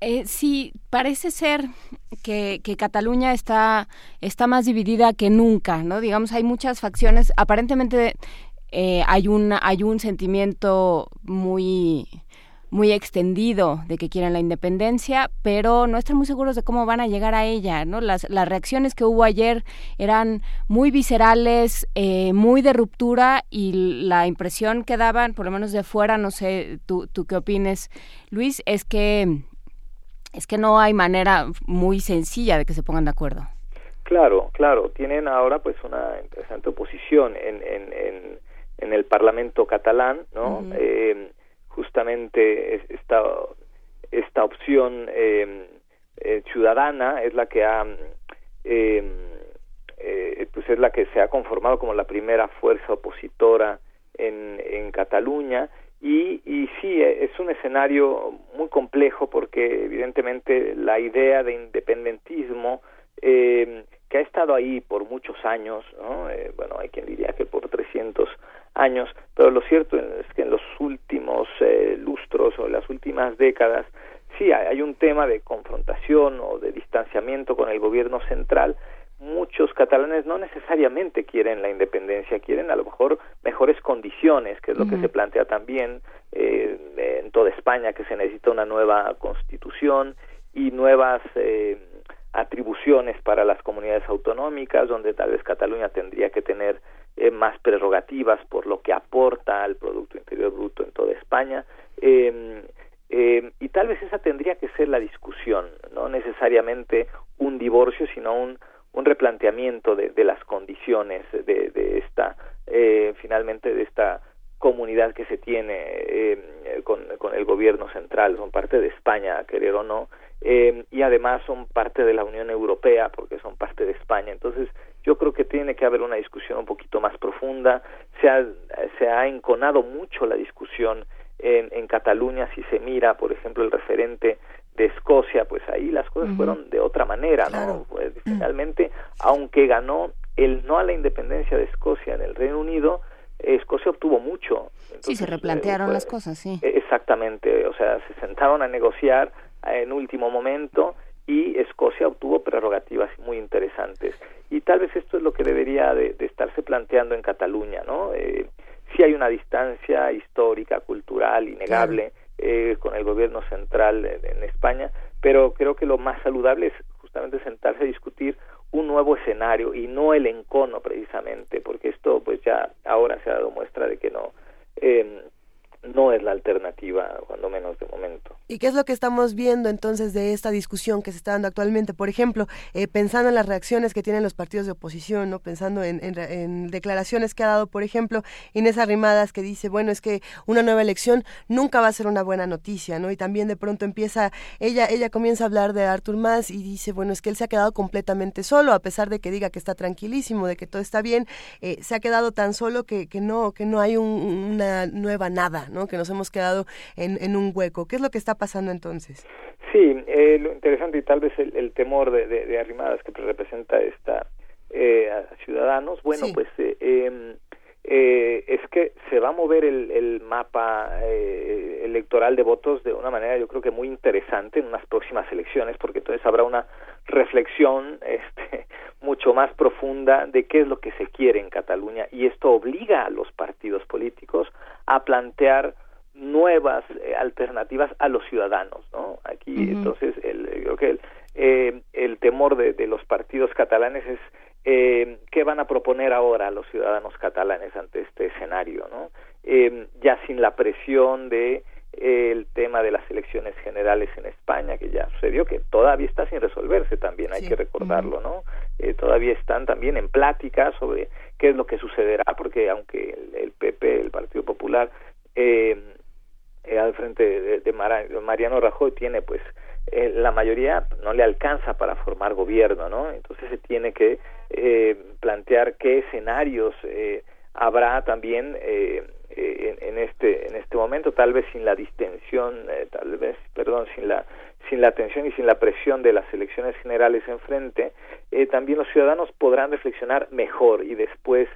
Eh, sí, parece ser que, Cataluña está, está más dividida que nunca, ¿no? Digamos, hay muchas facciones. Aparentemente eh, hay, un, hay un sentimiento muy muy extendido de que quieren la independencia, pero no están muy seguros de cómo van a llegar a ella, ¿no? Las, las reacciones que hubo ayer eran muy viscerales, eh, muy de ruptura y la impresión que daban, por lo menos de fuera, no sé, tú, tú qué opines, Luis, es que es que no hay manera muy sencilla de que se pongan de acuerdo. Claro, claro, tienen ahora pues una interesante oposición en, en, en, en el Parlamento catalán, ¿no? justamente esta, esta opción eh, eh, ciudadana es la que ha em, eh, pues es la que se ha conformado como la primera fuerza opositora en, en Cataluña y, y sí es un escenario muy complejo porque evidentemente la idea de independentismo eh, que ha estado ahí por muchos años, ¿no? Eh, bueno, hay quien diría que por 300 años, pero lo cierto es que en los últimos eh, lustros o las últimas décadas sí hay un tema de confrontación o de distanciamiento con el gobierno central. Muchos catalanes no necesariamente quieren la independencia, quieren a lo mejor mejores condiciones, que es lo que se plantea también eh, en toda España, que se necesita una nueva constitución y nuevas eh, atribuciones para las comunidades autonómicas, donde tal vez Cataluña tendría que tener eh, más prerrogativas por lo que aporta al Producto Interior Bruto en toda España. Eh, eh, y tal vez esa tendría que ser la discusión, no necesariamente un divorcio, sino un, un replanteamiento de, de las condiciones de, de esta, eh, finalmente, de esta comunidad que se tiene eh, con, con, el gobierno central, son parte de España, querer o no, eh, y además son parte de la Unión Europea porque son parte de España. Entonces, yo creo que tiene que haber una discusión un poquito más profunda. Se ha, se ha enconado mucho la discusión en, en Cataluña, si se mira, por ejemplo, el referente de Escocia, pues ahí las cosas uh -huh. fueron de otra manera, ¿no? Pues, finalmente, aunque ganó el no a la independencia de Escocia en el Reino Unido, Escocia obtuvo mucho. Entonces, sí, se replantearon eh, las cosas, sí. Exactamente, o sea, se sentaron a negociar en último momento y Escocia obtuvo prerrogativas muy interesantes. Y tal vez esto es lo que debería de, de estarse planteando en Cataluña, ¿no? Eh, sí hay una distancia histórica, cultural, innegable eh, con el gobierno central en, España, pero creo que lo más saludable es justamente sentarse a discutir un nuevo escenario y no el encono precisamente, porque esto pues ya ahora se ha dado muestra de que no. Eh, no es la alternativa, cuando menos de momento. ¿Y qué es lo que estamos viendo entonces de esta discusión que se está dando actualmente? Por ejemplo, eh, pensando en las reacciones que tienen los partidos de oposición, no pensando en, en, en, declaraciones que ha dado, por ejemplo, Inés Arrimadas, que dice, bueno, es que una nueva elección nunca va a ser una buena noticia, ¿no? Y también de pronto empieza, ella, ella comienza a hablar de Artur Mas y dice, bueno, es que él se ha quedado completamente solo, a pesar de que diga que está tranquilísimo, de que todo está bien, eh, se ha quedado tan solo que, que no, que no hay un, una nueva nada, ¿no? Que nos hemos quedado en, en, un hueco. ¿Qué es lo que está pasando entonces? Sí, eh, lo interesante y tal vez el, el temor de, de, de, Arrimadas que representa esta eh, a Ciudadanos, bueno, sí. pues eh, em, eh, es que se va a mover el, el mapa eh, electoral de votos de una manera yo creo que muy interesante en unas próximas elecciones porque entonces habrá una reflexión este, [laughs] mucho más profunda de qué es lo que se quiere en Cataluña y esto obliga a los partidos políticos a plantear nuevas eh, alternativas a los ciudadanos, ¿no? Aquí, uh -huh. entonces, el, creo que el, eh, el temor de, de, los partidos catalanes es eh, qué van a proponer ahora a los ciudadanos catalanes ante este escenario, ¿no? Eh, ya sin la presión de el tema de las elecciones generales en España, que ya sucedió, que todavía está sin resolverse también, hay sí. que recordarlo, ¿no? Eh, todavía están también en plática sobre qué es lo que sucederá, porque aunque el, el PP, el Partido Popular, eh, eh, al frente de, de, Mariano Rajoy tiene pues eh, la mayoría no le alcanza para formar gobierno, ¿no? Entonces se tiene que eh, plantear qué escenarios eh, habrá también eh, en, en, este en este momento, tal vez sin la distensión, tal vez, perdón, sin la sin la tensión y sin la presión de las elecciones generales enfrente, también los ciudadanos podrán reflexionar mejor y después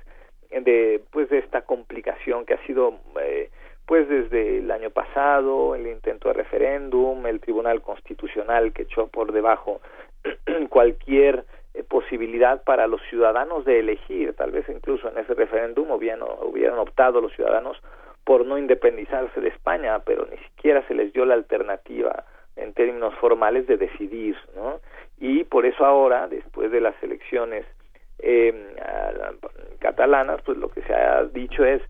de pues de esta complicación que ha sido eh, pues desde el año pasado, el intento de referéndum, el Tribunal Constitucional que echó por debajo [clears throat] cualquier eh, posibilidad para los ciudadanos de elegir, tal vez incluso en ese referéndum hubieran, hubieran optado los ciudadanos por no independizarse de España, pero ni siquiera se les dio la alternativa en términos formales de decidir, ¿no? Y por eso ahora, después de las elecciones eh, catalanas, pues lo que se ha dicho es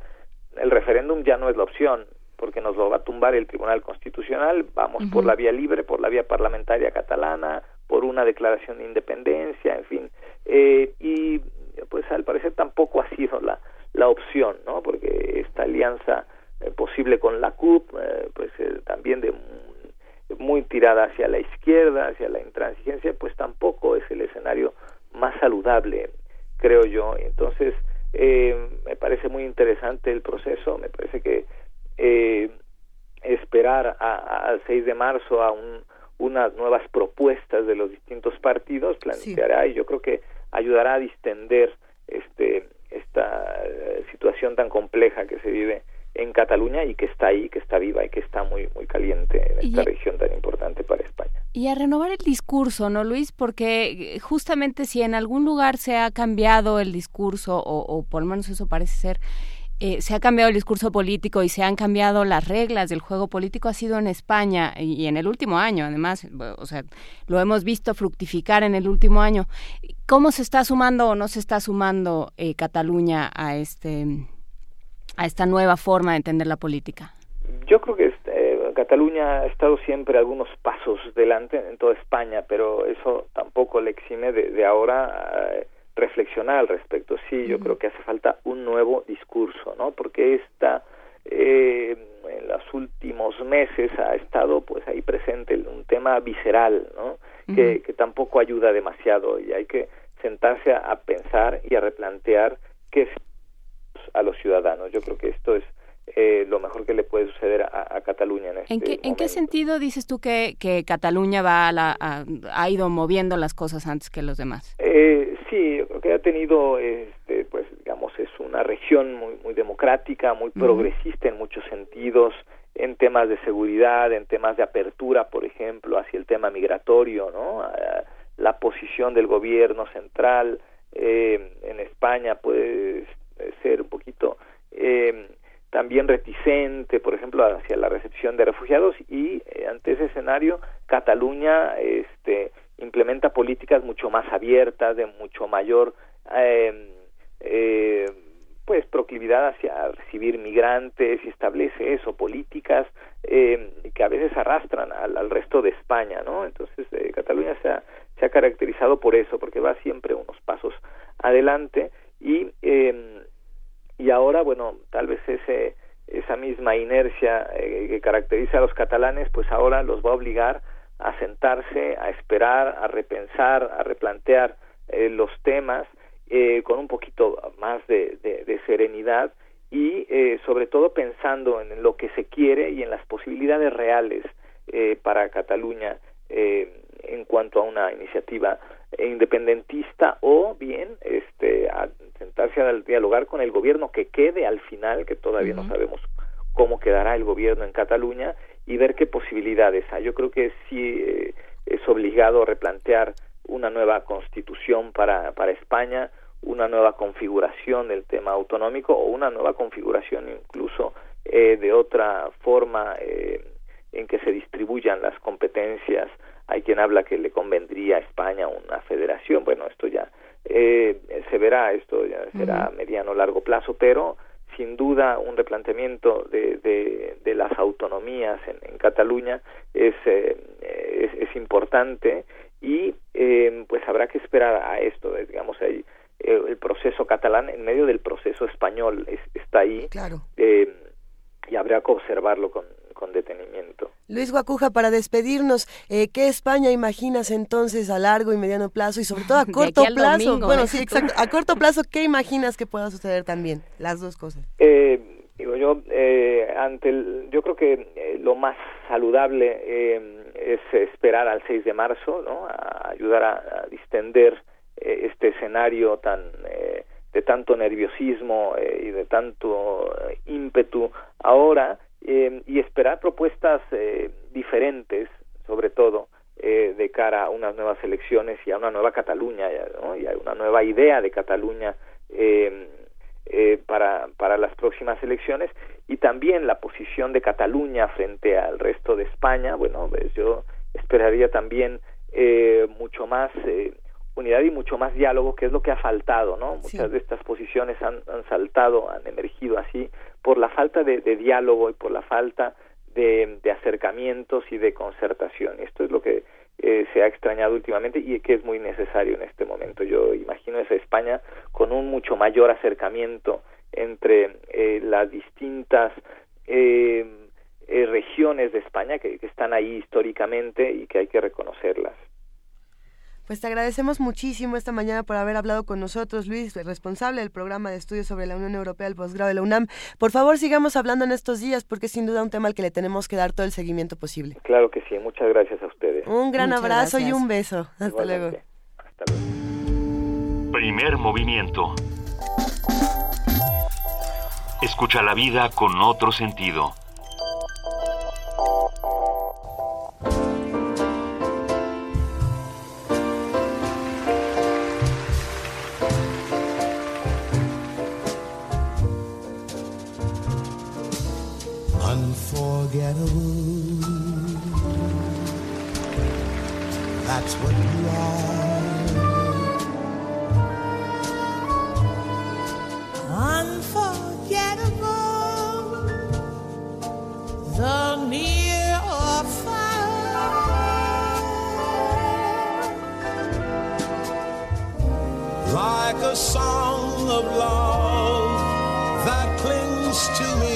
el referéndum ya no es la opción, porque nos lo va a tumbar el Tribunal Constitucional, vamos uh -huh. por la vía libre, por la vía parlamentaria catalana, por una declaración de independencia, en fin, eh, y pues al parecer tampoco ha sido la, la opción, ¿no? Porque esta alianza eh, posible con la CUP, eh, pues eh, también de muy tirada hacia la izquierda, hacia la intransigencia, pues tampoco es el escenario más saludable, creo yo. Entonces, me parece muy interesante el proceso, me parece que esperar al 6 de marzo a un, unas nuevas propuestas de los distintos partidos planteará sí. y yo creo que ayudará a distender este esta eh, situación tan compleja que se vive en Cataluña y que está ahí, que está viva y que está muy muy caliente en esta y, región tan importante para España. Y a renovar el discurso, ¿no, Luis? Porque eh, justamente si en algún lugar se ha cambiado el discurso, o, o por lo menos eso parece ser, eh, se ha cambiado el discurso político y se han cambiado las reglas del juego político ha sido en España y, en el último año, además, o sea, lo hemos visto fructificar en el último año. ¿Cómo se está sumando o no se está sumando eh, Cataluña a este a esta nueva forma de entender la política? Yo creo que eh, Cataluña ha estado siempre algunos pasos delante en toda España, pero eso tampoco le exime de, ahora reflexionar al respecto. Sí, yo creo que hace falta un nuevo discurso, ¿no? Porque esta eh, en los últimos meses ha estado pues ahí presente un tema visceral, ¿no? que, que, tampoco ayuda demasiado y hay que sentarse a, pensar y a replantear qué es a los ciudadanos. Yo creo que esto es eh, lo mejor que le puede suceder a, Cataluña en este ¿En qué, ¿En qué sentido dices tú que, que Cataluña va ha ido moviendo las cosas antes que los demás? Eh, sí, creo que ha tenido, este, pues digamos, es una región muy, muy democrática, muy progresista en muchos sentidos, en temas de seguridad, en temas de apertura, por ejemplo, hacia el tema migratorio, ¿no? la posición del gobierno central eh, en España puede ser un poquito eh, también reticente, por ejemplo, hacia la recepción de refugiados y eh, ante ese escenario Cataluña este, implementa políticas mucho más abiertas, de mucho mayor em, eh, pues proclividad hacia recibir migrantes y establece eso, políticas eh, que a veces arrastran al, resto de España, ¿no? Entonces eh, Cataluña se ha, caracterizado por eso, porque va siempre unos pasos adelante y eh, y ahora, bueno, tal vez ese, esa misma inercia eh, que caracteriza a los catalanes, pues ahora los va a obligar sentarse, a esperar, a repensar, a replantear eh, los temas eh, con un poquito más de, de, serenidad y sobre todo pensando en lo que se quiere y en las posibilidades reales para Cataluña en cuanto a una iniciativa independentista o bien este a sentarse a dialogar con el gobierno que quede al final que todavía no sabemos cómo quedará el gobierno en Cataluña y ver qué posibilidades hay. Yo creo que sí eh, es obligado replantear una nueva constitución para para España una nueva configuración del tema autonómico o una nueva configuración incluso eh, de otra forma eh, en que se distribuyan las competencias. Hay quien habla que le convendría a España una federación. Bueno, esto ya eh, se verá, esto ya será a mediano largo plazo, pero sin duda un replanteamiento de, de, las autonomías en, Cataluña es, eh, es, es, importante y eh, pues habrá que esperar a esto, digamos, el, el proceso catalán en medio del proceso español está ahí claro. y habrá que observarlo con, con detenimiento. Luis Guacuja, para despedirnos, eh, ¿qué España imaginas entonces a largo y mediano plazo y sobre todo a [laughs] corto plazo? bueno, ¿eh? sí, exacto. A corto plazo, ¿qué imaginas que pueda suceder también? Las dos cosas. Eh, digo yo, eh, ante el, yo creo que lo más saludable es esperar al 6 de marzo, ¿no? A ayudar a, distender este escenario tan de tanto nerviosismo y de tanto ímpetu ahora eh, y esperar propuestas eh, diferentes, sobre todo, eh, de cara a unas nuevas elecciones y a una nueva Cataluña y a una nueva idea de Cataluña eh, eh, para, para las próximas elecciones y también la posición de Cataluña frente al resto de España. Bueno, pues yo esperaría también eh, mucho más unidad y mucho más diálogo, que es lo que ha faltado, ¿no? Muchas de estas posiciones han, han saltado, han emergido así por la falta de, diálogo y por la falta de, acercamientos y de concertación. Esto es lo que eh, se ha extrañado últimamente y que es muy necesario en este momento. Yo imagino esa España con un mucho mayor acercamiento entre eh, las distintas eh, regiones de España que están ahí históricamente y que hay que reconocerlas. Pues te agradecemos muchísimo esta mañana por haber hablado con nosotros, Luis, responsable del programa de estudios sobre la Unión Europea del posgrado de la UNAM. Por favor, sigamos hablando en estos días porque es sin duda un tema al que le tenemos que dar todo el seguimiento posible. Claro que sí, muchas gracias a ustedes. Un gran abrazo y un beso. Hasta luego. Hasta luego. Primer movimiento. Escucha la vida con otro sentido. Unforgettable. That's what you are. Unforgettable. The near or far. Like a song of love that clings to me.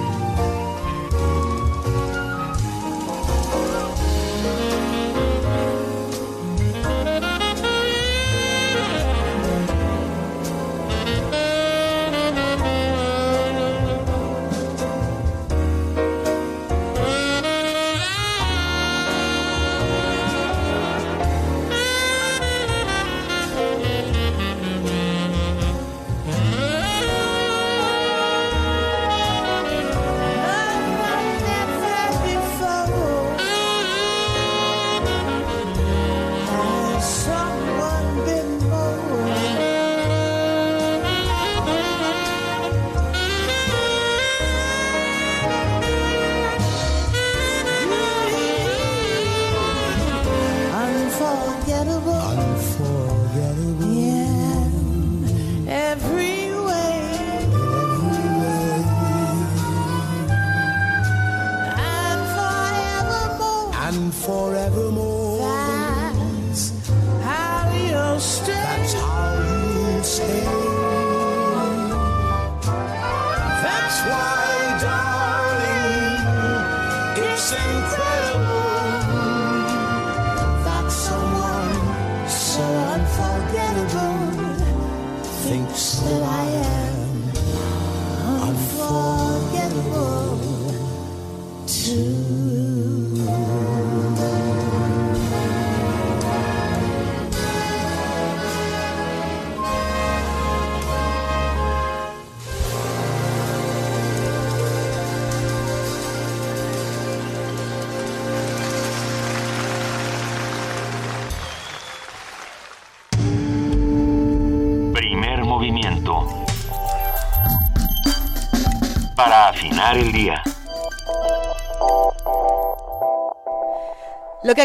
El día.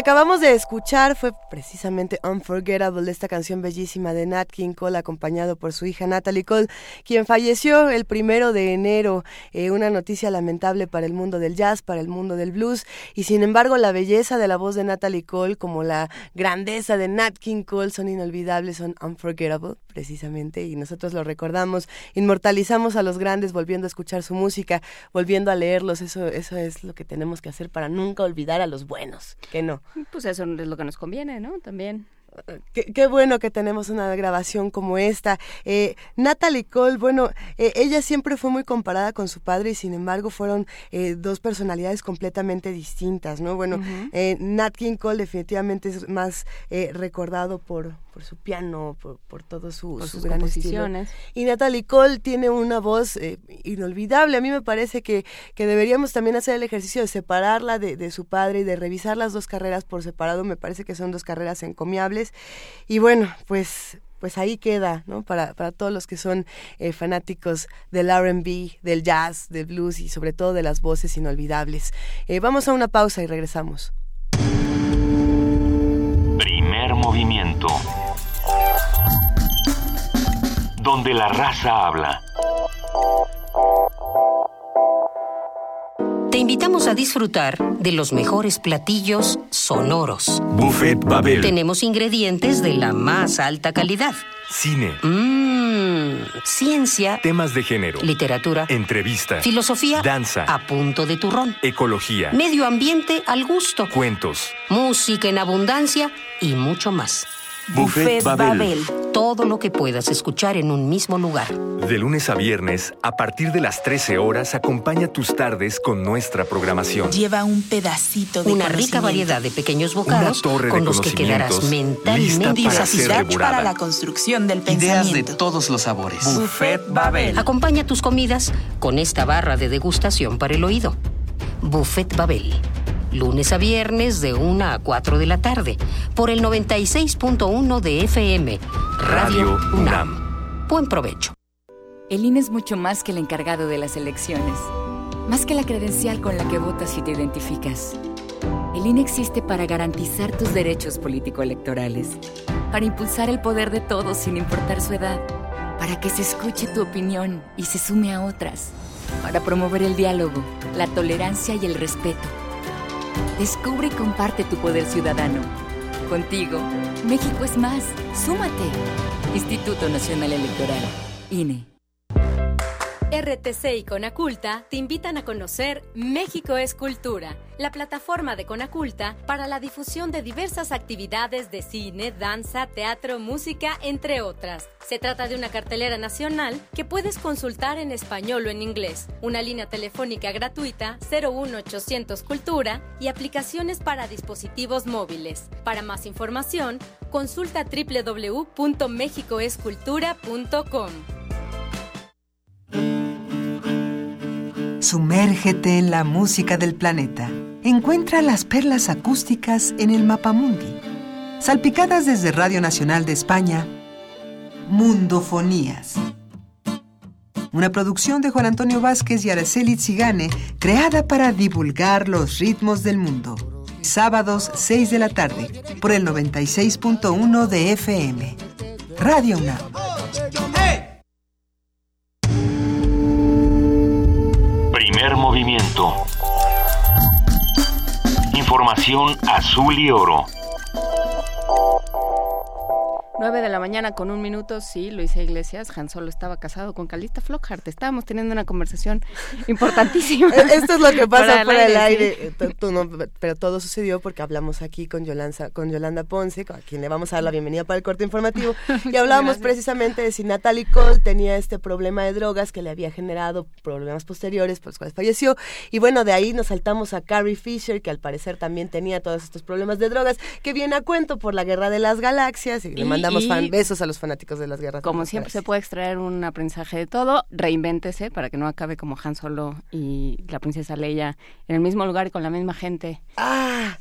Acabamos de escuchar fue precisamente Unforgettable, esta canción bellísima de Nat King Cole, acompañado por su hija Natalie Cole, quien falleció el primero de enero. Eh, una noticia lamentable para el mundo del jazz, para el mundo del blues, y sin embargo la belleza de la voz de Natalie Cole, como la grandeza de Nat King Cole, son inolvidables, son Unforgettable, precisamente, y nosotros lo recordamos, inmortalizamos a los grandes volviendo a escuchar su música, volviendo a leerlos, eso, eso es lo que tenemos que hacer para nunca olvidar a los buenos, que no. Pues eso es lo que nos conviene, ¿no? También. Qué, qué, bueno que tenemos una grabación como esta. Eh, Natalie Cole, bueno, eh, ella siempre fue muy comparada con su padre y sin embargo fueron eh, dos personalidades completamente distintas, ¿no? Bueno, uh -huh. Nat King Cole definitivamente es más recordado por, por su piano, por, por todo su, por su sus gran composiciones. estilo. Y Natalie Cole tiene una voz inolvidable. A mí me parece que, que deberíamos también hacer el ejercicio de separarla de, de su padre y de revisar las dos carreras por separado. Me parece que son dos carreras encomiables. Y bueno, pues pues ahí queda, ¿no? Para, para todos los que son eh, fanáticos del RB, del jazz, del blues y sobre todo de las voces inolvidables. Eh, vamos a una pausa y regresamos. Primer movimiento. Donde la raza habla. te invitamos a disfrutar de los mejores platillos sonoros. Buffet Babel. Tenemos ingredientes de la más alta calidad. Cine. Mmm, ciencia. Temas de género. Literatura. Entrevista. Filosofía. Danza. A punto de turrón. Ecología. Medio ambiente al gusto. Cuentos. Música en abundancia y mucho más. Buffet, Babel. Todo lo que puedas escuchar en un mismo lugar. De lunes a viernes, a partir de las 13 horas, acompaña tus tardes con nuestra programación. Lleva un pedacito de Una rica variedad de pequeños bocados Una torre con de los que quedarás mentalmente lista para ser para la construcción del Ideas de pensamiento. todos los sabores. Buffet Babel. Acompaña tus comidas con esta barra de degustación para el oído. Buffet Babel. Lunes a viernes de 1 a 4 de la tarde. Por el 96.1 de FM. Radio UNAM. Buen provecho. El INE es mucho más que el encargado de las elecciones. Más que la credencial con la que votas y te identificas. El INE existe para garantizar tus derechos político-electorales. Para impulsar el poder de todos sin importar su edad. Para que se escuche tu opinión y se sume a otras. Para promover el diálogo, la tolerancia y el respeto. Descubre y comparte tu poder ciudadano. Contigo, México es más. Súmate. Instituto Nacional Electoral. INE. RTC y Conaculta te invitan a conocer México es Cultura, la plataforma de Conaculta para la difusión de diversas actividades de cine, danza, teatro, música, entre otras. Se trata de una cartelera nacional que puedes consultar en español o en inglés, una línea telefónica gratuita 01800 Cultura y aplicaciones para dispositivos móviles. Para más información, consulta www.mexicoescultura.com. Sumérgete en la música del planeta. Encuentra las perlas acústicas en el Mapamundi. Salpicadas desde Radio Nacional de España, Mundofonías. Una producción de Juan Antonio Vázquez y Araceli Zigane, creada para divulgar los ritmos del mundo. Sábados 6 de la tarde, por el 96.1 de FM. Radio UNAM. Información azul y oro. 9 de la mañana con un minuto, sí, Luisa Iglesias, Han Solo estaba casado con Calista Flockhart. Estábamos teniendo una conversación [laughs] importantísima. Esto es lo que pasa fuera del aire. sí. Tú- tú no, pero todo sucedió porque hablamos aquí con Yolanda, con Yolanda Ponce, a quien le vamos a dar la bienvenida para el corte informativo. [laughs] y hablábamos precisamente de si Natalie Cole tenía este problema de drogas que le había generado problemas posteriores por los cuales falleció. Y bueno, de ahí nos saltamos a Carrie Fisher, que al parecer también tenía todos estos problemas de drogas, que viene a cuento por la Guerra de las Galaxias. Y, le Y- mandamos y- fan, besos a los fanáticos de las guerras. Como siempre se puede extraer un aprendizaje de todo, reinvéntese para que no acabe como Han Solo y la princesa Leia en el mismo lugar y con la misma gente,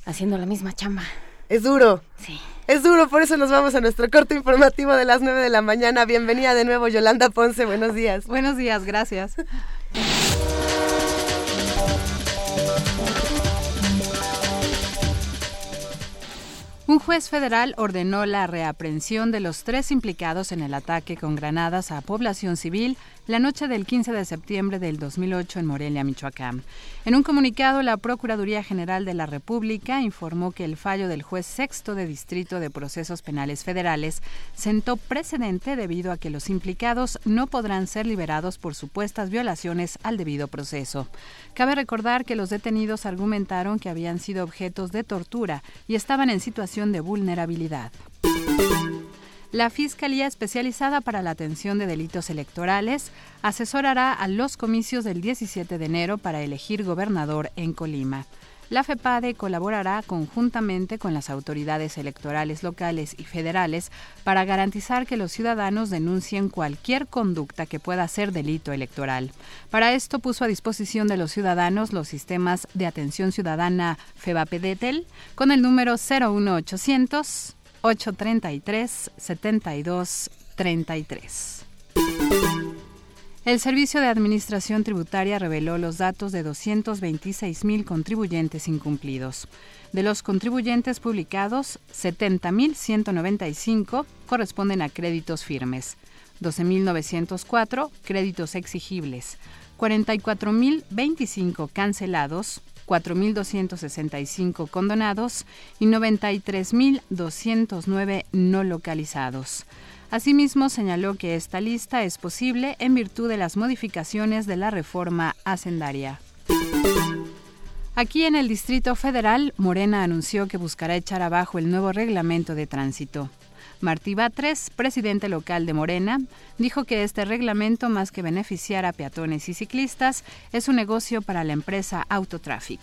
haciendo la misma chamba. Es duro. Sí. Es duro, por eso nos vamos a nuestro corte informativo de las 9 de la mañana. Bienvenida de nuevo, Yolanda Ponce. Buenos días. Buenos días, gracias. Un juez federal ordenó la reaprehensión de los tres implicados en el ataque con granadas a población civil la noche del 15 de septiembre del 2008 en Morelia, Michoacán. En un comunicado, la Procuraduría General de la República informó que el fallo del juez sexto de Distrito de Procesos Penales Federales sentó precedente debido a que los implicados no podrán ser liberados por supuestas violaciones al debido proceso. Cabe recordar que los detenidos argumentaron que habían sido objetos de tortura y estaban en situación de vulnerabilidad. La Fiscalía Especializada para la Atención de Delitos Electorales asesorará a los comicios del 17 de enero para elegir gobernador en Colima. La FEPADE colaborará conjuntamente con las autoridades electorales locales y federales para garantizar que los ciudadanos denuncien cualquier conducta que pueda ser delito electoral. Para esto puso a disposición de los ciudadanos los sistemas de atención ciudadana FEBAPEDETEL con el número 01800 833 7233. El Servicio de Administración Tributaria reveló los datos de 226 mil contribuyentes incumplidos. De los contribuyentes publicados, 70.195 corresponden a créditos firmes, 12.904 créditos exigibles, 44.025 cancelados, 4.265 condonados y 93.209 no localizados. Asimismo, señaló que esta lista es posible en virtud de las modificaciones de la reforma hacendaria. Aquí en el Distrito Federal, Morena anunció que buscará echar abajo el nuevo reglamento de tránsito. Martí Batres, presidente local de Morena, dijo que este reglamento, más que beneficiar a peatones y ciclistas, es un negocio para la empresa Autotraffic.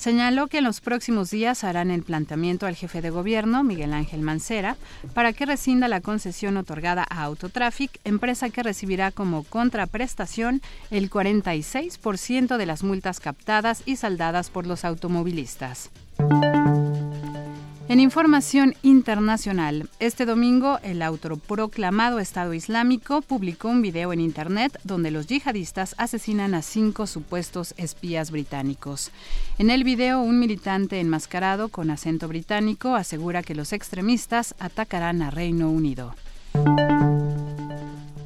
Señaló que en los próximos días harán el planteamiento al jefe de gobierno, Miguel Ángel Mancera, para que rescinda la concesión otorgada a Autotraffic, empresa que recibirá como contraprestación el 46% de las multas captadas y saldadas por los automovilistas. En información internacional, este domingo el autoproclamado Estado Islámico publicó un video en Internet donde los yihadistas asesinan a cinco supuestos espías británicos. En el video, un militante enmascarado con acento británico asegura que los extremistas atacarán a Reino Unido.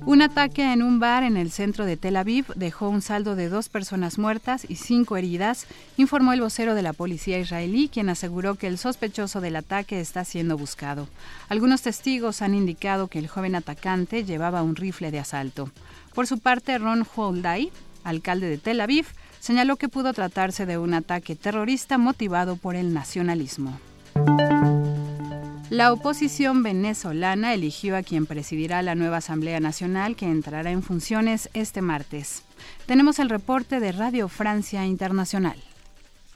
Un ataque en un bar en el centro de Tel Aviv dejó un saldo de dos personas muertas y cinco heridas, informó el vocero de la policía israelí, quien aseguró que el sospechoso del ataque está siendo buscado. Algunos testigos han indicado que el joven atacante llevaba un rifle de asalto. Por su parte, Ron Holdai, alcalde de Tel Aviv, señaló que pudo tratarse de un ataque terrorista motivado por el nacionalismo. La oposición venezolana eligió a quien presidirá la nueva Asamblea Nacional que entrará en funciones este martes. Tenemos el reporte de Radio Francia Internacional.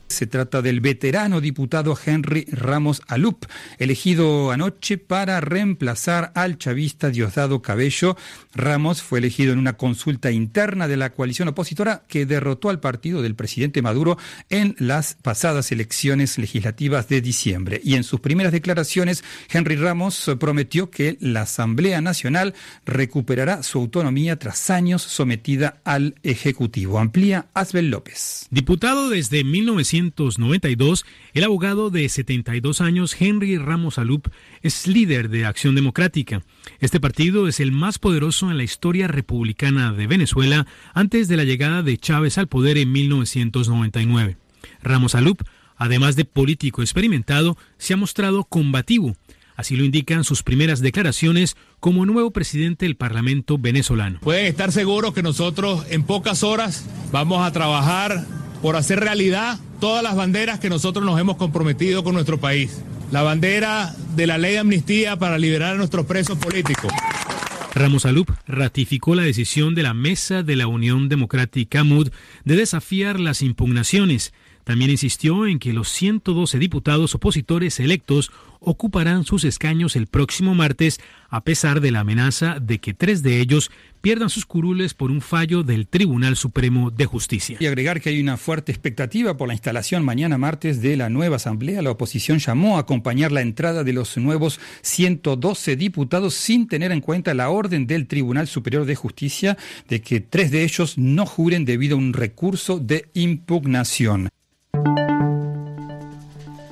Se trata del veterano diputado Henry Ramos Alup, elegido anoche para reemplazar al chavista Diosdado Cabello. Ramos fue elegido en una consulta interna de la coalición opositora que derrotó al partido del presidente Maduro en las pasadas elecciones legislativas de diciembre. Y en sus primeras declaraciones, Henry Ramos prometió que la Asamblea Nacional recuperará su autonomía tras años sometida al Ejecutivo. Amplía Asbel López. Diputado desde 1900 1992, el abogado de 72 años Henry Ramos Alup es líder de Acción Democrática. Este partido es el más poderoso en la historia republicana de Venezuela antes de la llegada de Chávez al poder en 1999. Ramos Alup, además de político experimentado, se ha mostrado combativo. Así lo indican sus primeras declaraciones como nuevo presidente del Parlamento venezolano. Pueden estar seguros que nosotros en pocas horas vamos a trabajar por hacer realidad todas las banderas que nosotros nos hemos comprometido con nuestro país. La bandera de la ley de amnistía para liberar a nuestros presos políticos. Ramos Alup ratificó la decisión de la Mesa de la Unión Democrática MUD de desafiar las impugnaciones. También insistió en que los 112 diputados opositores electos ocuparán sus escaños el próximo martes, a pesar de la amenaza de que tres de ellos pierdan sus curules por un fallo del Tribunal Supremo de Justicia. Y agregar que hay una fuerte expectativa por la instalación mañana martes de la nueva Asamblea. La oposición llamó a acompañar la entrada de los nuevos 112 diputados sin tener en cuenta la orden del Tribunal Superior de Justicia de que tres de ellos no juren debido a un recurso de impugnación.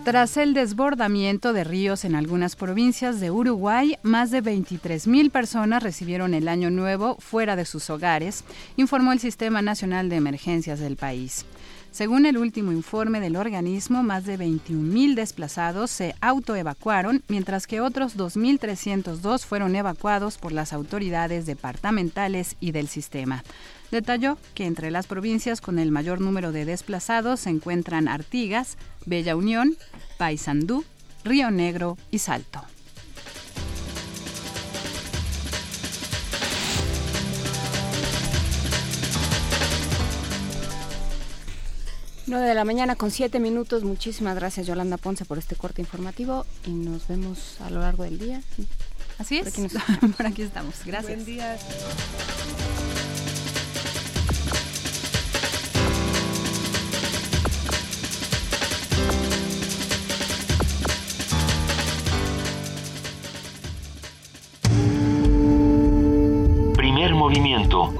Tras el desbordamiento de ríos en algunas provincias de Uruguay, más de 23.000 personas recibieron el año nuevo fuera de sus hogares, informó el Sistema Nacional de Emergencias del país. Según el último informe del organismo, más de 21.000 desplazados se autoevacuaron, mientras que otros 2.302 fueron evacuados por las autoridades departamentales y del sistema. Detalló que entre las provincias con el mayor número de desplazados se encuentran Artigas, Bella Unión, Paysandú, Río Negro y Salto. Nueve de la mañana con siete minutos. Muchísimas gracias Yolanda Ponce por este corte informativo y nos vemos a lo largo del día. Así es. Por aquí, [laughs] por aquí estamos. Gracias. Buen día. Movimiento.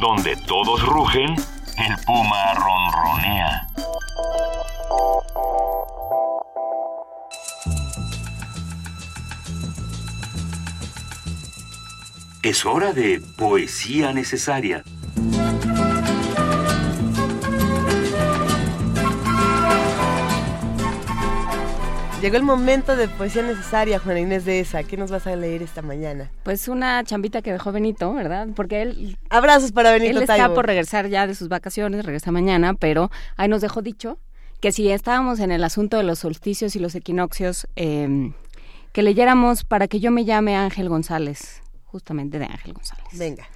Donde todos rugen, el puma ronronea. Es hora de poesía necesaria. Llegó el momento de poesía necesaria, Juana Inés de esa. ¿Qué nos vas a leer esta mañana? Pues una chambita que dejó Benito, ¿verdad? Porque él... Abrazos para Benito Él está por regresar ya de sus vacaciones, regresa mañana, pero ahí nos dejó dicho que si estábamos en el asunto de los solsticios y los equinoccios, eh, que leyéramos para que yo me llame Ángel González, justamente de Ángel González. Venga.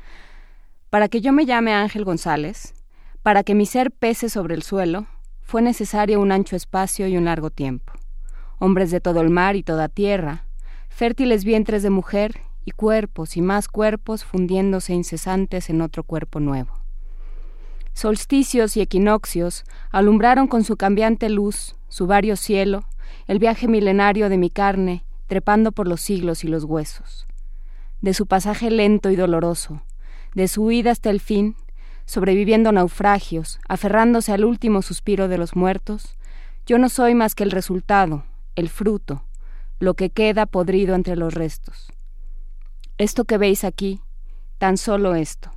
Para que yo me llame Ángel González, para que mi ser pese sobre el suelo, fue necesario un ancho espacio y un largo tiempo hombres de todo el mar y toda tierra, fértiles vientres de mujer y cuerpos y más cuerpos fundiéndose incesantes en otro cuerpo nuevo. Solsticios y equinoccios alumbraron con su cambiante luz, su vario cielo, el viaje milenario de mi carne, trepando por los siglos y los huesos. De su pasaje lento y doloroso, de su huida hasta el fin, sobreviviendo naufragios, aferrándose al último suspiro de los muertos, yo no soy más que el resultado, el fruto, lo que queda podrido entre los restos. Esto que veis aquí, tan solo esto,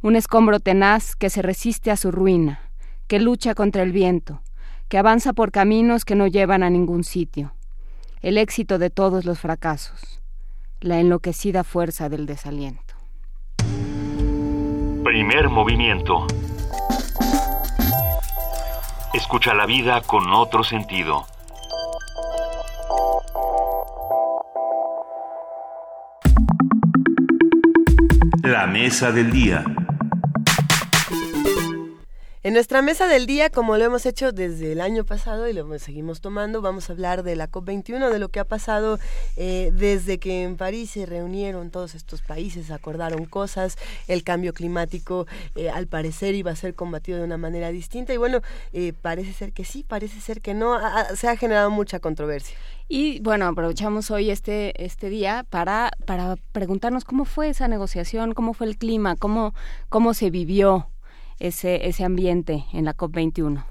un escombro tenaz que se resiste a su ruina, que lucha contra el viento, que avanza por caminos que no llevan a ningún sitio, el éxito de todos los fracasos, la enloquecida fuerza del desaliento. Primer movimiento. Escucha la vida con otro sentido. La mesa del día. En nuestra mesa del día, como lo hemos hecho desde el año pasado y lo seguimos tomando, vamos a hablar de la COP21, de lo que ha pasado eh, desde que en París se reunieron todos estos países, acordaron cosas, el cambio climático eh, al parecer iba a ser combatido de una manera distinta y bueno, eh, parece ser que sí, parece ser que no, se ha generado mucha controversia. Y bueno, aprovechamos hoy este, este día para, para preguntarnos cómo fue esa negociación, cómo fue el clima, cómo, cómo se vivió ese, ese ambiente en la COP21.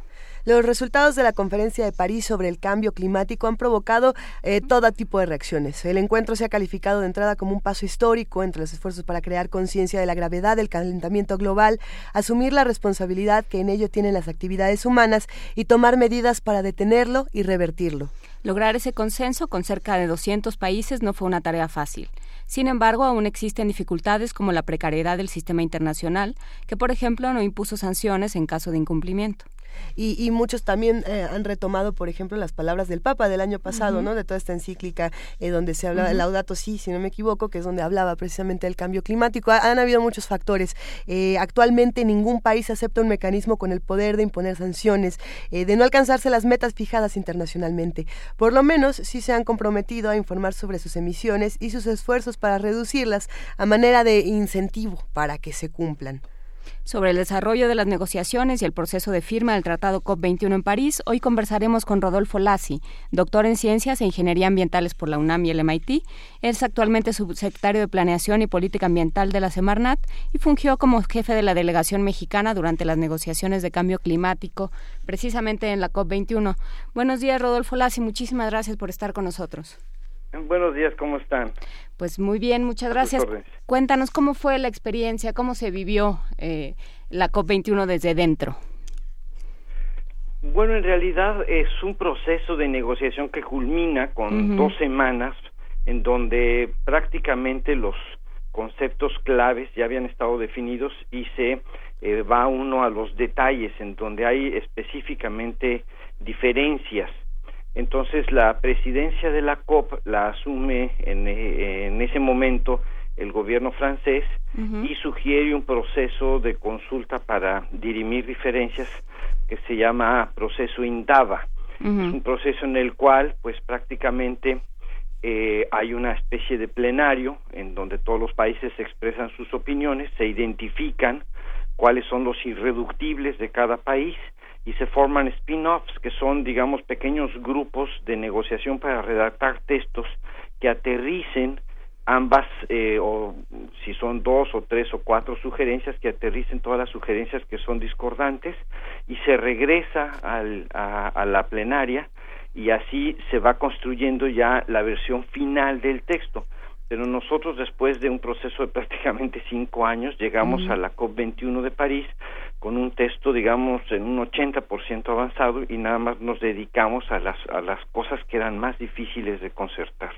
Los resultados de la conferencia de París sobre el cambio climático han provocado eh, todo tipo de reacciones. El encuentro se ha calificado de entrada como un paso histórico entre los esfuerzos para crear conciencia de la gravedad del calentamiento global, asumir la responsabilidad que en ello tienen las actividades humanas y tomar medidas para detenerlo y revertirlo. Lograr ese consenso con cerca de 200 países no fue una tarea fácil. Sin embargo, aún existen dificultades como la precariedad del sistema internacional, que por ejemplo no impuso sanciones en caso de incumplimiento. Y, muchos también eh, han retomado, por ejemplo, las palabras del Papa del año pasado, ¿no? De toda esta encíclica eh, donde se hablaba, uh Laudato Si, si no me equivoco, que es donde hablaba precisamente del cambio climático. han habido muchos factores. Eh, actualmente ningún país acepta un mecanismo con el poder de imponer sanciones, de no alcanzarse las metas fijadas internacionalmente. Por lo menos sí se han comprometido a informar sobre sus emisiones y sus esfuerzos para reducirlas a manera de incentivo para que se cumplan sobre el desarrollo de las negociaciones y el proceso de firma del Tratado COP21 en París, hoy conversaremos con Rodolfo Lassi, doctor en Ciencias e Ingeniería Ambientales por la UNAM y el MIT. Es actualmente subsecretario de Planeación y Política Ambiental de la Semarnat y fungió como jefe de la delegación mexicana durante las negociaciones de cambio climático, precisamente en la COP21. Buenos días, Rodolfo Lassi. Muchísimas gracias por estar con nosotros. Buenos días, ¿cómo están? Pues muy bien, muchas gracias. Cuéntanos cómo fue la experiencia, cómo se vivió eh, la COP21 desde dentro. Bueno, en realidad es un proceso de negociación que culmina con dos semanas en donde prácticamente los conceptos claves ya habían estado definidos y se eh, va uno a los detalles en donde hay específicamente diferencias entonces la presidencia de la COP la asume en, en ese momento el gobierno francés y sugiere un proceso de consulta para dirimir diferencias que se llama proceso Indaba. Es un proceso en el cual pues prácticamente eh, hay una especie de plenario en donde todos los países expresan sus opiniones, se identifican cuáles son los irreductibles de cada país y se forman spin-offs que son digamos pequeños grupos de negociación para redactar textos que aterricen ambas eh, o si son dos o tres o cuatro sugerencias que aterricen todas las sugerencias que son discordantes y se regresa al, a, a la plenaria y así se va construyendo ya la versión final del texto pero nosotros después de un proceso de [laughs] prácticamente cinco años llegamos a la COP21 de París con un texto, digamos, en un 80% avanzado y nada más nos dedicamos a las, a las cosas que eran más difíciles de concertar.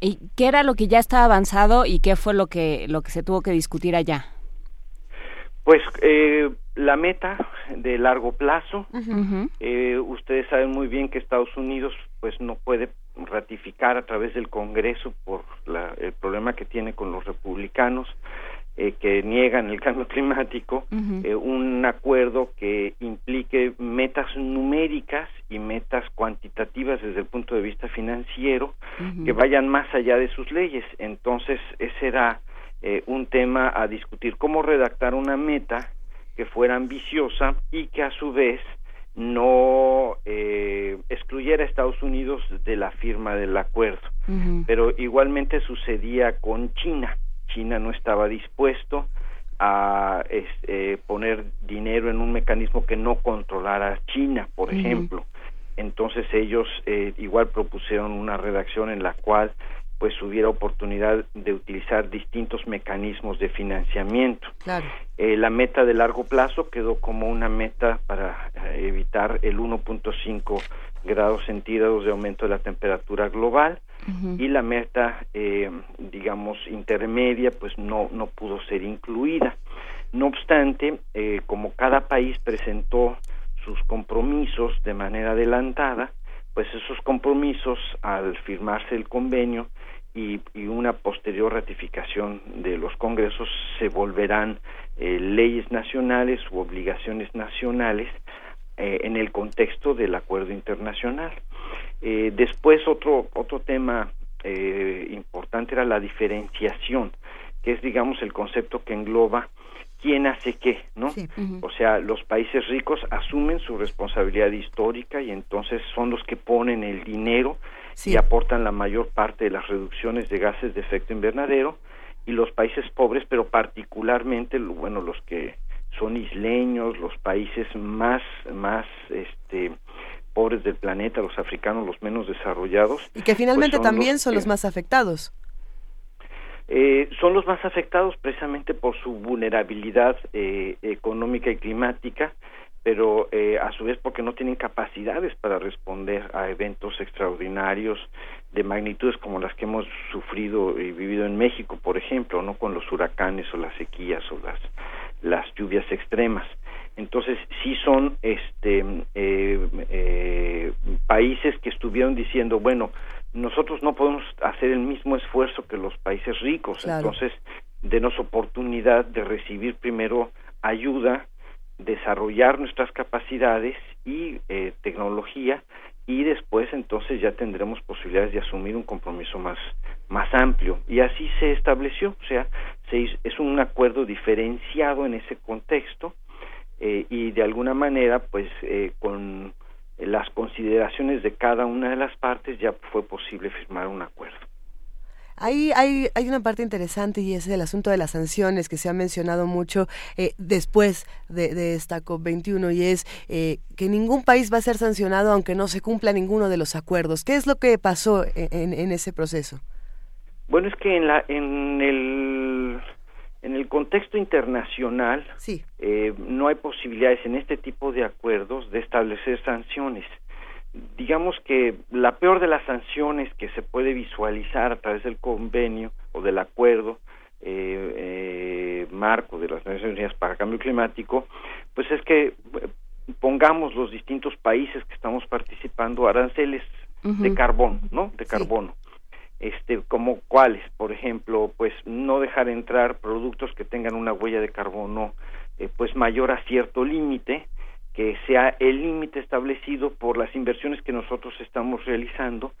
¿Y qué era lo que ya estaba avanzado y qué fue lo que, lo que se tuvo que discutir allá? Pues eh, la meta de largo plazo, eh, ustedes saben muy bien que Estados Unidos pues no puede ratificar a través del Congreso por la- el problema que tiene con los republicanos eh, que niegan el cambio climático eh, un acuerdo que implique metas numéricas y metas cuantitativas desde el punto de vista financiero que vayan más allá de sus leyes. Entonces, ese era eh, un tema a discutir, cómo redactar una meta que fuera ambiciosa y que a su vez no eh, excluyera a Estados Unidos de la firma del acuerdo. Pero igualmente sucedía con China. China no estaba dispuesto a es- eh, poner dinero en un mecanismo que no controlara China, por ejemplo. Entonces ellos eh, igual propusieron una redacción en la cual pues hubiera oportunidad de utilizar distintos mecanismos de financiamiento. Claro. Eh, la meta de largo plazo quedó como una meta para eh, evitar el 1.5 grados centígrados de aumento de la temperatura global y la meta, eh, digamos, intermedia, pues no, no pudo ser incluida. No obstante, eh, como cada país presentó sus compromisos de manera adelantada, pues esos compromisos, al firmarse el convenio y, y una posterior ratificación de los congresos, se volverán eh, leyes nacionales u obligaciones nacionales eh, en el contexto del acuerdo internacional. Eh, después otro otro tema eh, importante era la diferenciación, que es digamos el concepto que engloba quién hace qué, ¿no? O sea, los países ricos asumen su responsabilidad histórica y entonces son los que ponen el dinero y aportan la mayor parte de las reducciones de gases de efecto invernadero y los países pobres, pero particularmente bueno, los que son isleños, los países más más este pobres del planeta, los africanos, los menos desarrollados. Y que finalmente pues son también los son los más afectados. eh, son los más afectados precisamente por su vulnerabilidad eh, económica y climática, pero eh, a su vez porque no tienen capacidades para responder a eventos extraordinarios de magnitudes como las que hemos sufrido y vivido en México, por ejemplo, no con los huracanes o las sequías o las las lluvias extremas. Entonces sí son este eh, eh, países que estuvieron diciendo bueno nosotros no podemos hacer el mismo esfuerzo que los países ricos, Claro. entonces denos oportunidad de recibir primero ayuda, desarrollar nuestras capacidades y eh, tecnología y después entonces ya tendremos posibilidades de asumir un compromiso más más amplio y así se estableció, o sea, se hizo- es un acuerdo diferenciado en ese contexto eh, y de alguna manera pues eh, con las consideraciones de cada una de las partes ya fue posible firmar un acuerdo. Ahí hay, hay una parte interesante y es el asunto de las sanciones que se ha mencionado mucho eh, después de, de esta COP21 y es eh, que ningún país va a ser sancionado aunque no se cumpla ninguno de los acuerdos. ¿Qué es lo que pasó en, ese proceso? Bueno, es que en la en el en el contexto internacional eh, no hay posibilidades en este tipo de acuerdos de establecer sanciones. Digamos que la peor de las sanciones que se puede visualizar a través del convenio o del acuerdo eh, eh, marco de las Naciones Unidas para el Cambio Climático, pues es que eh, pongamos los distintos países que estamos participando aranceles de carbón, ¿no? De carbono. Este como cuáles por ejemplo pues no dejar entrar productos que tengan una huella de carbono eh, pues mayor a cierto límite que sea el límite establecido por las inversiones que nosotros estamos realizando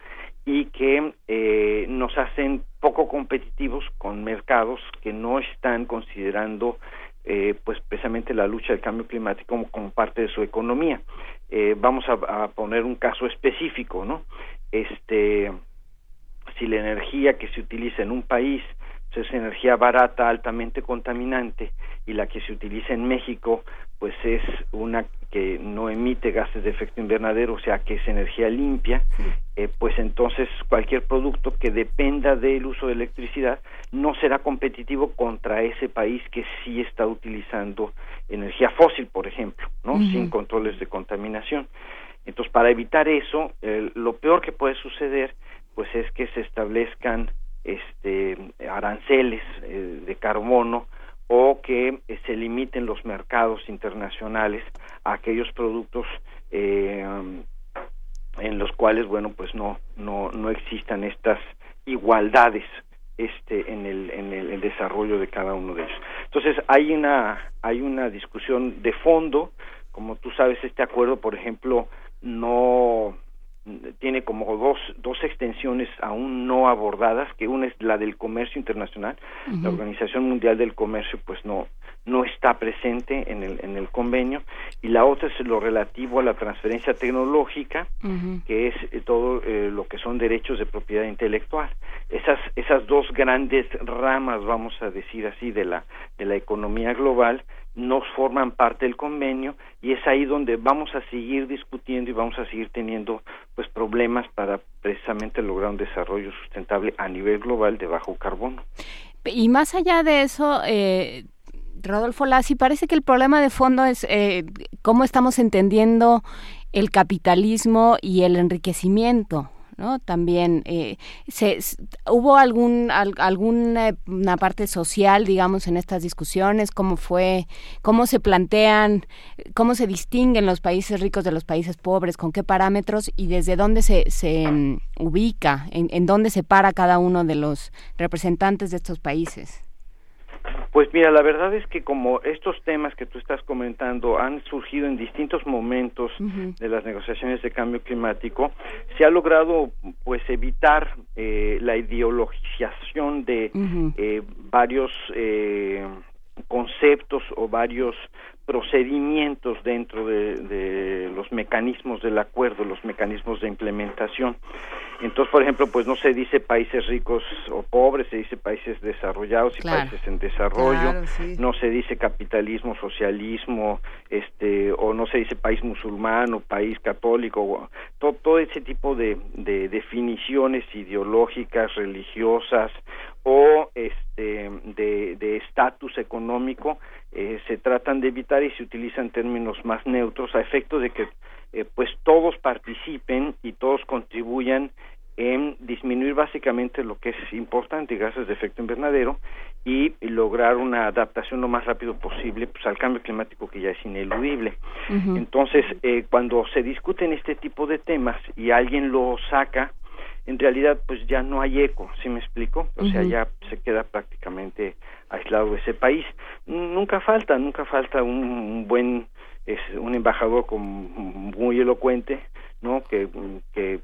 y que eh, nos hacen poco competitivos con mercados que no están considerando eh, pues precisamente la lucha del cambio climático como, parte de su economía. Eh, vamos a, a poner un caso específico no este si la energía que se utiliza en un país es energía barata, altamente contaminante, y la que se utiliza en México pues es una que no emite gases de efecto invernadero, o sea que es energía limpia, eh, pues entonces cualquier producto que dependa del uso de electricidad no será competitivo contra ese país que sí está utilizando energía fósil, por ejemplo, ¿no? Sin controles de contaminación. Entonces, para evitar eso, lo peor que puede suceder, pues es que se establezcan este aranceles eh, de carbono o que eh, se limiten los mercados internacionales a aquellos productos eh, en los cuales bueno pues no no no existan estas igualdades este en el en el, desarrollo de cada uno de ellos. Entonces hay una hay una discusión de fondo. Como tú sabes este acuerdo por ejemplo no tiene como dos, dos extensiones aún no abordadas, que una es la del comercio internacional, la Organización Mundial del Comercio pues no, no está presente en el, en el convenio, y la otra es lo relativo a la transferencia tecnológica, que es eh, todo eh, lo que son derechos de propiedad intelectual. Esas, esas dos grandes ramas, vamos a decir así, de la, de la economía global, no forman parte del convenio y es ahí donde vamos a seguir discutiendo y vamos a seguir teniendo pues problemas para precisamente lograr un desarrollo sustentable a nivel global de bajo carbono. Y más allá de eso, eh, Rodolfo Lassi, parece que el problema de fondo es eh, cómo estamos entendiendo el capitalismo y el enriquecimiento. ¿No? También eh, se, hubo algún alguna parte social, digamos, en estas discusiones, cómo fue, cómo se plantean, cómo se distinguen los países ricos de los países pobres, con qué parámetros y desde dónde se, se mm, ubica, en, en dónde se para cada uno de los representantes de estos países. Pues mira, la verdad es que como estos temas que tú estás comentando han surgido en distintos momentos de las negociaciones de cambio climático, se ha logrado pues evitar eh, la ideologización de eh, varios eh, conceptos o varios procedimientos dentro de, los mecanismos del acuerdo, los mecanismos de implementación. Entonces, por ejemplo, pues no se dice países ricos o pobres, se dice países desarrollados y países en desarrollo, no se dice capitalismo, socialismo, este, o no se dice país musulmán o país católico, todo, todo ese tipo de, de definiciones ideológicas, religiosas o este de estatus económico eh, se tratan de evitar y se utilizan términos más neutros a efecto de que eh, pues todos participen y todos contribuyan en disminuir básicamente lo que es importante, gases de efecto invernadero, y lograr una adaptación lo más rápido posible pues, al cambio climático que ya es ineludible. Entonces, eh, cuando se discuten este tipo de temas y alguien lo saca, en realidad pues ya no hay eco, ¿sí me explico? O sea, ya se queda prácticamente aislado ese país. Nunca falta, nunca falta un, buen es un embajador muy elocuente, ¿no? Que, que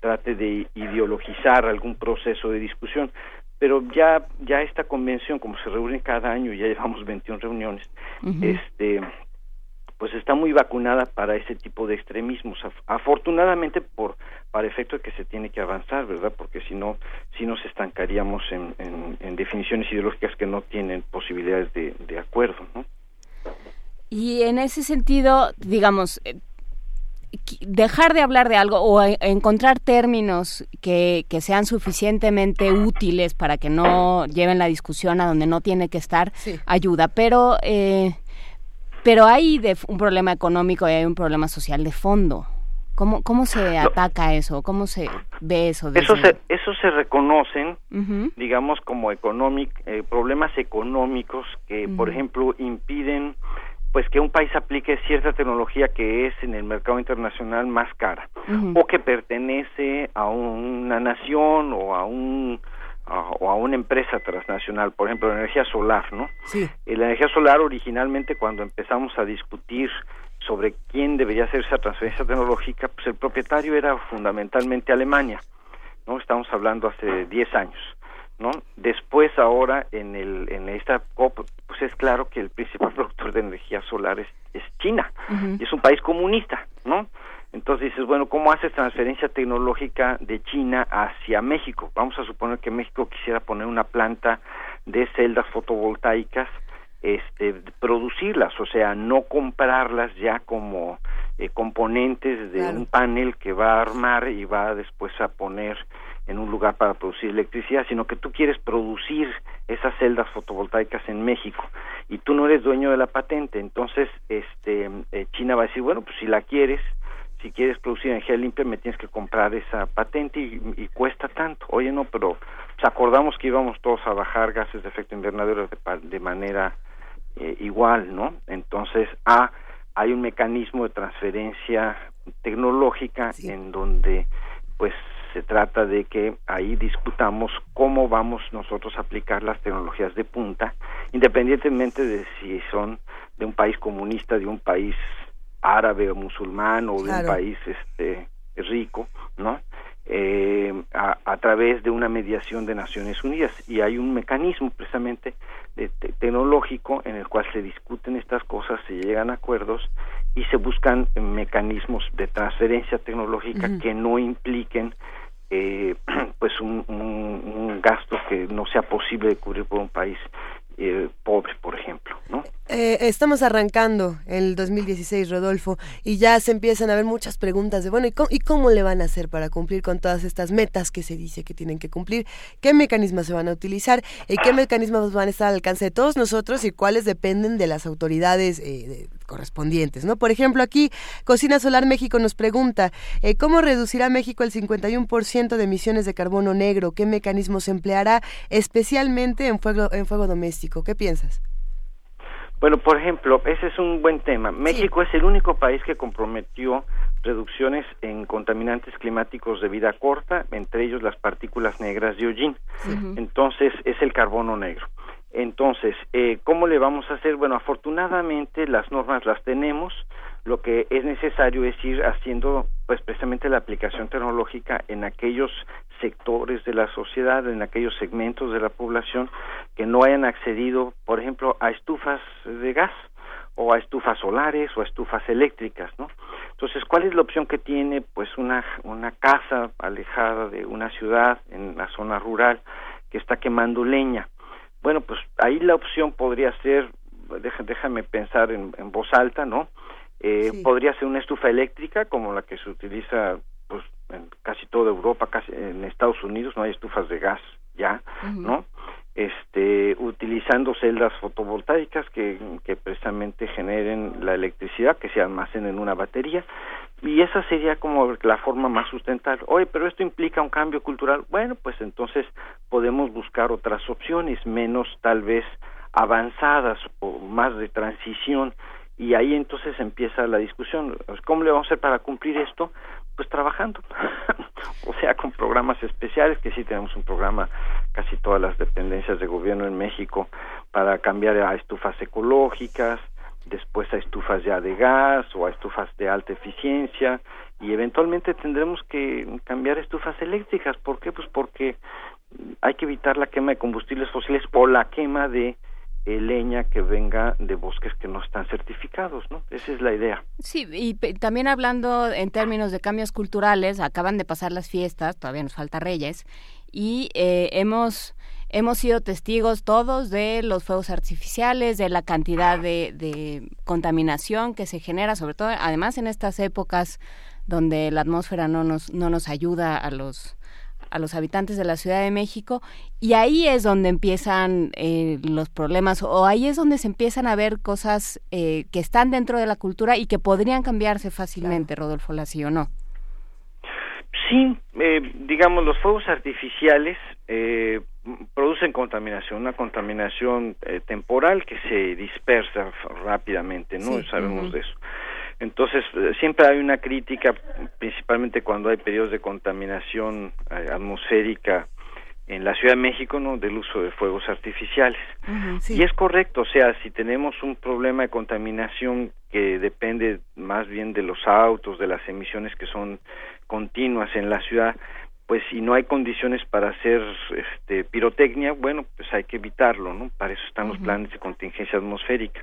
trate de ideologizar algún proceso de discusión, pero ya ya esta convención como se reúne cada año, ya llevamos 21 reuniones, este pues está muy vacunada para ese tipo de extremismos. Afortunadamente por para efecto de que se tiene que avanzar, ¿verdad? Porque si no, si nos estancaríamos en, en, definiciones ideológicas que no tienen posibilidades de, de acuerdo, ¿no? Y en ese sentido, digamos, eh, dejar de hablar de algo o encontrar términos que, que, sean suficientemente útiles para que no lleven la discusión a donde no tiene que estar, ayuda. Pero eh, pero hay un problema económico y hay un problema social de fondo. ¿Cómo, cómo se ataca eso? ¿Cómo se ve eso? Eso se, eso se reconocen, digamos, como económic, eh, problemas económicos que, por ejemplo, impiden pues que un país aplique cierta tecnología que es en el mercado internacional más cara o que pertenece a una nación o a un o a una empresa transnacional, por ejemplo, la energía solar, ¿no? Sí. la energía solar originalmente cuando empezamos a discutir sobre quién debería hacer esa transferencia tecnológica, pues el propietario era fundamentalmente Alemania, ¿no? Estamos hablando hace 10 años, ¿no? Después ahora en el en esta COP pues es claro que el principal [laughs] productor de energía solar es, es China, y es un país comunista, ¿no? Entonces dices, bueno, ¿cómo haces transferencia tecnológica de China hacia México? Vamos a suponer que México quisiera poner una planta de celdas fotovoltaicas este, producirlas, o sea, no comprarlas ya como eh, componentes de un panel que va a armar y va después a poner en un lugar para producir electricidad, sino que tú quieres producir esas celdas fotovoltaicas en México y tú no eres dueño de la patente, entonces este eh, China va a decir, bueno, pues si la quieres, si quieres producir energía limpia me tienes que comprar esa patente y, cuesta tanto. Oye, no, pero pues, acordamos que íbamos todos a bajar gases de efecto invernadero de, manera eh, igual, ¿no? Entonces, ah, hay un mecanismo de transferencia tecnológica en donde pues se trata de que ahí discutamos cómo vamos nosotros a aplicar las tecnologías de punta, independientemente de si son de un país comunista, de un país árabe o musulmán o de un país este rico, ¿no? Eh, a, a, través de una mediación de Naciones Unidas y hay un mecanismo precisamente de, tecnológico en el cual se discuten estas cosas, se llegan a acuerdos y se buscan mecanismos de transferencia tecnológica que no impliquen eh, [clears throat] pues un, un, gasto que no sea posible de cubrir por un país eh, pobre, por ejemplo, ¿no? Eh, estamos arrancando el 2016, Rodolfo, y ya se empiezan a ver muchas preguntas de, bueno, ¿y cómo, ¿y cómo, le van a hacer para cumplir con todas estas metas que se dice que tienen que cumplir? ¿Qué mecanismos se van a utilizar? ¿Y qué mecanismos van a estar al alcance de todos nosotros y cuáles dependen de las autoridades eh, correspondientes, ¿no? Por ejemplo, aquí Cocina Solar México nos pregunta, eh, ¿cómo reducirá México el 51% de emisiones de carbono negro? ¿Qué mecanismos empleará especialmente en fuego, en fuego doméstico? ¿Qué piensas? Bueno, por ejemplo, ese es un buen tema. México es el único país que comprometió reducciones en contaminantes climáticos de vida corta, entre ellos las partículas negras de hollín. Entonces, es el carbono negro. Entonces, eh, ¿cómo le vamos a hacer? Bueno, afortunadamente las normas las tenemos. Lo que es necesario es ir haciendo, pues, precisamente la aplicación tecnológica en aquellos sectores de la sociedad, en aquellos segmentos de la población que no hayan accedido, por ejemplo, a estufas de gas o a estufas solares o a estufas eléctricas, ¿no? Entonces, ¿cuál es la opción que tiene, pues, una una casa alejada de una ciudad en la zona rural que está quemando leña? Bueno, pues ahí la opción podría ser, déjame pensar en, voz alta, ¿no? Eh, Podría ser una estufa eléctrica como la que se utiliza pues en casi toda Europa, casi en Estados Unidos no hay estufas de gas ya, ¿no? Este, utilizando celdas fotovoltaicas que, precisamente generen la electricidad que se almacena en una batería y esa sería como la forma más sustentable. Oye, pero esto implica un cambio cultural. Bueno, pues entonces podemos buscar otras opciones, menos tal vez avanzadas o más de transición. Y ahí entonces empieza la discusión. ¿Cómo le vamos a hacer para cumplir esto? Pues trabajando. [laughs] o sea, con programas especiales, que sí tenemos un programa casi todas las dependencias de gobierno en México para cambiar a estufas ecológicas, después a estufas ya de gas o a estufas de alta eficiencia y eventualmente tendremos que cambiar estufas eléctricas. ¿Por qué? Pues porque hay que evitar la quema de combustibles fósiles o la quema de leña que venga de bosques que no están certificados, ¿no? Esa es la idea. Sí, y también hablando en términos de cambios culturales, acaban de pasar las fiestas, todavía nos falta Reyes, y eh, hemos hemos sido testigos todos de los fuegos artificiales, de la cantidad de, contaminación que se genera, sobre todo, además en estas épocas donde la atmósfera no nos, no nos ayuda a los a los habitantes de la Ciudad de México y ahí es donde empiezan eh, los problemas o ahí es donde se empiezan a ver cosas eh, que están dentro de la cultura y que podrían cambiarse fácilmente, Rodolfo Lassi, ¿o no? Sí, eh, digamos, los fuegos artificiales eh, producen contaminación, una contaminación eh, temporal que se dispersa rápidamente, ¿no? Sabemos de eso. Entonces, eh, siempre hay una crítica, principalmente cuando hay periodos de contaminación eh, atmosférica en la Ciudad de México, ¿no? Del uso de fuegos artificiales. Y es correcto, o sea, si tenemos un problema de contaminación que depende más bien de los autos, de las emisiones que son continuas en la ciudad, pues si no hay condiciones para hacer este, pirotecnia, bueno, pues hay que evitarlo, ¿no? Para eso están los planes de contingencia atmosférica.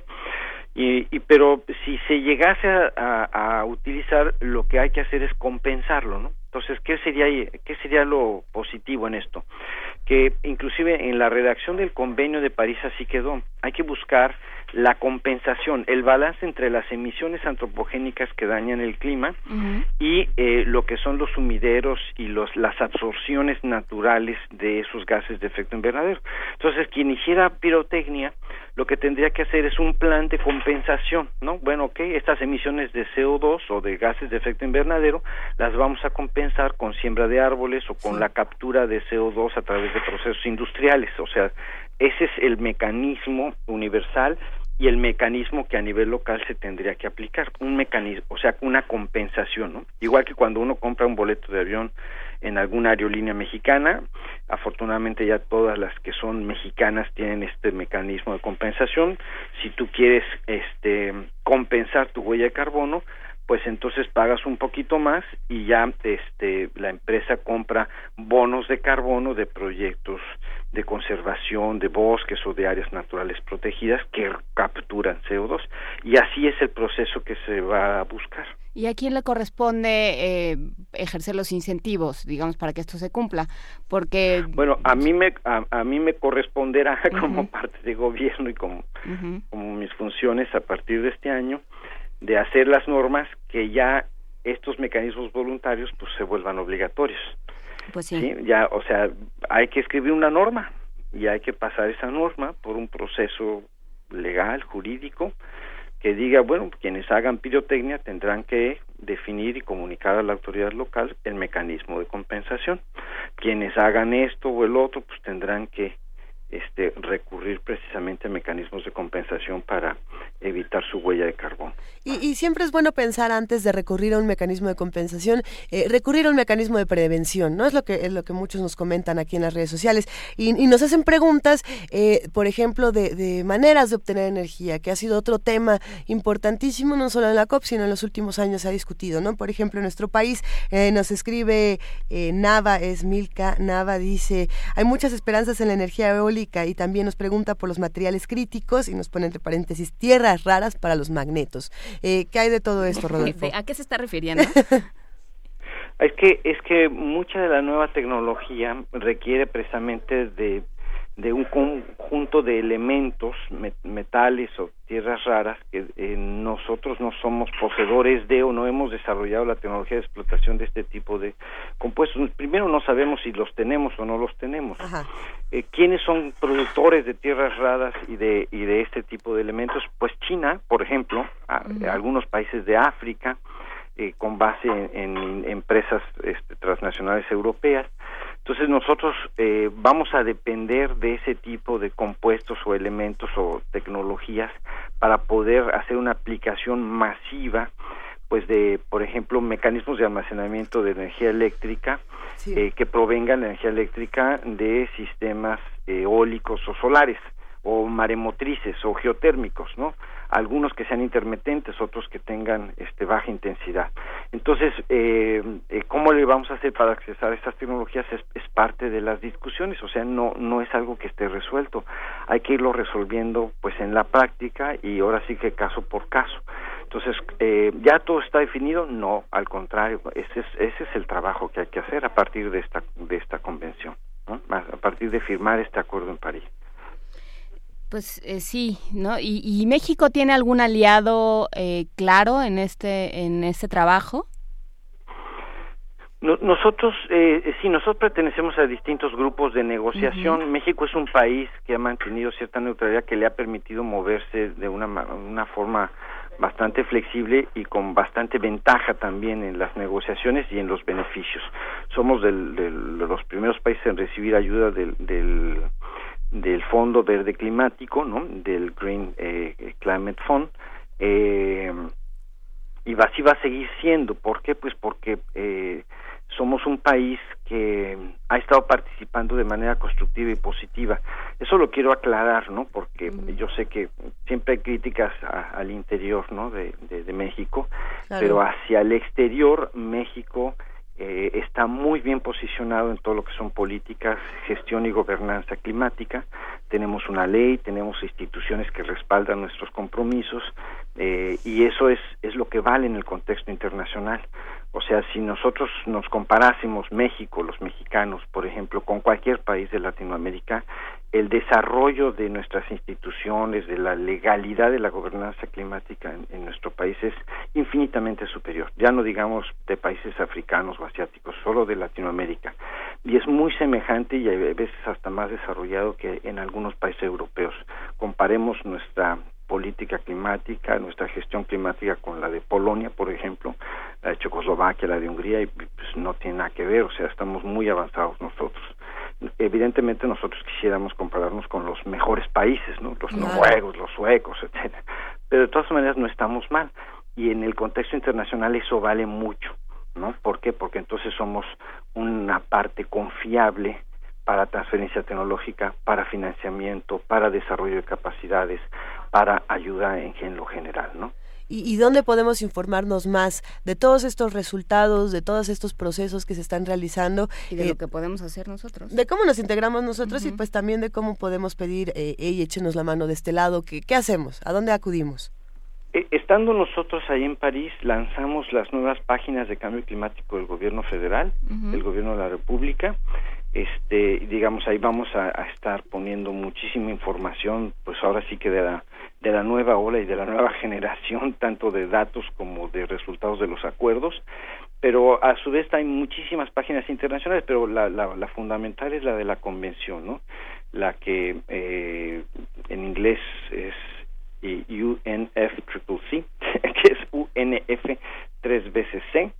Y, y pero si se llegase a, a, utilizar, lo que hay que hacer es compensarlo, ¿no? Entonces, ¿qué sería, qué sería lo positivo en esto? que inclusive en la redacción del convenio de París así quedó. Hay que buscar la compensación, el balance entre las emisiones antropogénicas que dañan el clima y eh, lo que son los sumideros y los, las absorciones naturales de esos gases de efecto invernadero. Entonces, quien hiciera pirotecnia, lo que tendría que hacer es un plan de compensación, ¿no? Bueno, ok, estas emisiones de CO2 o de gases de efecto invernadero las vamos a compensar con siembra de árboles o con la captura de CO2 a través de procesos industriales, o sea, ese es el mecanismo universal y el mecanismo que a nivel local se tendría que aplicar, un mecanismo, o sea, una compensación, ¿no? Igual que cuando uno compra un boleto de avión en alguna aerolínea mexicana, afortunadamente ya todas las que son mexicanas tienen este mecanismo de compensación. Si tú quieres este compensar tu huella de carbono, pues entonces pagas un poquito más y ya este la empresa compra bonos de carbono de proyectos de conservación de bosques o de áreas naturales protegidas que capturan CO2 y así es el proceso que se va a buscar. ¿Y a quién le corresponde eh, ejercer los incentivos, digamos, para que esto se cumpla? Porque bueno, a mí me a, mí me corresponderá [laughs] como parte de gobierno y como, como mis funciones a partir de este año de hacer las normas que ya estos mecanismos voluntarios pues se vuelvan obligatorios. Pues sí. Ya, o sea, hay que escribir una norma y hay que pasar esa norma por un proceso legal, jurídico, que diga, bueno, quienes hagan pirotecnia tendrán que definir y comunicar a la autoridad local el mecanismo de compensación. Quienes hagan esto o el otro, pues tendrán que este, recurrir precisamente a mecanismos de compensación para evitar su huella de carbón. Y, siempre es bueno pensar antes de recurrir a un mecanismo de compensación, eh, recurrir a un mecanismo de prevención, ¿no? Es lo que es lo que muchos nos comentan aquí en las redes sociales y, nos hacen preguntas, eh, por ejemplo, de, maneras de obtener energía, que ha sido otro tema importantísimo no solo en la COP, sino en los últimos años se ha discutido, ¿no? Por ejemplo, en nuestro país eh, nos escribe Nava, es Milka, Nava dice, hay muchas esperanzas en la energía eólica y también nos pregunta por los materiales críticos y nos pone entre paréntesis tierras raras para los magnetos. Eh, ¿Qué hay de todo esto, [laughs] Rodolfo? ¿A qué se está refiriendo? [laughs] es que es que mucha de la nueva tecnología requiere precisamente de de un conjunto de elementos, metales o tierras raras que eh, nosotros no somos poseedores de o no hemos desarrollado la tecnología de explotación de este tipo de compuestos. Primero no sabemos si los tenemos o no los tenemos. Eh, ¿Quiénes son productores de tierras raras y de, y de este tipo de elementos? Pues China, por ejemplo, algunos países de África, eh, con base en, empresas este, transnacionales europeas. Entonces nosotros eh, vamos a depender de ese tipo de compuestos o elementos o tecnologías para poder hacer una aplicación masiva pues de por ejemplo mecanismos de almacenamiento de energía eléctrica eh, que provengan de energía eléctrica de sistemas eólicos o solares o maremotrices o geotérmicos, ¿no? Algunos que sean intermitentes, otros que tengan este, baja intensidad. Entonces, eh, eh, ¿cómo le vamos a hacer para accesar a estas tecnologías? Es, es, parte de las discusiones, o sea, no, no es algo que esté resuelto. Hay que irlo resolviendo pues en la práctica y ahora sí que caso por caso. Entonces, eh, ¿ya todo está definido? No, al contrario, ese es, ese es el trabajo que hay que hacer a partir de esta, de esta convención, a partir de firmar este acuerdo en París. Pues eh, sí, ¿no? ¿Y, México tiene algún aliado eh, claro en este en este trabajo? nosotros, eh, sí, nosotros pertenecemos a distintos grupos de negociación. México es un país que ha mantenido cierta neutralidad que le ha permitido moverse de una, una forma bastante flexible y con bastante ventaja también en las negociaciones y en los beneficios. Somos de los primeros países en recibir ayuda del, del del Fondo Verde Climático, ¿no? Del Green eh, Climate Fund. Eh, y así va a seguir siendo. ¿Por qué? Pues porque eh, somos un país que ha estado participando de manera constructiva y positiva. Eso lo quiero aclarar, ¿no? Porque yo sé que siempre hay críticas al interior, ¿no? De, de, México, pero hacia el exterior México eh, está muy bien posicionado en todo lo que son políticas, gestión y gobernanza climática. Tenemos una ley, tenemos instituciones que respaldan nuestros compromisos eh, y eso es, es lo que vale en el contexto internacional. O sea, si nosotros nos comparásemos México, los mexicanos, por ejemplo, con cualquier país de Latinoamérica, el desarrollo de nuestras instituciones, de la legalidad de la gobernanza climática en, nuestro país es infinitamente superior. Ya no digamos de países africanos o asiáticos, solo de Latinoamérica. Y es muy semejante y a veces hasta más desarrollado que en algunos países europeos. Comparemos nuestra política climática, nuestra gestión climática con la de Polonia, por ejemplo, la de Checoslovaquia, la de Hungría, y pues no tiene nada que ver, o sea, estamos muy avanzados nosotros evidentemente nosotros quisiéramos compararnos con los mejores países, ¿no? Los noruegos, los suecos, etcétera. Pero de todas maneras no estamos mal y en el contexto internacional eso vale mucho, ¿no? ¿Por qué? Porque entonces somos una parte confiable para transferencia tecnológica, para financiamiento, para desarrollo de capacidades, para ayuda en, en lo general, ¿no? Y, dónde podemos informarnos más de todos estos resultados, de todos estos procesos que se están realizando. Y de lo eh, que podemos hacer nosotros. De cómo nos integramos nosotros y pues también de cómo podemos pedir, eh, échenos la mano de este lado, ¿qué, qué hacemos? ¿A dónde acudimos? Eh, estando nosotros ahí en París, lanzamos las nuevas páginas de cambio climático del gobierno federal, del gobierno de la República. Este, digamos, ahí vamos a, estar poniendo muchísima información, pues ahora sí que de la de la nueva ola y de la nueva [laughs] generación, tanto de datos como de resultados de los acuerdos, pero a su vez hay muchísimas páginas internacionales, pero la, la, la fundamental es la de la convención, ¿no? La que eh, en inglés es UNFCCC, [laughs] que es UNF tres veces C,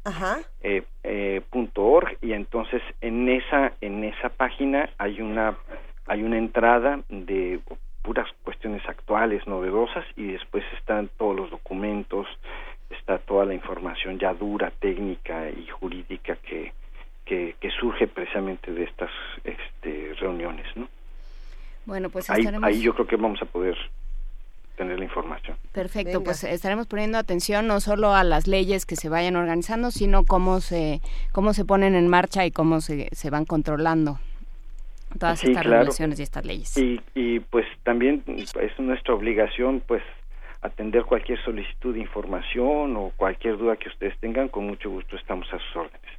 eh, eh, punto org, y entonces en esa en esa página hay una hay una entrada de puras cuestiones actuales, novedosas, y después están todos los documentos, está toda la información ya dura, técnica y jurídica que, que, surge precisamente de estas este, reuniones, ¿no? Bueno, pues ahí, ahí yo creo que vamos a poder tener la información. Perfecto, pues estaremos poniendo atención no solo a las leyes que se vayan organizando, sino cómo se cómo se ponen en marcha y cómo se, se van controlando todas estas regulaciones y estas leyes. Y, y pues también es nuestra obligación pues atender cualquier solicitud de información o cualquier duda que ustedes tengan, con mucho gusto estamos a sus órdenes.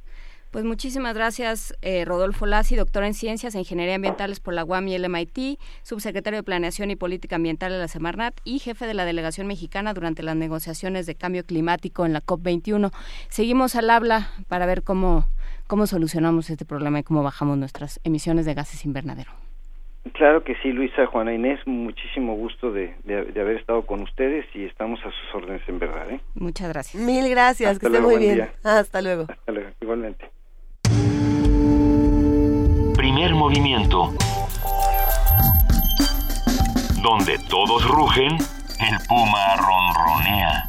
Pues muchísimas gracias, eh, Rodolfo Lassi, doctor en Ciencias e Ingeniería Ambientales por la UAM y el MIT, subsecretario de Planeación y Política Ambiental de la Semarnat y jefe de la Delegación Mexicana durante las negociaciones de cambio climático en la COP21. Seguimos al habla para ver cómo, cómo solucionamos este problema y cómo bajamos nuestras emisiones de gases invernadero. Claro que sí, Luisa, Juana Inés, muchísimo gusto de, haber estado con ustedes y estamos a sus órdenes en verdad. ¿eh? Muchas gracias. Mil gracias, que esté muy bien. Hasta luego. Hasta luego, igualmente. Primer movimiento. Donde todos rugen, el puma ronronea.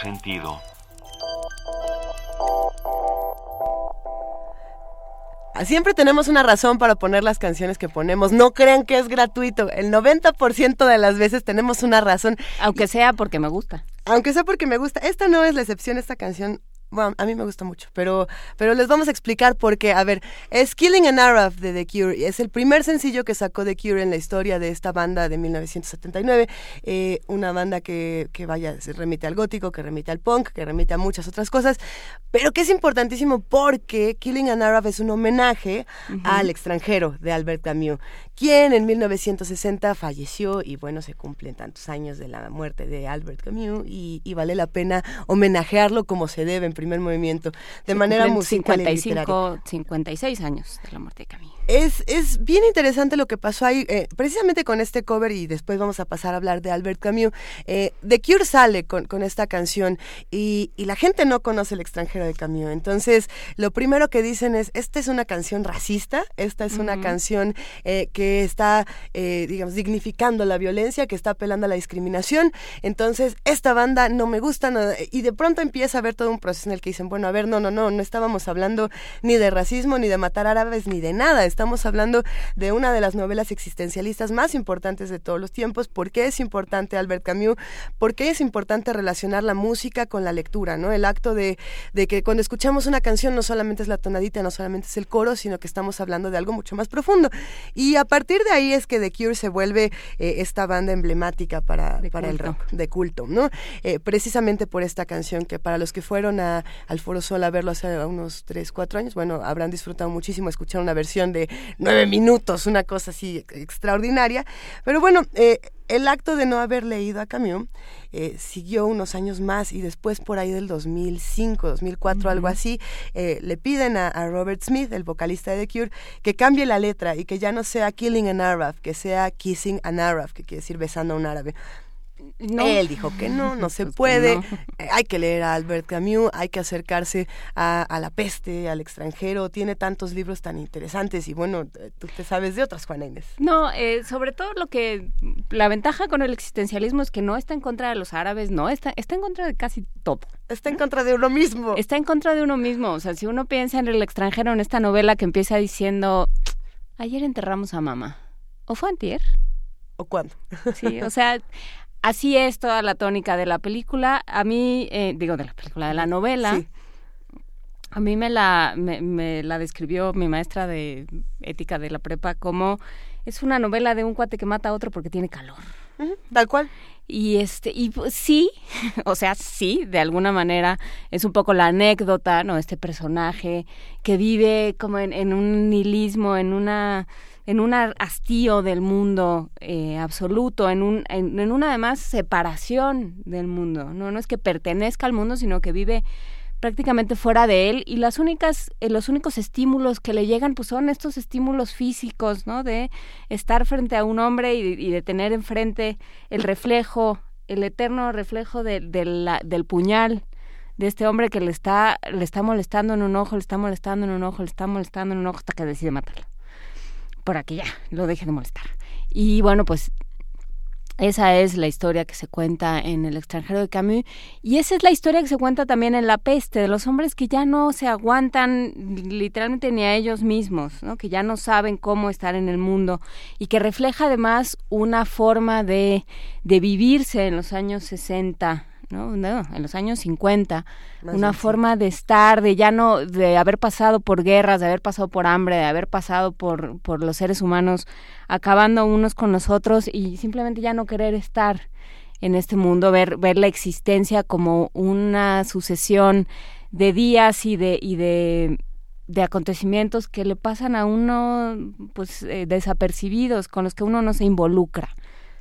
sentido. Siempre tenemos una razón para poner las canciones que ponemos. No crean que es gratuito. El 90% de las veces tenemos una razón. Aunque sea porque me gusta. Aunque sea porque me gusta. Esta no es la excepción, esta canción bueno, a mí me gusta mucho, pero, pero les vamos a explicar por qué. A ver, es Killing an Arab de The Cure. Es el primer sencillo que sacó The Cure en la historia de esta banda de 1979. Eh, una banda que, que, vaya, se remite al gótico, que remite al punk, que remite a muchas otras cosas, pero que es importantísimo porque Killing an Arab es un homenaje al extranjero de Albert Camus, quien en 1960 falleció y bueno, se cumplen tantos años de la muerte de Albert Camus y, y vale la pena homenajearlo como se debe en primer movimiento, de manera musical 55, y 56 años de la muerte de Camille. Es, es bien interesante lo que pasó ahí, eh, precisamente con este cover y después vamos a pasar a hablar de Albert Camus. Eh, The Cure sale con, con esta canción y, y, la gente no conoce el extranjero de Camus. Entonces, lo primero que dicen es, esta es una canción racista, esta es una canción eh, que está, eh, digamos, dignificando la violencia, que está apelando a la discriminación. Entonces, esta banda no me gusta, y de pronto empieza a haber todo un proceso en el que dicen, bueno, a ver, no, no, no, no estábamos hablando ni de racismo, ni de matar árabes, ni de nada. Estamos hablando de una de las novelas existencialistas más importantes de todos los tiempos. ¿Por qué es importante Albert Camus? ¿Por qué es importante relacionar la música con la lectura? ¿no? El acto de, de que cuando escuchamos una canción no solamente es la tonadita, no solamente es el coro, sino que estamos hablando de algo mucho más profundo. Y a partir de ahí es que The Cure se vuelve eh, esta banda emblemática para, para el rock, de culto, ¿no? Eh, precisamente por esta canción que para los que fueron a, al Foro Sol a verlo hace unos 3, 4 años, bueno, habrán disfrutado muchísimo escuchar una versión de 9 minutos, una cosa así extraordinaria. Pero bueno, eh, el acto de no haber leído a Camus eh, siguió unos años más y después por ahí del 2005, 2004, algo así, eh, le piden a, a, Robert Smith, el vocalista de The Cure, que cambie la letra y que ya no sea Killing an Arab, que sea Kissing an Arab, que quiere decir besando a un árabe. No. Él dijo que no, no se [laughs] puede. No. Hay que leer a Albert Camus, hay que acercarse a, a, la peste, al extranjero. Tiene tantos libros tan interesantes y bueno, tú te sabes de otras, Juana Inés. No, eh, sobre todo lo que la ventaja con el existencialismo es que no está en contra de los árabes, no, está, está en contra de casi todo. Está en contra de uno mismo. Está en contra de uno mismo. O sea, si uno piensa en el extranjero, en esta novela que empieza diciendo, ayer enterramos a mamá. ¿O fue antier? ¿O cuándo? Sí, o sea, así es toda la tónica de la película. A mí, eh, digo, de la película, de la novela. Sí. A mí me la, me, me, la describió mi maestra de ética de la prepa como es una novela de un cuate que mata a otro porque tiene calor. Uh -huh, tal cual. Y este, y sí, [laughs] o sea, sí, de alguna manera es un poco la anécdota, ¿no? Este personaje que vive como en, en un nihilismo, en una en un hastío del mundo eh, absoluto, en, un, en, una además separación del mundo. No, no es que pertenezca al mundo, sino que vive prácticamente fuera de él y las únicas eh, los únicos estímulos que le llegan pues son estos estímulos físicos no de estar frente a un hombre y, y de tener enfrente el reflejo el eterno reflejo de la, del puñal de este hombre que le está le está molestando en un ojo le está molestando en un ojo le está molestando en un ojo hasta que decide matarlo para que ya lo deje de molestar. Y bueno, pues esa es la historia que se cuenta en El extranjero de Camus y esa es la historia que se cuenta también en La peste, de los hombres que ya no se aguantan literalmente ni a ellos mismos, ¿no? que ya no saben cómo estar en el mundo y que refleja además una forma de, de vivirse en los años 60 ¿no? no en los años 50, Más una forma de estar, de ya no, de haber pasado por guerras, de haber pasado por hambre, de haber pasado por, por los seres humanos acabando unos con los otros y simplemente ya no querer estar en este mundo, ver, ver la existencia como una sucesión de días y de, y de de acontecimientos que le pasan a uno pues eh, desapercibidos con los que uno no se involucra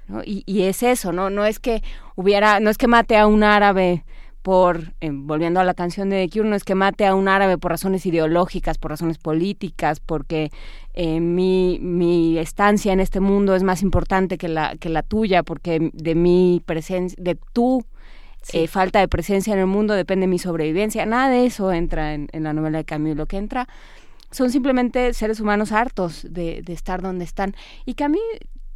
¿no? Y, y, es eso, ¿no? No es que hubiera, no es que mate a un árabe por, eh, volviendo a la canción de The Cure, no es que mate a un árabe por razones ideológicas, por razones políticas, porque eh, mi, mi estancia en este mundo es más importante que la, que la tuya, porque de mi presencia, de tu sí. eh, falta de presencia en el mundo depende mi sobrevivencia. Nada de eso entra en, en la novela de Camus. Lo que entra son simplemente seres humanos hartos de, de estar donde están. Y Camus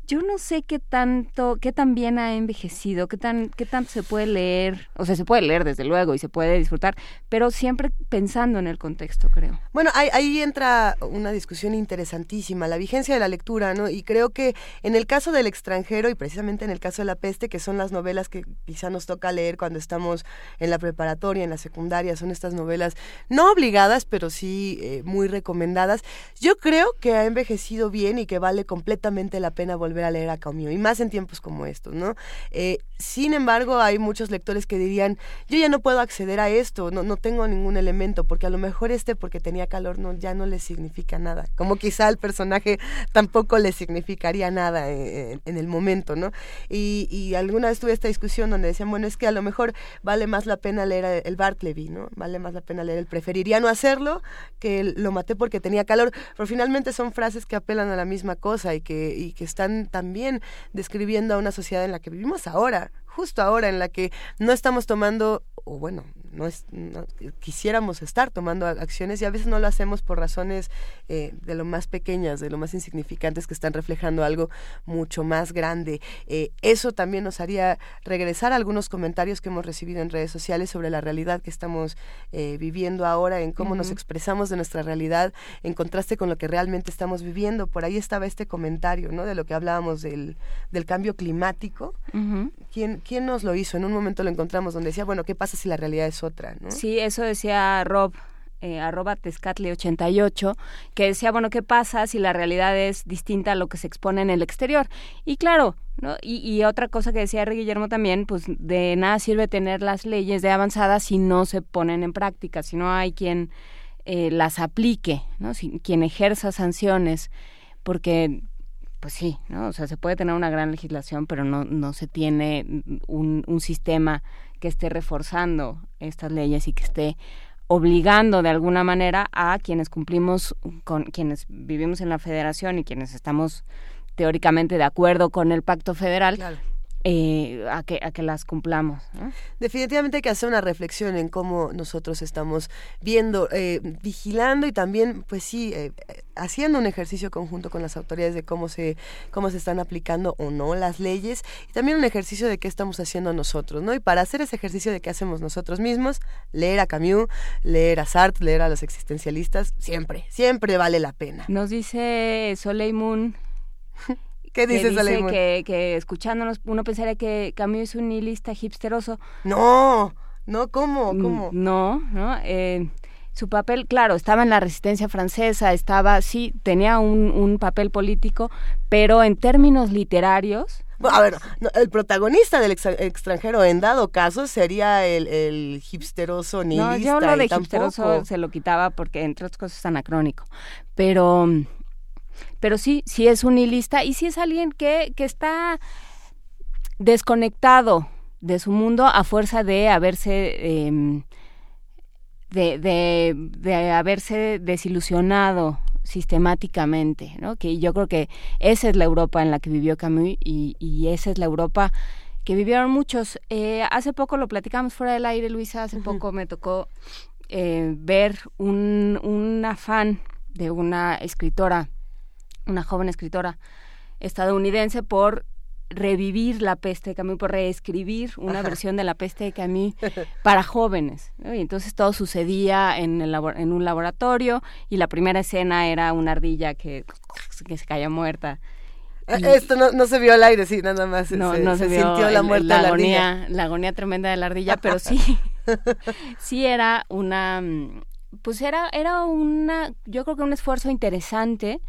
yo no sé qué tanto, qué tan bien ha envejecido, qué tan, qué tanto se puede leer, o sea, se puede leer desde luego y se puede disfrutar, pero siempre pensando en el contexto, creo. Bueno, ahí, entra una discusión interesantísima, la vigencia de la lectura, ¿no? Y creo que en el caso del extranjero y precisamente en el caso de la peste, que son las novelas que quizá nos toca leer cuando estamos en la preparatoria, en la secundaria, son estas novelas no obligadas, pero sí eh, muy recomendadas. Yo creo que ha envejecido bien y que vale completamente la pena volver a leer a Camus, y más en tiempos como estos, ¿no? Eh, sin embargo, hay muchos lectores que dirían, yo ya no puedo acceder a esto, no, no tengo ningún elemento, porque a lo mejor este, porque tenía calor, no, ya no le significa nada, como quizá al personaje tampoco le significaría nada en, el momento, ¿no? Y, alguna vez tuve esta discusión donde decían, bueno, es que a lo mejor vale más la pena leer el Bartleby, ¿no? Vale más la pena leer el preferiría no hacerlo que lo maté porque tenía calor, pero finalmente son frases que apelan a la misma cosa y que, y que están también describiendo a una sociedad en la que vivimos ahora, justo ahora, en la que no estamos tomando, o bueno, no, es, quisiéramos estar tomando acciones y a veces no lo hacemos por razones eh, de lo más pequeñas, de lo más insignificantes que están reflejando algo mucho más grande. Eh, eso también nos haría regresar a algunos comentarios que hemos recibido en redes sociales sobre la realidad que estamos eh, viviendo ahora, en cómo nos expresamos de nuestra realidad en contraste con lo que realmente estamos viviendo. Por ahí estaba este comentario, ¿no? De lo que hablábamos del, del cambio climático. ¿Quién, ¿Quién nos lo hizo? En un momento lo encontramos donde decía, bueno, ¿qué pasa si la realidad es otra, ¿no? Sí, eso decía Rob, eh, arroba Tescatle88, que decía, bueno, ¿qué pasa si la realidad es distinta a lo que se expone en el exterior? Y claro, ¿no? Y, otra cosa que decía Guillermo también, pues de nada sirve tener las leyes de avanzada si no se ponen en práctica, si no hay quien eh, las aplique, ¿no? Si, quien ejerza sanciones, porque pues sí, ¿no? O sea, se puede tener una gran legislación, pero no, no se tiene un sistema que esté reforzando estas leyes y que esté obligando de alguna manera a quienes cumplimos con quienes vivimos en la federación y quienes estamos teóricamente de acuerdo con el pacto federal eh, a, que, a que las cumplamos. Definitivamente hay que hacer una reflexión en cómo nosotros estamos viendo, eh, vigilando y también, pues sí, eh, haciendo un ejercicio conjunto con las autoridades de cómo se, cómo se están aplicando o no las leyes y también un ejercicio de qué estamos haciendo nosotros, ¿no? Y para hacer ese ejercicio de qué hacemos nosotros mismos, leer a Camus, leer a Sartre, leer a los existencialistas, siempre, siempre vale la pena. Nos dice Soleil Moon ¿Qué dices, que dice que, que, escuchándonos uno pensaría que Camus es un nihilista hipsteroso. No, no, ¿cómo? Mm, ¿Cómo? No, no. Eh, su papel, claro, estaba en la resistencia francesa, estaba, sí, tenía un, un papel político, pero en términos literarios, a ver, el protagonista del extranjero en dado caso sería el, el hipsteroso nihilista. No, yo lo de hipsteroso se lo quitaba porque entre otras cosas es anacrónico. Pero pero sí, sí es un nihilista y sí es alguien que, que está desconectado de su mundo a fuerza de haberse em, de, de, de, haberse desilusionado sistemáticamente, ¿no? Que yo creo que esa es la Europa en la que vivió Camus y, y esa es la Europa que vivieron muchos. Eh, hace poco lo platicamos fuera del aire, Luisa, hace poco me tocó eh, ver un, un afán de una escritora una joven escritora estadounidense por revivir la peste de Camus, por reescribir una versión de la peste de Camus [laughs] para jóvenes. Y entonces todo sucedía en, el en un laboratorio y la primera escena era una ardilla que, que se caía muerta. Ah, esto no, no, se vio al aire, sí, nada más. No, no se, sintió la muerte la, agonía, la agonía tremenda de la ardilla, pero sí, [laughs] sí era una, pues era, era una, yo creo que un esfuerzo interesante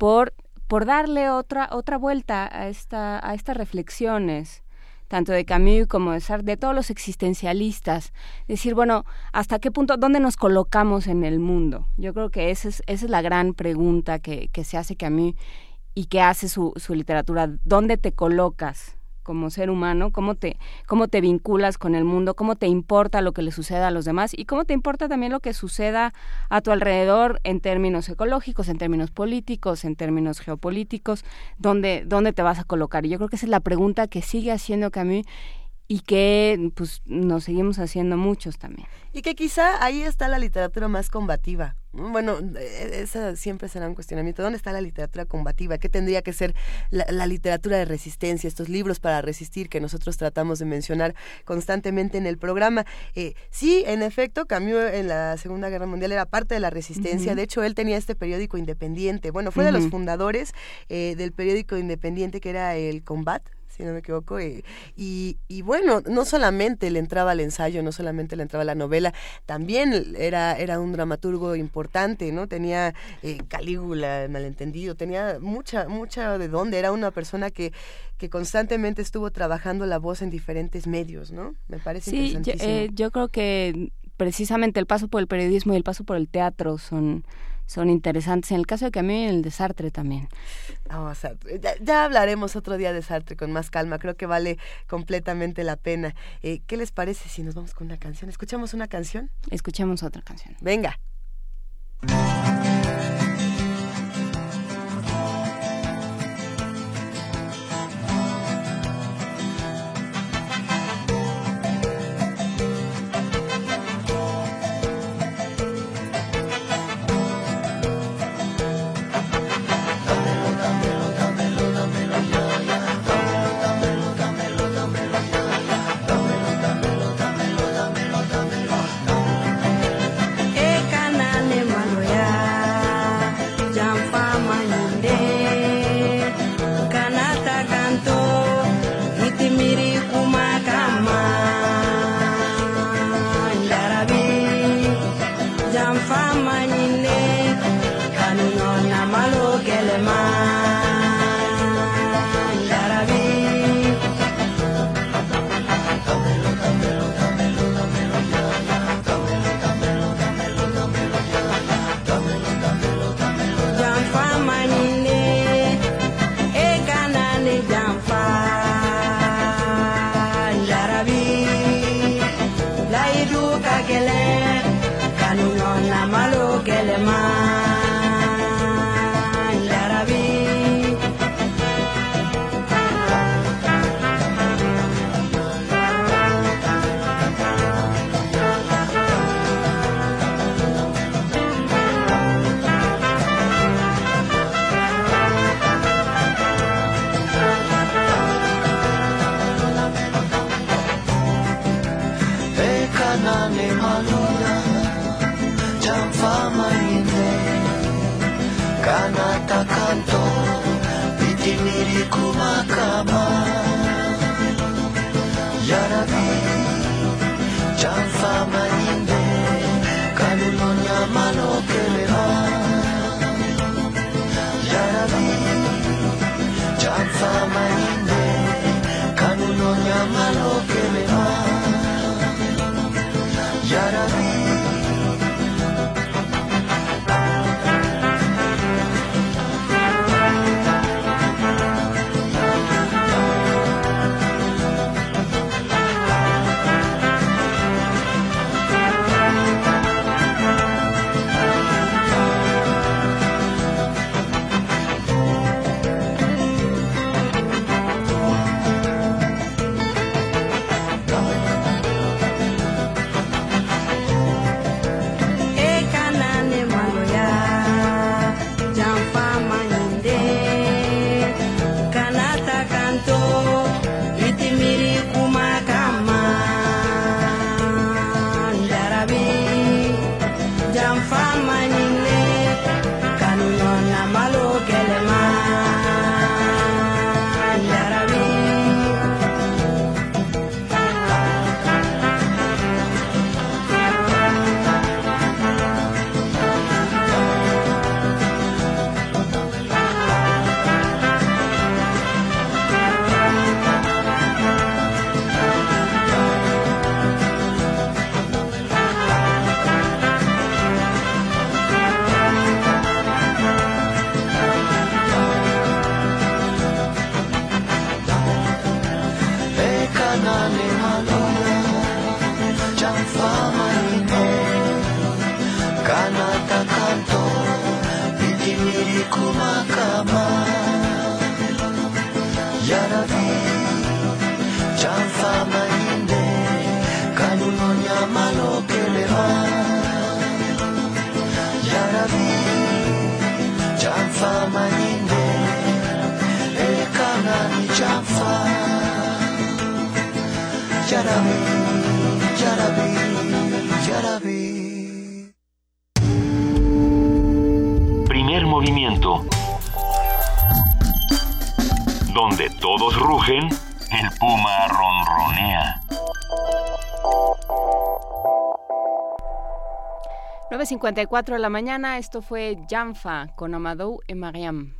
por, por darle otra, otra vuelta a, esta, a estas reflexiones tanto de Camus como de Sartre, de todos los existencialistas, decir, bueno, ¿hasta qué punto, dónde nos colocamos en el mundo? Yo creo que esa es, esa es la gran pregunta que, que se hace Camus y que hace su, su literatura, ¿dónde te colocas? Como ser humano, cómo te, cómo te vinculas con el mundo, cómo te importa lo que le suceda a los demás y cómo te importa también lo que suceda a tu alrededor en términos ecológicos, en términos políticos, en términos geopolíticos, dónde, dónde te vas a colocar. Y yo creo que esa es la pregunta que sigue haciendo Camus y que pues nos seguimos haciendo muchos también. Y que quizá ahí está la literatura más combativa, bueno, e, esa siempre será un cuestionamiento. ¿Dónde está la literatura combativa? ¿Qué tendría que ser la, literatura de resistencia? Estos libros para resistir que nosotros tratamos de mencionar constantemente en el programa. Eh, sí, en efecto, Camus en la Segunda Guerra Mundial era parte de la resistencia. De hecho, él tenía este periódico independiente. Bueno, fue de los fundadores eh, del periódico independiente que era el Combat, si no me equivoco. Eh, y, y, bueno, no solamente le entraba al ensayo, no solamente le entraba a la novela, también era, era un dramaturgo importante, ¿no? Tenía eh, Calígula, malentendido, tenía mucha, mucha de dónde. Era una persona que, que constantemente estuvo trabajando la voz en diferentes medios, ¿no? Me parece sí, eh, yo creo que precisamente el paso por el periodismo y el paso por el teatro son son interesantes. En el caso de Camus, el de Sartre también. Oh, Ya, hablaremos otro día de Sartre con más calma. Creo que vale completamente la pena. Eh, ¿Qué les parece si nos vamos con una canción? ¿Escuchamos una canción? Escuchemos otra canción. Venga. Rugen, el puma ronronea. 9.54 de la mañana, esto fue Janfa con Amadou y Mariam.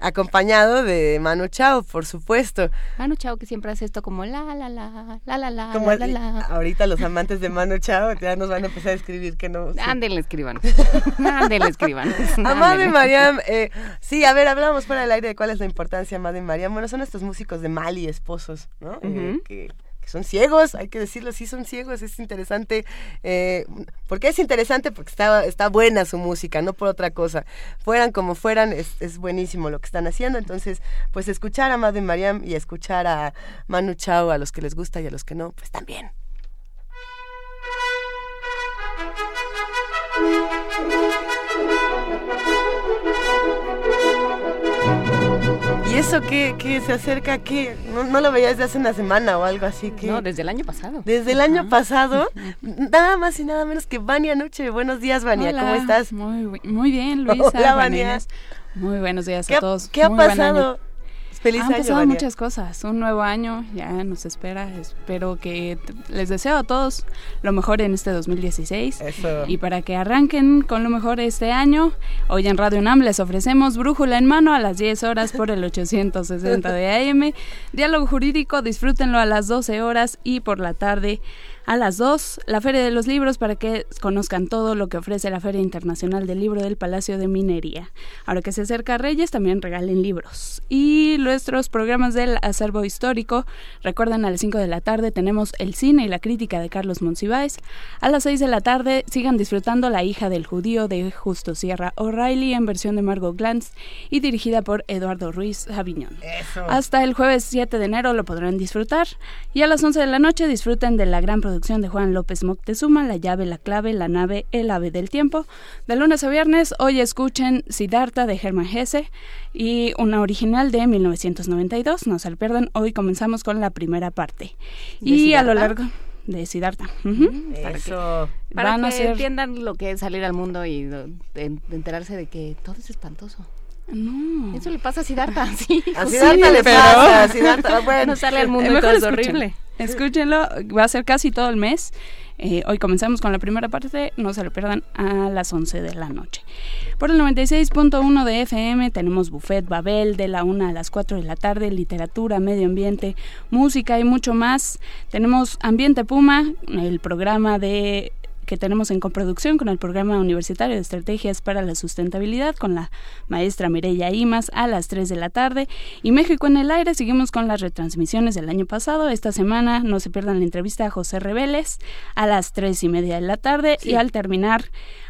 Acompañado de Manu Chao, por supuesto. Manu Chao que siempre hace esto como la la la, la la la, Como la la la. ahorita los amantes de Manu Chao ya nos van a empezar a escribir que no. sí. Ándenle, escriban. [laughs] Ándenle, escriban. Amado y Ándenle. Mariam, eh, sí, a ver, hablábamos fuera del aire de cuál es la importancia de Amado y Mariam. Bueno, son estos músicos de Mali, esposos, ¿no? Eh, que, que son ciegos, hay que decirlo, sí son ciegos, es interesante. Eh, ¿Por qué es interesante? Porque está, está buena su música, no por otra cosa. Fueran como fueran, es, es buenísimo lo que están haciendo. Entonces, pues escuchar a Amado y Mariam y escuchar a Manu Chao, a los que les gusta y a los que no, pues también. Eso qué se acerca? ¿Qué? No, no lo veía desde hace una semana o algo así. que No, desde el año pasado. Desde el año pasado, [laughs] nada más y nada menos que Vania Nuche. Buenos días, Vania, ¿cómo estás? Muy, muy bien, Luisa. Hola, Vania. Muy buenos días ¿Qué a todos. qué ha Muy pasado? Feliz Han año, pasado muchas cosas. Un nuevo año ya nos espera. Espero que les deseo a todos lo mejor en este 2016. Eso. Y para que arranquen con lo mejor este año, hoy en Radio UNAM les ofrecemos Brújula en mano a las 10 horas por el 860 de AM. Diálogo jurídico, disfrútenlo a las 12 horas y por la tarde a las 2, la Feria de los Libros para que conozcan todo lo que ofrece la Feria Internacional del Libro del Palacio de Minería. Ahora que se acerca Reyes, también regalen libros. Y nuestros programas del acervo histórico, recuerden a las 5 de la tarde tenemos el cine y la crítica de Carlos Monsiváis. A las 6 de la tarde sigan disfrutando La hija del judío de Justo Sierra O'Reilly en versión de Margot Glantz y dirigida por Eduardo Ruiz Aviñón. Hasta el jueves 7 de enero lo podrán disfrutar. Y a las 11 de la noche disfruten de la gran producción de Juan López Moctezuma, La llave, la clave, la nave, el ave del tiempo. De lunes a viernes, hoy escuchen Siddhartha de Hermann Hesse y una original de 1992. No se lo pierdan, hoy comenzamos con la primera parte. ¿De Y a lo largo de Siddhartha. Para que, para Van a que ser- entiendan lo que es salir al mundo y enterarse de que todo es espantoso. No. Eso le pasa a Siddhartha, sí. A sí, Siddhartha le pero- pasa, a [laughs] Siddhartha, bueno. No sale al mundo Mejor todo es horrible. Escúchenlo, va a ser casi todo el mes. Eh, hoy comenzamos con la primera parte, no se lo pierdan a las 11 de la noche. Por el 96.1 de FM tenemos Buffet Babel de la 1 a las 4 de la tarde, literatura, medio ambiente, música y mucho más. Tenemos Ambiente Puma, el programa de que tenemos en coproducción con el Programa Universitario de Estrategias para la Sustentabilidad con la maestra Mireya Imas a las 3 de la tarde. Y México en el aire, seguimos con las retransmisiones del año pasado. Esta semana no se pierdan la entrevista a José Reveles a las 3 y media de la tarde. Y al terminar,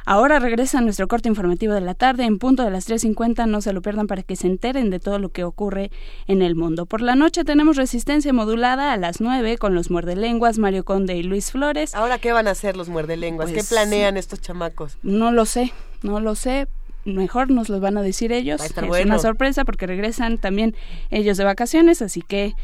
ahora regresa nuestro corte informativo de la tarde en punto de las 3.50. No se lo pierdan para que se enteren de todo lo que ocurre en el mundo. Por la noche tenemos resistencia modulada a las 9 con los muerdelenguas Mario Conde y Luis Flores. Ahora, ¿qué van a hacer los muerdelenguas? ¿Qué Pues, planean estos chamacos? No lo sé, no lo sé. Mejor nos lo van a decir ellos. Va a estar es bueno. una sorpresa porque regresan también ellos de vacaciones, así que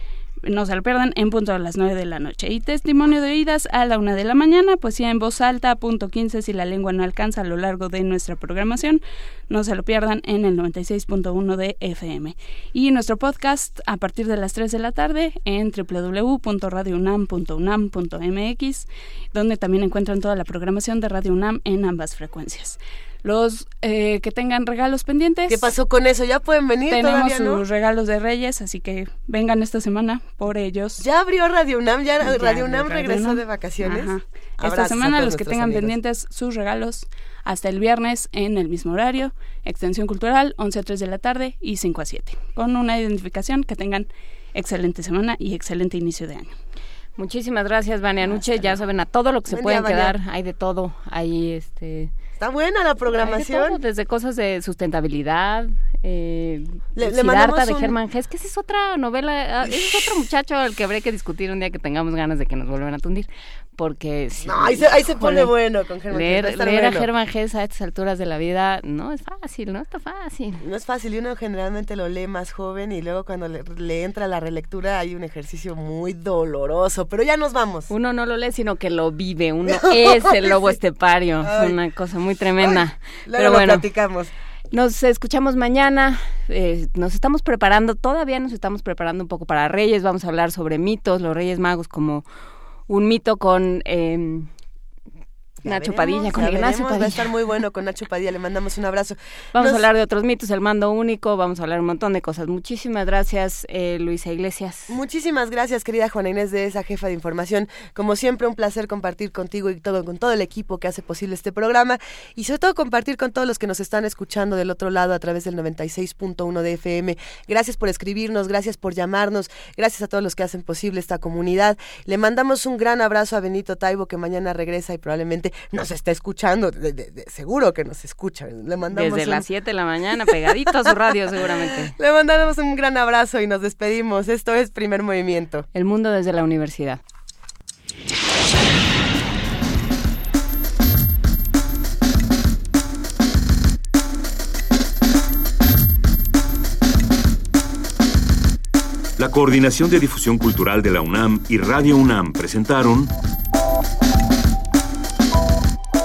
no se lo pierdan en punto a las 9 de la noche. Y testimonio de oídas a la 1 de la mañana, poesía en voz alta, punto 15 si la lengua no alcanza a lo largo de nuestra programación. No se lo pierdan en el 96.1 de FM. Y nuestro podcast a partir de las 3 de la tarde en www.radiounam.unam.mx, donde también encuentran toda la programación de Radio UNAM en ambas frecuencias. Los eh, que tengan regalos pendientes. ¿Qué pasó con eso? ¿Ya pueden venir Tenemos todavía, sus no? regalos de Reyes, así que vengan esta semana por ellos. Ya abrió Radio UNAM, ya, Ya Radio UNAM Radio regresó UNAM. de vacaciones. Ajá. Esta semana los que tengan amigos. pendientes sus regalos hasta el viernes en el mismo horario, extensión cultural 11 a 3 de la tarde y 5 a 7, con una identificación que tengan excelente semana y excelente inicio de año. Muchísimas gracias, Vania Nuche. Ya saben a todo lo que se pueden quedar. Hay de todo. Hay este. Está buena la programación. todo, desde cosas de sustentabilidad, eh, le, le de Germán Gess, que esa es otra novela, ah, ese es otro muchacho al que habría que discutir un día que tengamos ganas de que nos vuelvan a tundir, porque... no, ahí se, ahí se pone bueno con Germán Leer, leer a Germán Gess a estas alturas de la vida no es fácil, no está fácil. No es fácil y uno generalmente lo lee más joven y luego cuando le, le entra la relectura hay un ejercicio muy doloroso, pero ya nos vamos. Uno no lo lee, sino que lo vive, uno [laughs] es el lobo estepario, es una cosa muy tremenda. pero bueno, platicamos. Nos escuchamos mañana. Eh, nos estamos preparando, todavía nos estamos preparando un poco para Reyes. Vamos a hablar sobre mitos, los Reyes Magos como un mito con eh, Nacho Padilla, con Ignacio Padilla. Va a estar muy bueno con Nacho Padilla, le mandamos un abrazo. Vamos a hablar de otros mitos, el mando único, vamos a hablar un montón de cosas. Muchísimas gracias, eh, Luisa Iglesias. Muchísimas gracias, querida Juana Inés de esa jefa de información. Como siempre, un placer compartir contigo y todo con todo el equipo que hace posible este programa y sobre todo compartir con todos los que nos están escuchando del otro lado a través del 96.1 de FM. Gracias por escribirnos, gracias por llamarnos, gracias a todos los que hacen posible esta comunidad. Le mandamos un gran abrazo a Benito Taibo que mañana regresa y probablemente nos está escuchando, seguro que nos escucha. Le mandamos Desde las 7 de la mañana, pegadito a su radio seguramente. [laughs] Le mandamos un gran abrazo y nos despedimos. Esto es Primer Movimiento. El mundo desde la universidad. La Coordinación de Difusión Cultural de la UNAM y Radio UNAM presentaron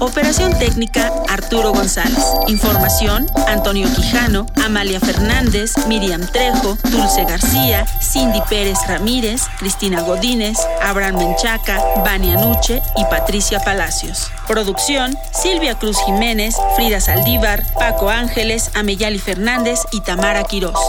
Operación técnica, Arturo González. Información, Antonio Quijano, Amalia Fernández, Miriam Trejo, Dulce García, Cindy Pérez Ramírez, Cristina Godínez, Abraham Menchaca, Vania Nuche y Patricia Palacios. Producción, Silvia Cruz Jiménez, Frida Saldívar, Paco Ángeles, Ameyali Fernández y Tamara Quirós.